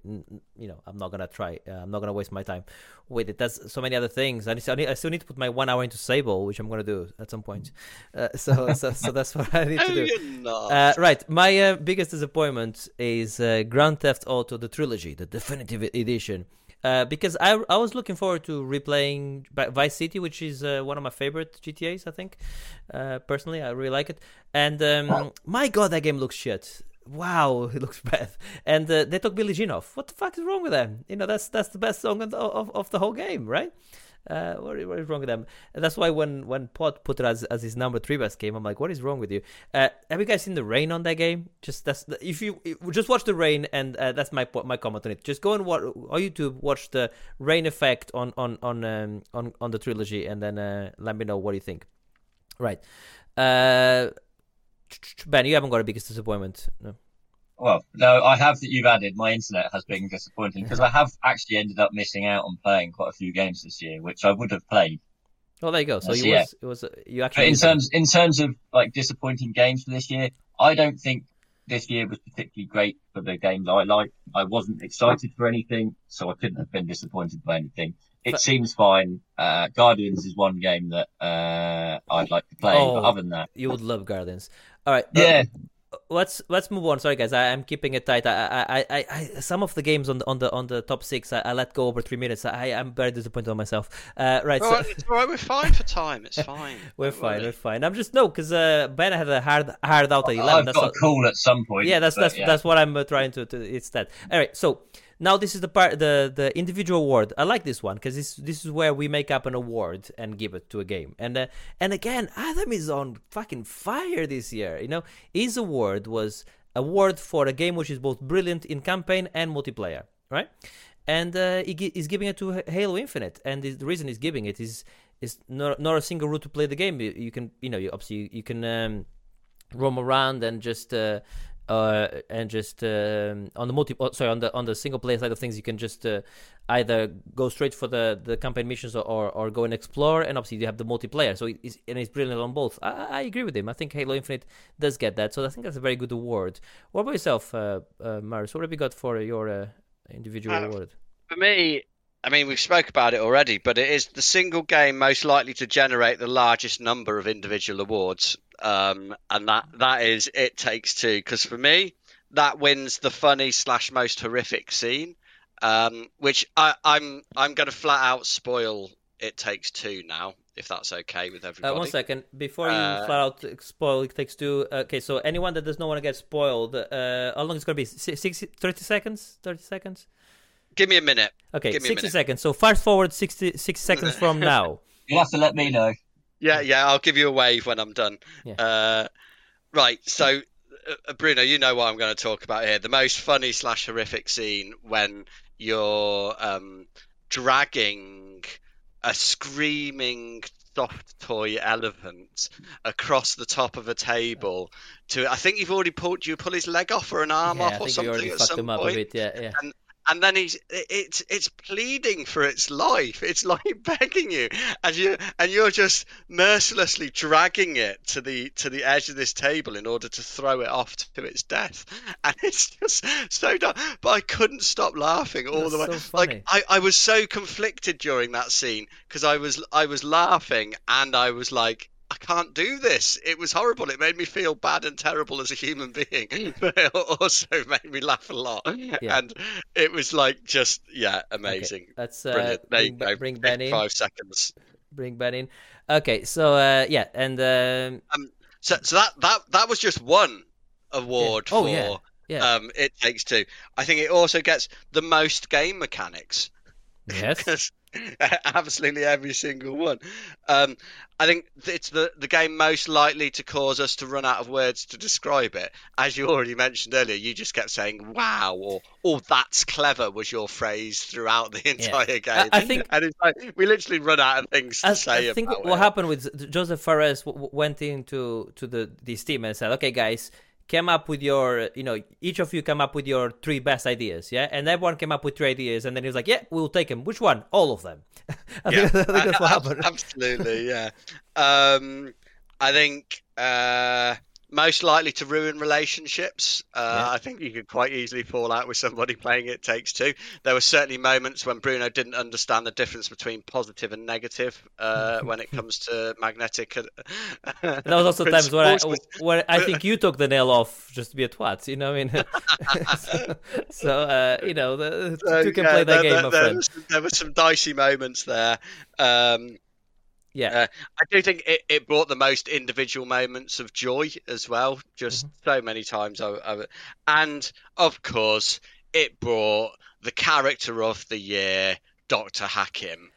you know I'm not gonna try. Uh, I'm not gonna waste my time with it. That's so many other things. I, need, I, still need to put my one hour into Sable, which I'm gonna do at some point. Uh, so, so so that's what I need to do. Uh, right, my uh, biggest disappointment is uh, Grand Theft Auto: The Trilogy, the definitive edition, uh, because I I was looking forward to replaying Vice City, which is uh, one of my favorite GTA's. I think, uh, personally, I really like it. And um, my God, that game looks shit. Wow, it looks bad. And uh, they took Billie Jean off. What the fuck is wrong with them? You know, that's that's the best song of, of, of the whole game, right? Uh, what, what is wrong with them? And that's why when when Pod put it as as his number three best game, I'm like, what is wrong with you? Uh, have you guys seen the rain on that game? Just that's if you just watch the rain, and uh, that's my my comment on it. Just go and watch on YouTube, watch the rain effect on on on um, on on the trilogy, and then uh, let me know what you think. Right, uh, Ben, you haven't got a biggest disappointment. No. Well, no, I have that you've added. My internet has been disappointing because I have actually ended up missing out on playing quite a few games this year, which I would have played. Well, there you go. So you yeah. was it was you But in terms in terms of like disappointing games for this year, I don't think this year was particularly great for the games I like. I wasn't excited for anything, so I couldn't have been disappointed by anything. It But- seems fine. Uh, Guardians is one game that uh, I'd like to play, Oh. but other than that, you would love Guardians. All right. yeah, let's let's move on. Sorry, guys, I, I'm keeping it tight. I, I, I, I, some of the games on the on the on the top six, I, I let go over three minutes. I, I'm very disappointed on myself. Uh, right, All so right, it's all right. We're fine for time. It's fine. we're fine. worry. We're fine. I'm just no, because uh, Ben had a hard hard out at eleven. I've That's got what, a call at some point. yeah, that's that's yeah. that's what I'm uh, trying to, to. It's that. All right, so. Now this is the part, the the individual award. I like this one because this this is where we make up an award and give it to a game. And uh, and again, Adam is on fucking fire this year. You know, his award was award for a game which is both brilliant in campaign and multiplayer, right? And uh, he he's giving it to Halo Infinite, and the the reason he's giving it is is not not a single route to play the game. You, you can you know you, obviously you, you can um, roam around and just uh, uh, and just um, on the multi oh, sorry on the on the single player side of things you can just uh, either go straight for the the campaign missions or, or, or go and explore and obviously you have the multiplayer so it's and it's brilliant on both. I, I agree with him. I think Halo Infinite does get that so I think that's a very good award. What about yourself uh, uh, Marius? What have you got for your uh, individual Uh, award? For me, I mean, we've spoke about it already, but it is the single game most likely to generate the largest number of individual awards, um, and that that is It Takes Two. Because for me, that wins the funny slash most horrific scene, um, which I, I'm I'm going to flat out spoil It Takes Two now, if that's okay with uh, everybody. one second before you Uh, flat out spoil it takes two okay so anyone that does not want to get spoiled uh, how long is it going to be Si- 60, 30 seconds 30 seconds Give me a minute. Okay, Give me a 60 minute. seconds. So fast forward 60, 60 seconds from now. You'll have to let me know. Yeah, yeah. I'll give you a wave when I'm done. Yeah. Uh, right. So, uh, Bruno, you know what I'm going to talk about here. The most funny slash horrific scene when you're um, dragging a screaming soft toy elephant across the top of a table to I think you've already pulled you pull his leg off or an arm yeah, off or something already at fucked some him up a point bit. Yeah, yeah. and then he's it's it's pleading for its life. It's like begging you. And you and you're just mercilessly dragging it to the to the edge of this table in order to throw it off to its death. And it's just so dumb but i couldn't stop laughing all That's the way. so like I, I was so conflicted during that scene because i was i was laughing and i was like I can't do this. It was horrible. It made me feel bad and terrible as a human being, but it also made me laugh a lot. Yeah. And it was like just yeah, amazing. Okay, let's uh, Brilliant. There you bring, go. bring Ben in. Five seconds. Bring Ben in. Okay, so uh, yeah, and um, So so that that that was just one award Oh, for yeah. yeah, um It Takes Two. I think it also gets the most game mechanics. yes, absolutely every single one. Um, I think it's the the game most likely to cause us to run out of words to describe it. As you already mentioned earlier, you just kept saying "wow" or "oh, that's clever" was your phrase throughout the entire game. I think- and it's like we literally run out of things to I, say I think what it. happened with Josef Fares went into to the this team and said, "Okay, guys, came up with your, you know, each of you came up with your three best ideas, yeah." And everyone came up with three ideas, and then he was like, "Yeah, we'll take them. Which one? All of them." I, Yeah, think, I think that's what happened. Absolutely, yeah. Um, I think uh, most likely to ruin relationships. Uh, Yeah. I think you could quite easily fall out with somebody playing It Takes Two. There were certainly moments when Bruno didn't understand the difference between positive and negative uh, when it comes to magnetic. and- There was also times where I, where I think you took the nail off just to be a twat, you know. what I mean, so, so, uh, you know, the, So, two can yeah, play that there, game, there, my there friend. was- there were some dicey moments there. Um, Yeah, Uh, I do think it, it brought the most individual moments of joy as well. Just Mm-hmm. so many times, I, I, and of course, it brought the character of the year, Doctor Hakim.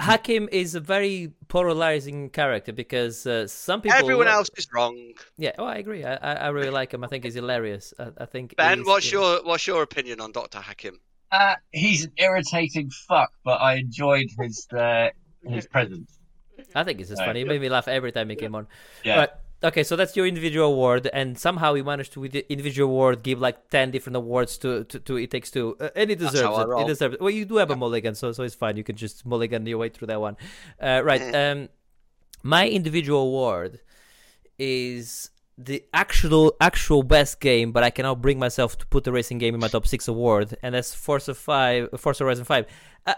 Hakim is a very polarizing character because uh, some people. Everyone else is wrong. Yeah, oh, I agree. I, I I really like him. I think he's hilarious. I, I think. Ben, what's yeah. your what's your opinion on Doctor Hakim? Uh, he's an irritating fuck, but I enjoyed his uh, his presence. I think it's just funny. He made me laugh every time he came on. Yeah. Okay, so that's your individual award, and somehow we managed to, with the individual award, give like ten different awards to to, to It Takes Two, uh, and it deserves it. It deserves it. Well, you do have a mulligan, so so it's fine. You can just mulligan your way through that one. Uh, right. Um, my individual award is the actual actual best game, but I cannot bring myself to put the racing game in my top six award, and that's Forza Five, Forza Horizon Five. I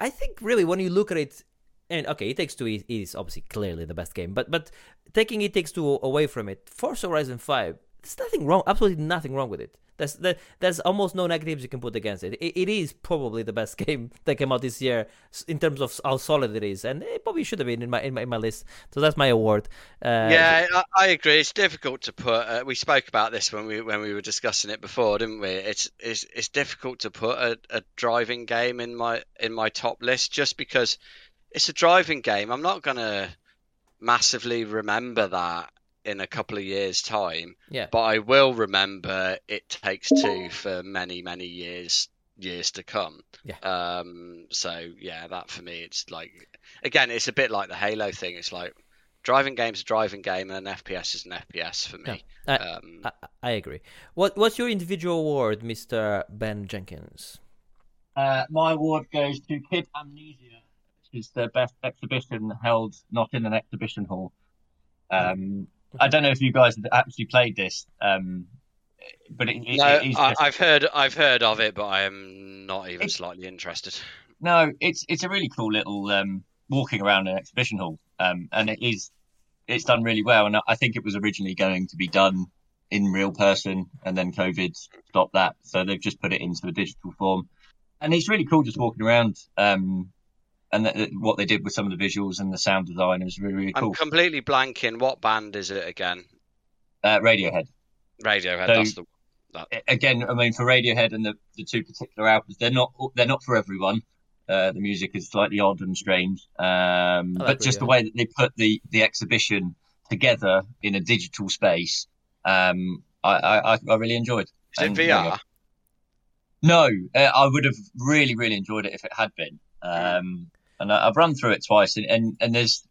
I think really when you look at it, and okay, It Takes Two is, is obviously clearly the best game, but but taking It Takes Two away from it, Forza Horizon Five, there's nothing wrong, absolutely nothing wrong with it. There's there, there's almost no negatives you can put against it. it. It is probably the best game that came out this year in terms of how solid it is, and it probably should have been in my in my, in my list. So that's my award. Uh, yeah, I, I agree. It's difficult to put. Uh, we spoke about this when we when we were discussing it before, didn't we? It's it's it's difficult to put a, a driving game in my in my top list just because it's a driving game. I'm not gonna massively remember that in a couple of years' time, yeah. but I will remember It Takes Two for many many years years to come. Yeah. Um. So yeah, that for me, it's like again, it's a bit like the Halo thing. It's like driving game's a driving game, and an FPS is an FPS for me. I, Um, I, I agree. What what's your individual award, Mister Ben Jenkins? Uh, my award goes to Kid A Mnesia, which is the best exhibition held not in an exhibition hall. Um, I don't know if you guys have actually played this, um, but it, it, no, it is just- I've heard I've heard of it, but I am not even It's- slightly interested. no, it's it's a really cool little um, walking around an exhibition hall, um, and it is it's done really well. And I think it was originally going to be done in real person, and then COVID stopped that, so they've just put it into a digital form, and it's really cool just walking around. Um, and th- what they did with some of the visuals and the sound design is really really cool. I'm cool. completely blanking. What band is it again? Uh, Radiohead. Radiohead. So- that's the. A- Again, I mean, for Radiohead and the, the two particular albums, they're not they're not for everyone. Uh, the music is slightly odd and strange, um, like but just the way that they put the the exhibition together in a digital space, um, I, I I- I really enjoyed. Is it And there you go. VR? No, uh, I would have really, really enjoyed it if it had been. Um, and I've run through it twice, and, and, and there's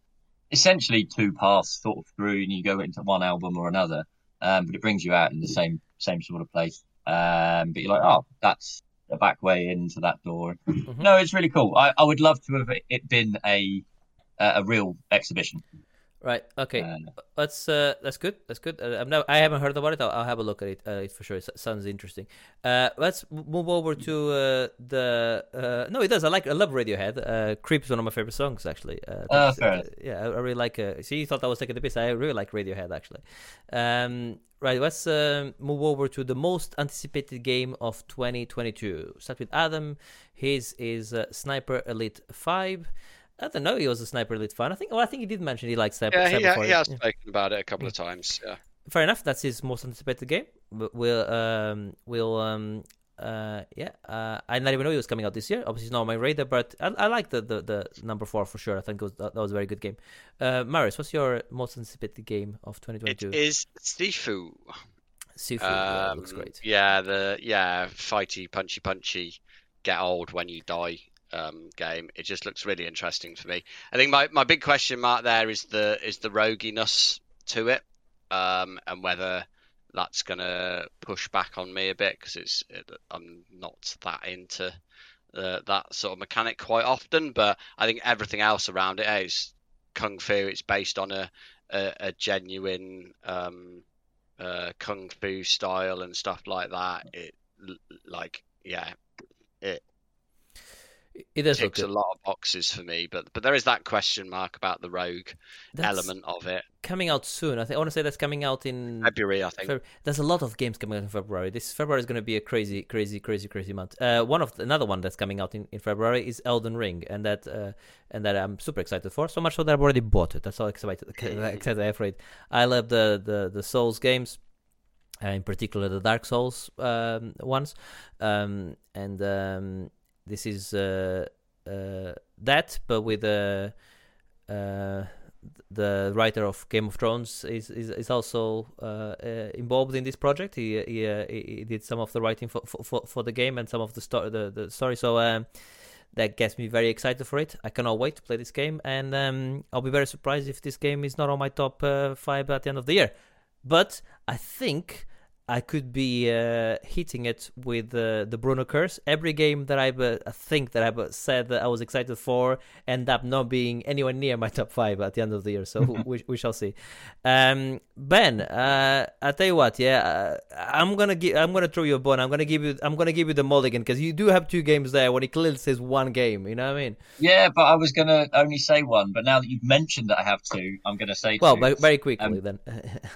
essentially two paths sort of through, and you go into one album or another, um, but it brings you out in the same same sort of place. Um, but you're like, oh, that's the back way into that door. Mhm. No, it's really cool. I, I would love to have it been a a a real exhibition. Right. Okay. Uh, That's uh, that's good. That's good. Uh, I'm no, I haven't heard about it. I'll, I'll have a look at it, uh, it for sure. It sounds interesting. Uh, let's move over to uh, the. Uh, no, it does. I like. I love Radiohead. Uh, is one of my favorite songs, actually. Uh, Oh, yeah, I, I really like. Uh, see, you thought I was taking the piss. I really like Radiohead, actually. Um, right. Let's move over to the most anticipated game of 2022. Start with Adam. His is uh, Sniper Elite Five. I don't know. He was a Sniper Elite fan. I think. Well, I think he did mention he likes Sniper. Yeah, he, Sniper he 4. has Yeah. spoken about it a couple of times. Yeah. Fair enough. That's his most anticipated game. But We'll um we'll um uh yeah uh I didn't even know he was coming out this year. Obviously, it's not on my radar, but I, I like the, the the number four for sure. I think it was, that, that was a very good game. Uh, Marius, what's your most anticipated game of 2022? is Sifu. Sifu. yeah, Um, looks great. Yeah, the yeah fighty, punchy, punchy, get old when you die um, game. It just looks really interesting for me. I think my, my big question mark there is the is the roguiness to it, um, and whether that's gonna push back on me a bit because it's it, I'm not that into uh, that sort of mechanic quite often. But I think everything else around it is kung fu. It's based on a a, a genuine um, uh, kung fu style and stuff like that. It like yeah, it It does look ticks a lot of boxes for me. But but there is that question mark about the rogue That's element of it. coming out soon. I think I want to say that's coming out in February, I think. Feb- There's a lot of games coming out in February. This February is going to be a crazy, crazy, crazy, crazy month. Uh, one of the, another one that's coming out in, in February is Elden Ring, and that uh, and that I'm super excited for. So much so that I've already bought it. That's how excited excited I am for it. I love the the the Souls games. Uh, in particular, the Dark Souls um, ones, um, and um, this is uh, uh, that, but with a uh, the writer of Game of Thrones is is, is also uh, uh, involved in this project. He he, uh, he did some of the writing for for, for the game and some of the story the, the story. So um, that gets me very excited for it. I cannot wait to play this game, and um, I'll be very surprised if this game is not on my top uh, five at the end of the year. But I think I could be uh, hitting it with uh, the Bruno Curse. Every game that I've uh, think that I've uh, said that I was excited for end up not being anywhere near my top five at the end of the year. So we, we shall see. Um, ben, uh, I tell you what, yeah, uh, I'm gonna give I'm gonna throw you a bone. I'm gonna give you I'm gonna give you the mulligan because you do have two games there when it clearly says one game. You know what I mean? yeah, but I was gonna only say one, but now that you've mentioned that I have two, I'm gonna say Well, two. very, very quickly Um, then.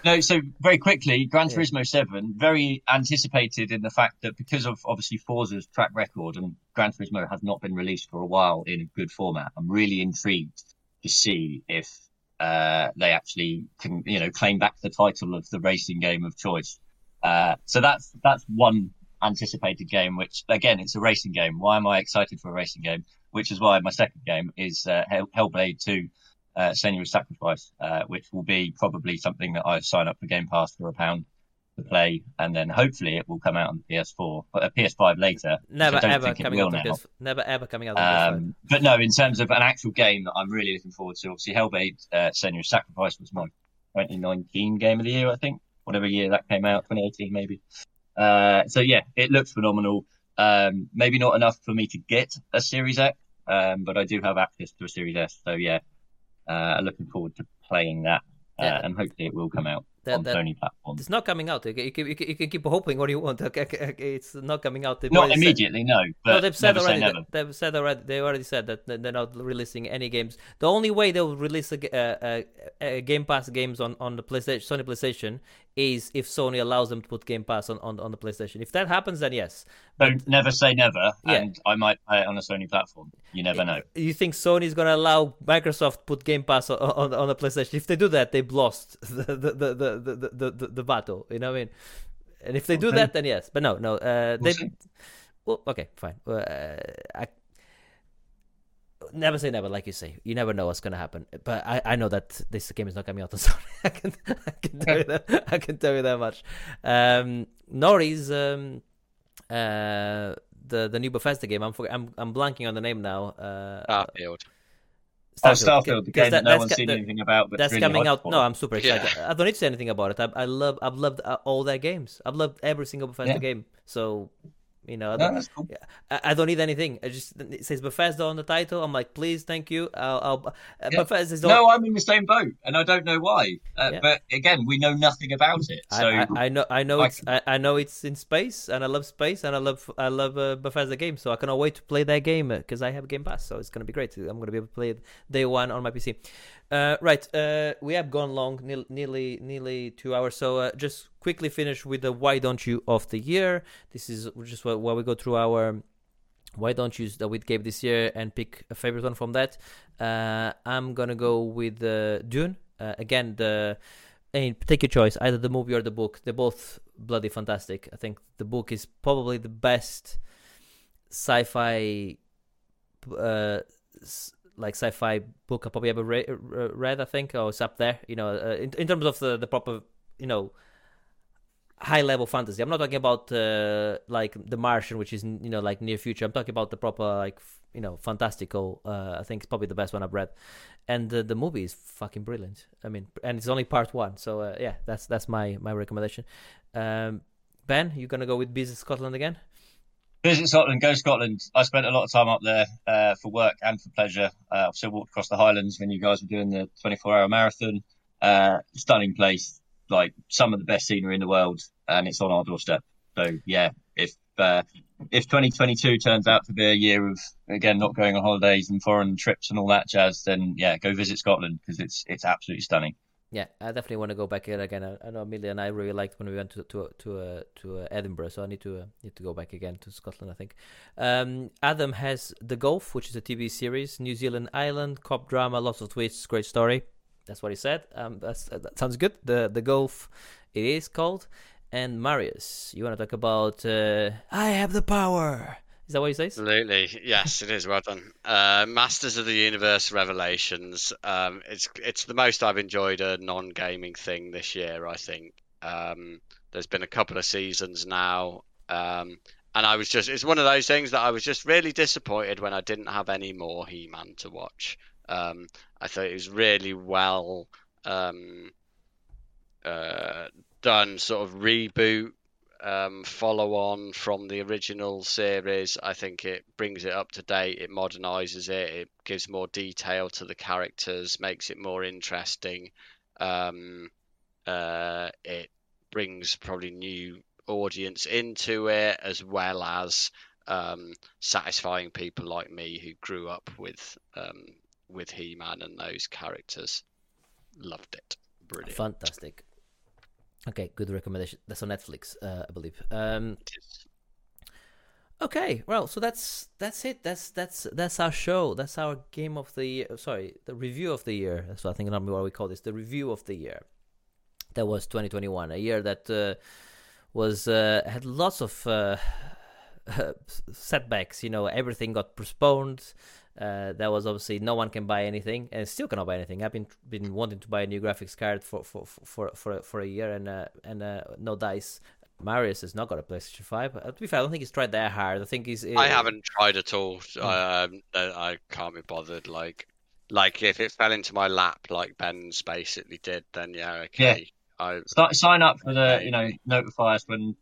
No, so very quickly, Gran Yeah. Turismo 7, very anticipated in the fact that because of obviously Forza's track record and Gran Turismo has not been released for a while in a good format, I'm really intrigued to see if uh, they actually can, you know, claim back the title of the racing game of choice. Uh, so that's that's one anticipated game, which again, it's a racing game. Why am I excited for a racing game? Which is why my second game is uh, Hell- Hellblade 2 uh, Sacrifice, uh, which will be probably something that I sign up for Game Pass for a pound to play, and then hopefully it will come out on the PS4, but a PS5 later. never ever coming out on. PS. Never ever coming out on PS5. Um, but no, in terms of an actual game that I'm really looking forward to, obviously Hellblade uh, Senua's Sacrifice was my 2019 game of the year, I think, whatever year that came out, 2018 maybe. Uh, so yeah, it looks phenomenal. Um, maybe not enough for me to get a Series X, um, but I do have access to a Series S. So yeah, uh, I'm looking forward to playing that, uh, Yeah. and hopefully it will come out That- that- Sony platforms. It's not coming out. You can, you can, you can- keep hoping what you want. Okay, okay, okay, It's not coming out. They've Not already said- immediately, no, but no, they've said already. never. they've said already. They already said that they're not releasing any games. The only way they'll release a, a, a Game Pass games on, on the PlayStation, Sony PlayStation, is if Sony allows them to put Game Pass on, on, on the PlayStation. If that happens, then yes. Don't never say never, Yeah. and I might play it on a Sony platform. You never know. You think Sony is gonna allow Microsoft put Game Pass on, on, on the PlayStation? If they do that, they've lost the the the the, the, the, the, the battle. You know what I mean? And if they do Okay. that, then yes. But no, no. Uh, We'll they. see. Well, okay, fine. Uh, I, never say never, like you say. You never know what's gonna happen. But I, I know that this game is not coming out on Sony. I can I can tell you that I can tell you that much. Um, Nori's um, uh, the the new Bethesda game. I'm for, I'm I'm blanking on the name now. Uh, Starfield. Oh, Starfield, the because game that, no that's one's ca- seen that- anything about. But that's really coming out. for. No, I'm super excited. Yeah. I don't need to say anything about it. I, I love I've loved uh, all their games. I've loved every single Bethesda Yeah. game. So you know, I don't, cool. I, I don't need anything. I just it says Bethesda on the title. I'm like, please, thank you. I'll. I'll uh, Yeah. Bethesda's No, I'm in the same boat, and I don't know why. Uh, Yeah. But again, we know nothing about it. So I, I, I know I know I it's I, I know it's in space and I love space and I love I love uh, Bethesda games so I cannot wait to play that game because I have Game Pass so it's gonna be great I'm gonna be able to play it day one on my PC. Uh, right, uh, we have gone long, nearly nearly, two hours. So uh, just quickly finish with the why don't you of the year. This is just where, where we go through our why don't you that we gave this year and pick a favorite one from that. Uh, I'm gonna go with uh, Dune. Uh, again, the take your choice, either the movie or the book. They're both bloody fantastic. I think the book is probably the best sci-fi, like sci-fi book I probably ever re- read. I think, or it's up there. You know, uh, in, in terms of the the proper, you know, high level fantasy. I'm not talking about uh, like The Martian, which is you know like near future. I'm talking about the proper like you know fantastical. Uh, I think it's probably the best one I've read, and the the movie is fucking brilliant. I mean, and it's only part one, so uh, yeah, that's that's my my recommendation. Um, ben, you gonna go with Visit Scotland again? Visit Scotland, go Scotland. I spent a lot of time up there uh, for work and for pleasure. Uh, I've also walked across the Highlands when you guys were doing the 24-hour marathon. Uh, stunning place, like some of the best scenery in the world, and it's on our doorstep. So yeah, if uh, if 2022 turns out to be a year of again not going on holidays and foreign trips and all that jazz, then yeah, go visit Scotland because it's it's absolutely stunning. Yeah, I definitely want to go back here again. I, I know Amelia and I really liked when we went to to to uh, to uh, Edinburgh, so I need to uh, need to go back again to Scotland. I think. Um, Adam has the Gulf, which is a TV series, New Zealand island, cop drama, lots of twists, great story. That's what he said. Um, uh, that sounds good. The the Gulf, it is called. And Marius, you want to talk about? Uh, I have the power. Is that what he says? Absolutely, yes, it is. Well done. Uh, Masters of the Universe Revelations. Um, it's it's the most I've enjoyed a non-gaming thing this year. I think. Um, there's been a couple of seasons now, um, and I was just it's one of those things that I was just really disappointed when I didn't have any more He-Man to watch. Um, I thought it was really well um, uh, done, sort of reboot um, follow on from the original series. I think it brings it up to date, it modernizes it, it gives more detail to the characters, makes it more interesting. Um, uh, it brings probably new audience into it as well as um, satisfying people like me who grew up with um, with He-Man and those characters. Loved it. Brilliant. Fantastic. Okay, good recommendation. That's on Netflix, uh, I believe. Um, Okay, well, so that's that's it. That's that's that's our show. That's our game of the year. Sorry, the review of the year. That's what I think normally what we call this. The review of the year. That was 2021, a year that uh, was uh, had lots of uh, setbacks. You know, everything got postponed. Uh, that was obviously no one can buy anything, and still cannot buy anything. I've been been wanting to buy a new graphics card for for for for, for a year, and uh, and uh, no dice. Marius has not got a PlayStation Five. Uh, to be fair, I don't think he's tried that hard. I think he's. I haven't tried at all. Um, I I can't be bothered. Like, like if it fell into my lap, like Ben's basically did, then yeah, okay. I Start, sign up for the you know notify us when.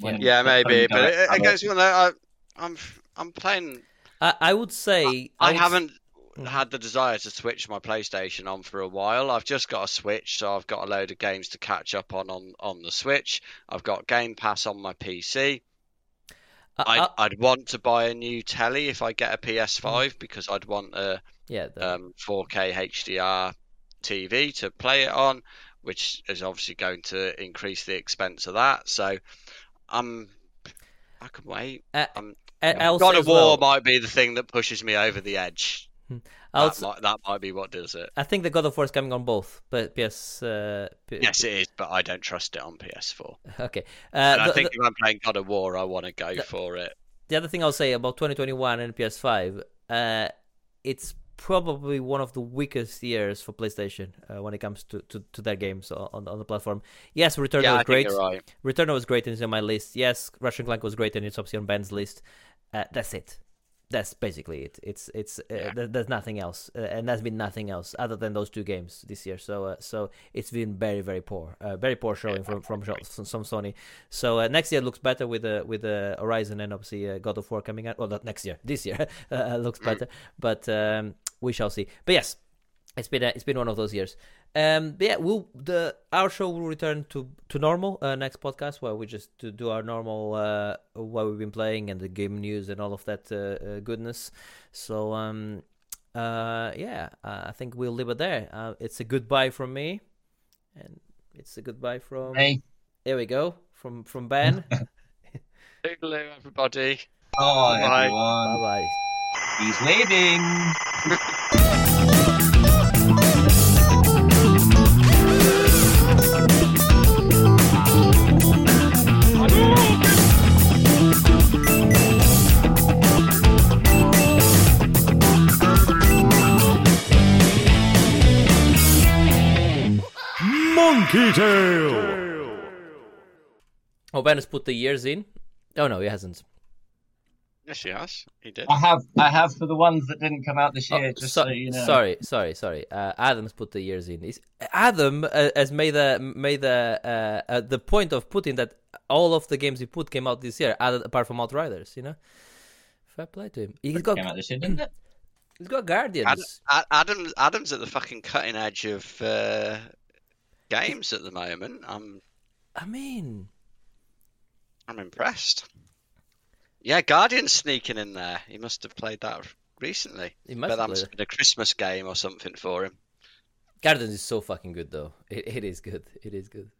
When yeah, maybe, but it, direct it goes. You know, I, I'm I'm playing. I, I would say I, would- haven't Mhm. had the desire to switch my PlayStation on for a while. I've just got a Switch, so I've got a load of games to catch up on on, on the Switch. I've got Game Pass on my PC. I- I'd, I- I'd want to buy a new telly if I get a Mm. PS5 because I'd want a yeah. The, um, 4K HDR TV to play it on, which is obviously going to increase the expense of that. So I'm I can wait. uh, I'm- I'll God of as well, War might be the thing that pushes me over the edge. I'll That might, that might be what does it. I think the God of War is coming on both, but PS. Uh, P- Yes, it is, but I don't trust it on PS4. Okay. Uh, And I think the, if I'm playing God of War, I want to go the- for it. the other thing I'll say about 2021 and PS5, uh, it's probably one of the weakest years for PlayStation uh, when it comes to, to, to their games on on the platform. Yes, Returnal yeah, was great. right. Returnal was great and it's on my list. Yes, Ratchet and Clank was great and it's obviously on Ben's list. Uh, that's it. That's basically it. It's it's uh, Yeah. there- there's nothing else, uh, and there's been nothing else other than those two games this year. So uh, so it's been very very poor, uh, very poor showing from from from some Sony. So uh, next year looks better with uh, with uh, Horizon and obviously uh, God of War coming out. Well, not next year, this year uh, looks better, but um, we shall see. But yes, it's been a, it's been one of those years. Um, but yeah, we'll the our show will return to to normal uh, next podcast where we just to do our normal uh, what we've been playing and the game news and all of that uh, uh, goodness. So um, uh, yeah, uh, I think we'll leave it there. Uh, it's a goodbye from me, and it's a goodbye from. Hey. Here we go from from Ben. Hello, everybody. Oh, Bye. everyone. bye bye. He's leaving. Monkey Tail. Oh, Ben has put the years in. Oh no, he hasn't. Yes, he has. He did. I have, I have for the ones that didn't come out this year. Oh, just so- so you know. Sorry, sorry, sorry. Uh, Adam's put the years in. He's, Adam uh, has made the made the uh, uh, the point of putting that all of the games he put came out this year, other, apart from Outriders. You know, fair play to him. He's got Came out this year, didn't it? he's got Guardians. Ad- Ad- Adam's Adam's at the fucking cutting edge of uh, games at the moment. I'm I mean, I'm impressed. Yeah, Guardian's sneaking in there. He must have played that recently. he must But that have must been a Christmas game or something for him. Guardians is so fucking good though. It, it is good. It is good.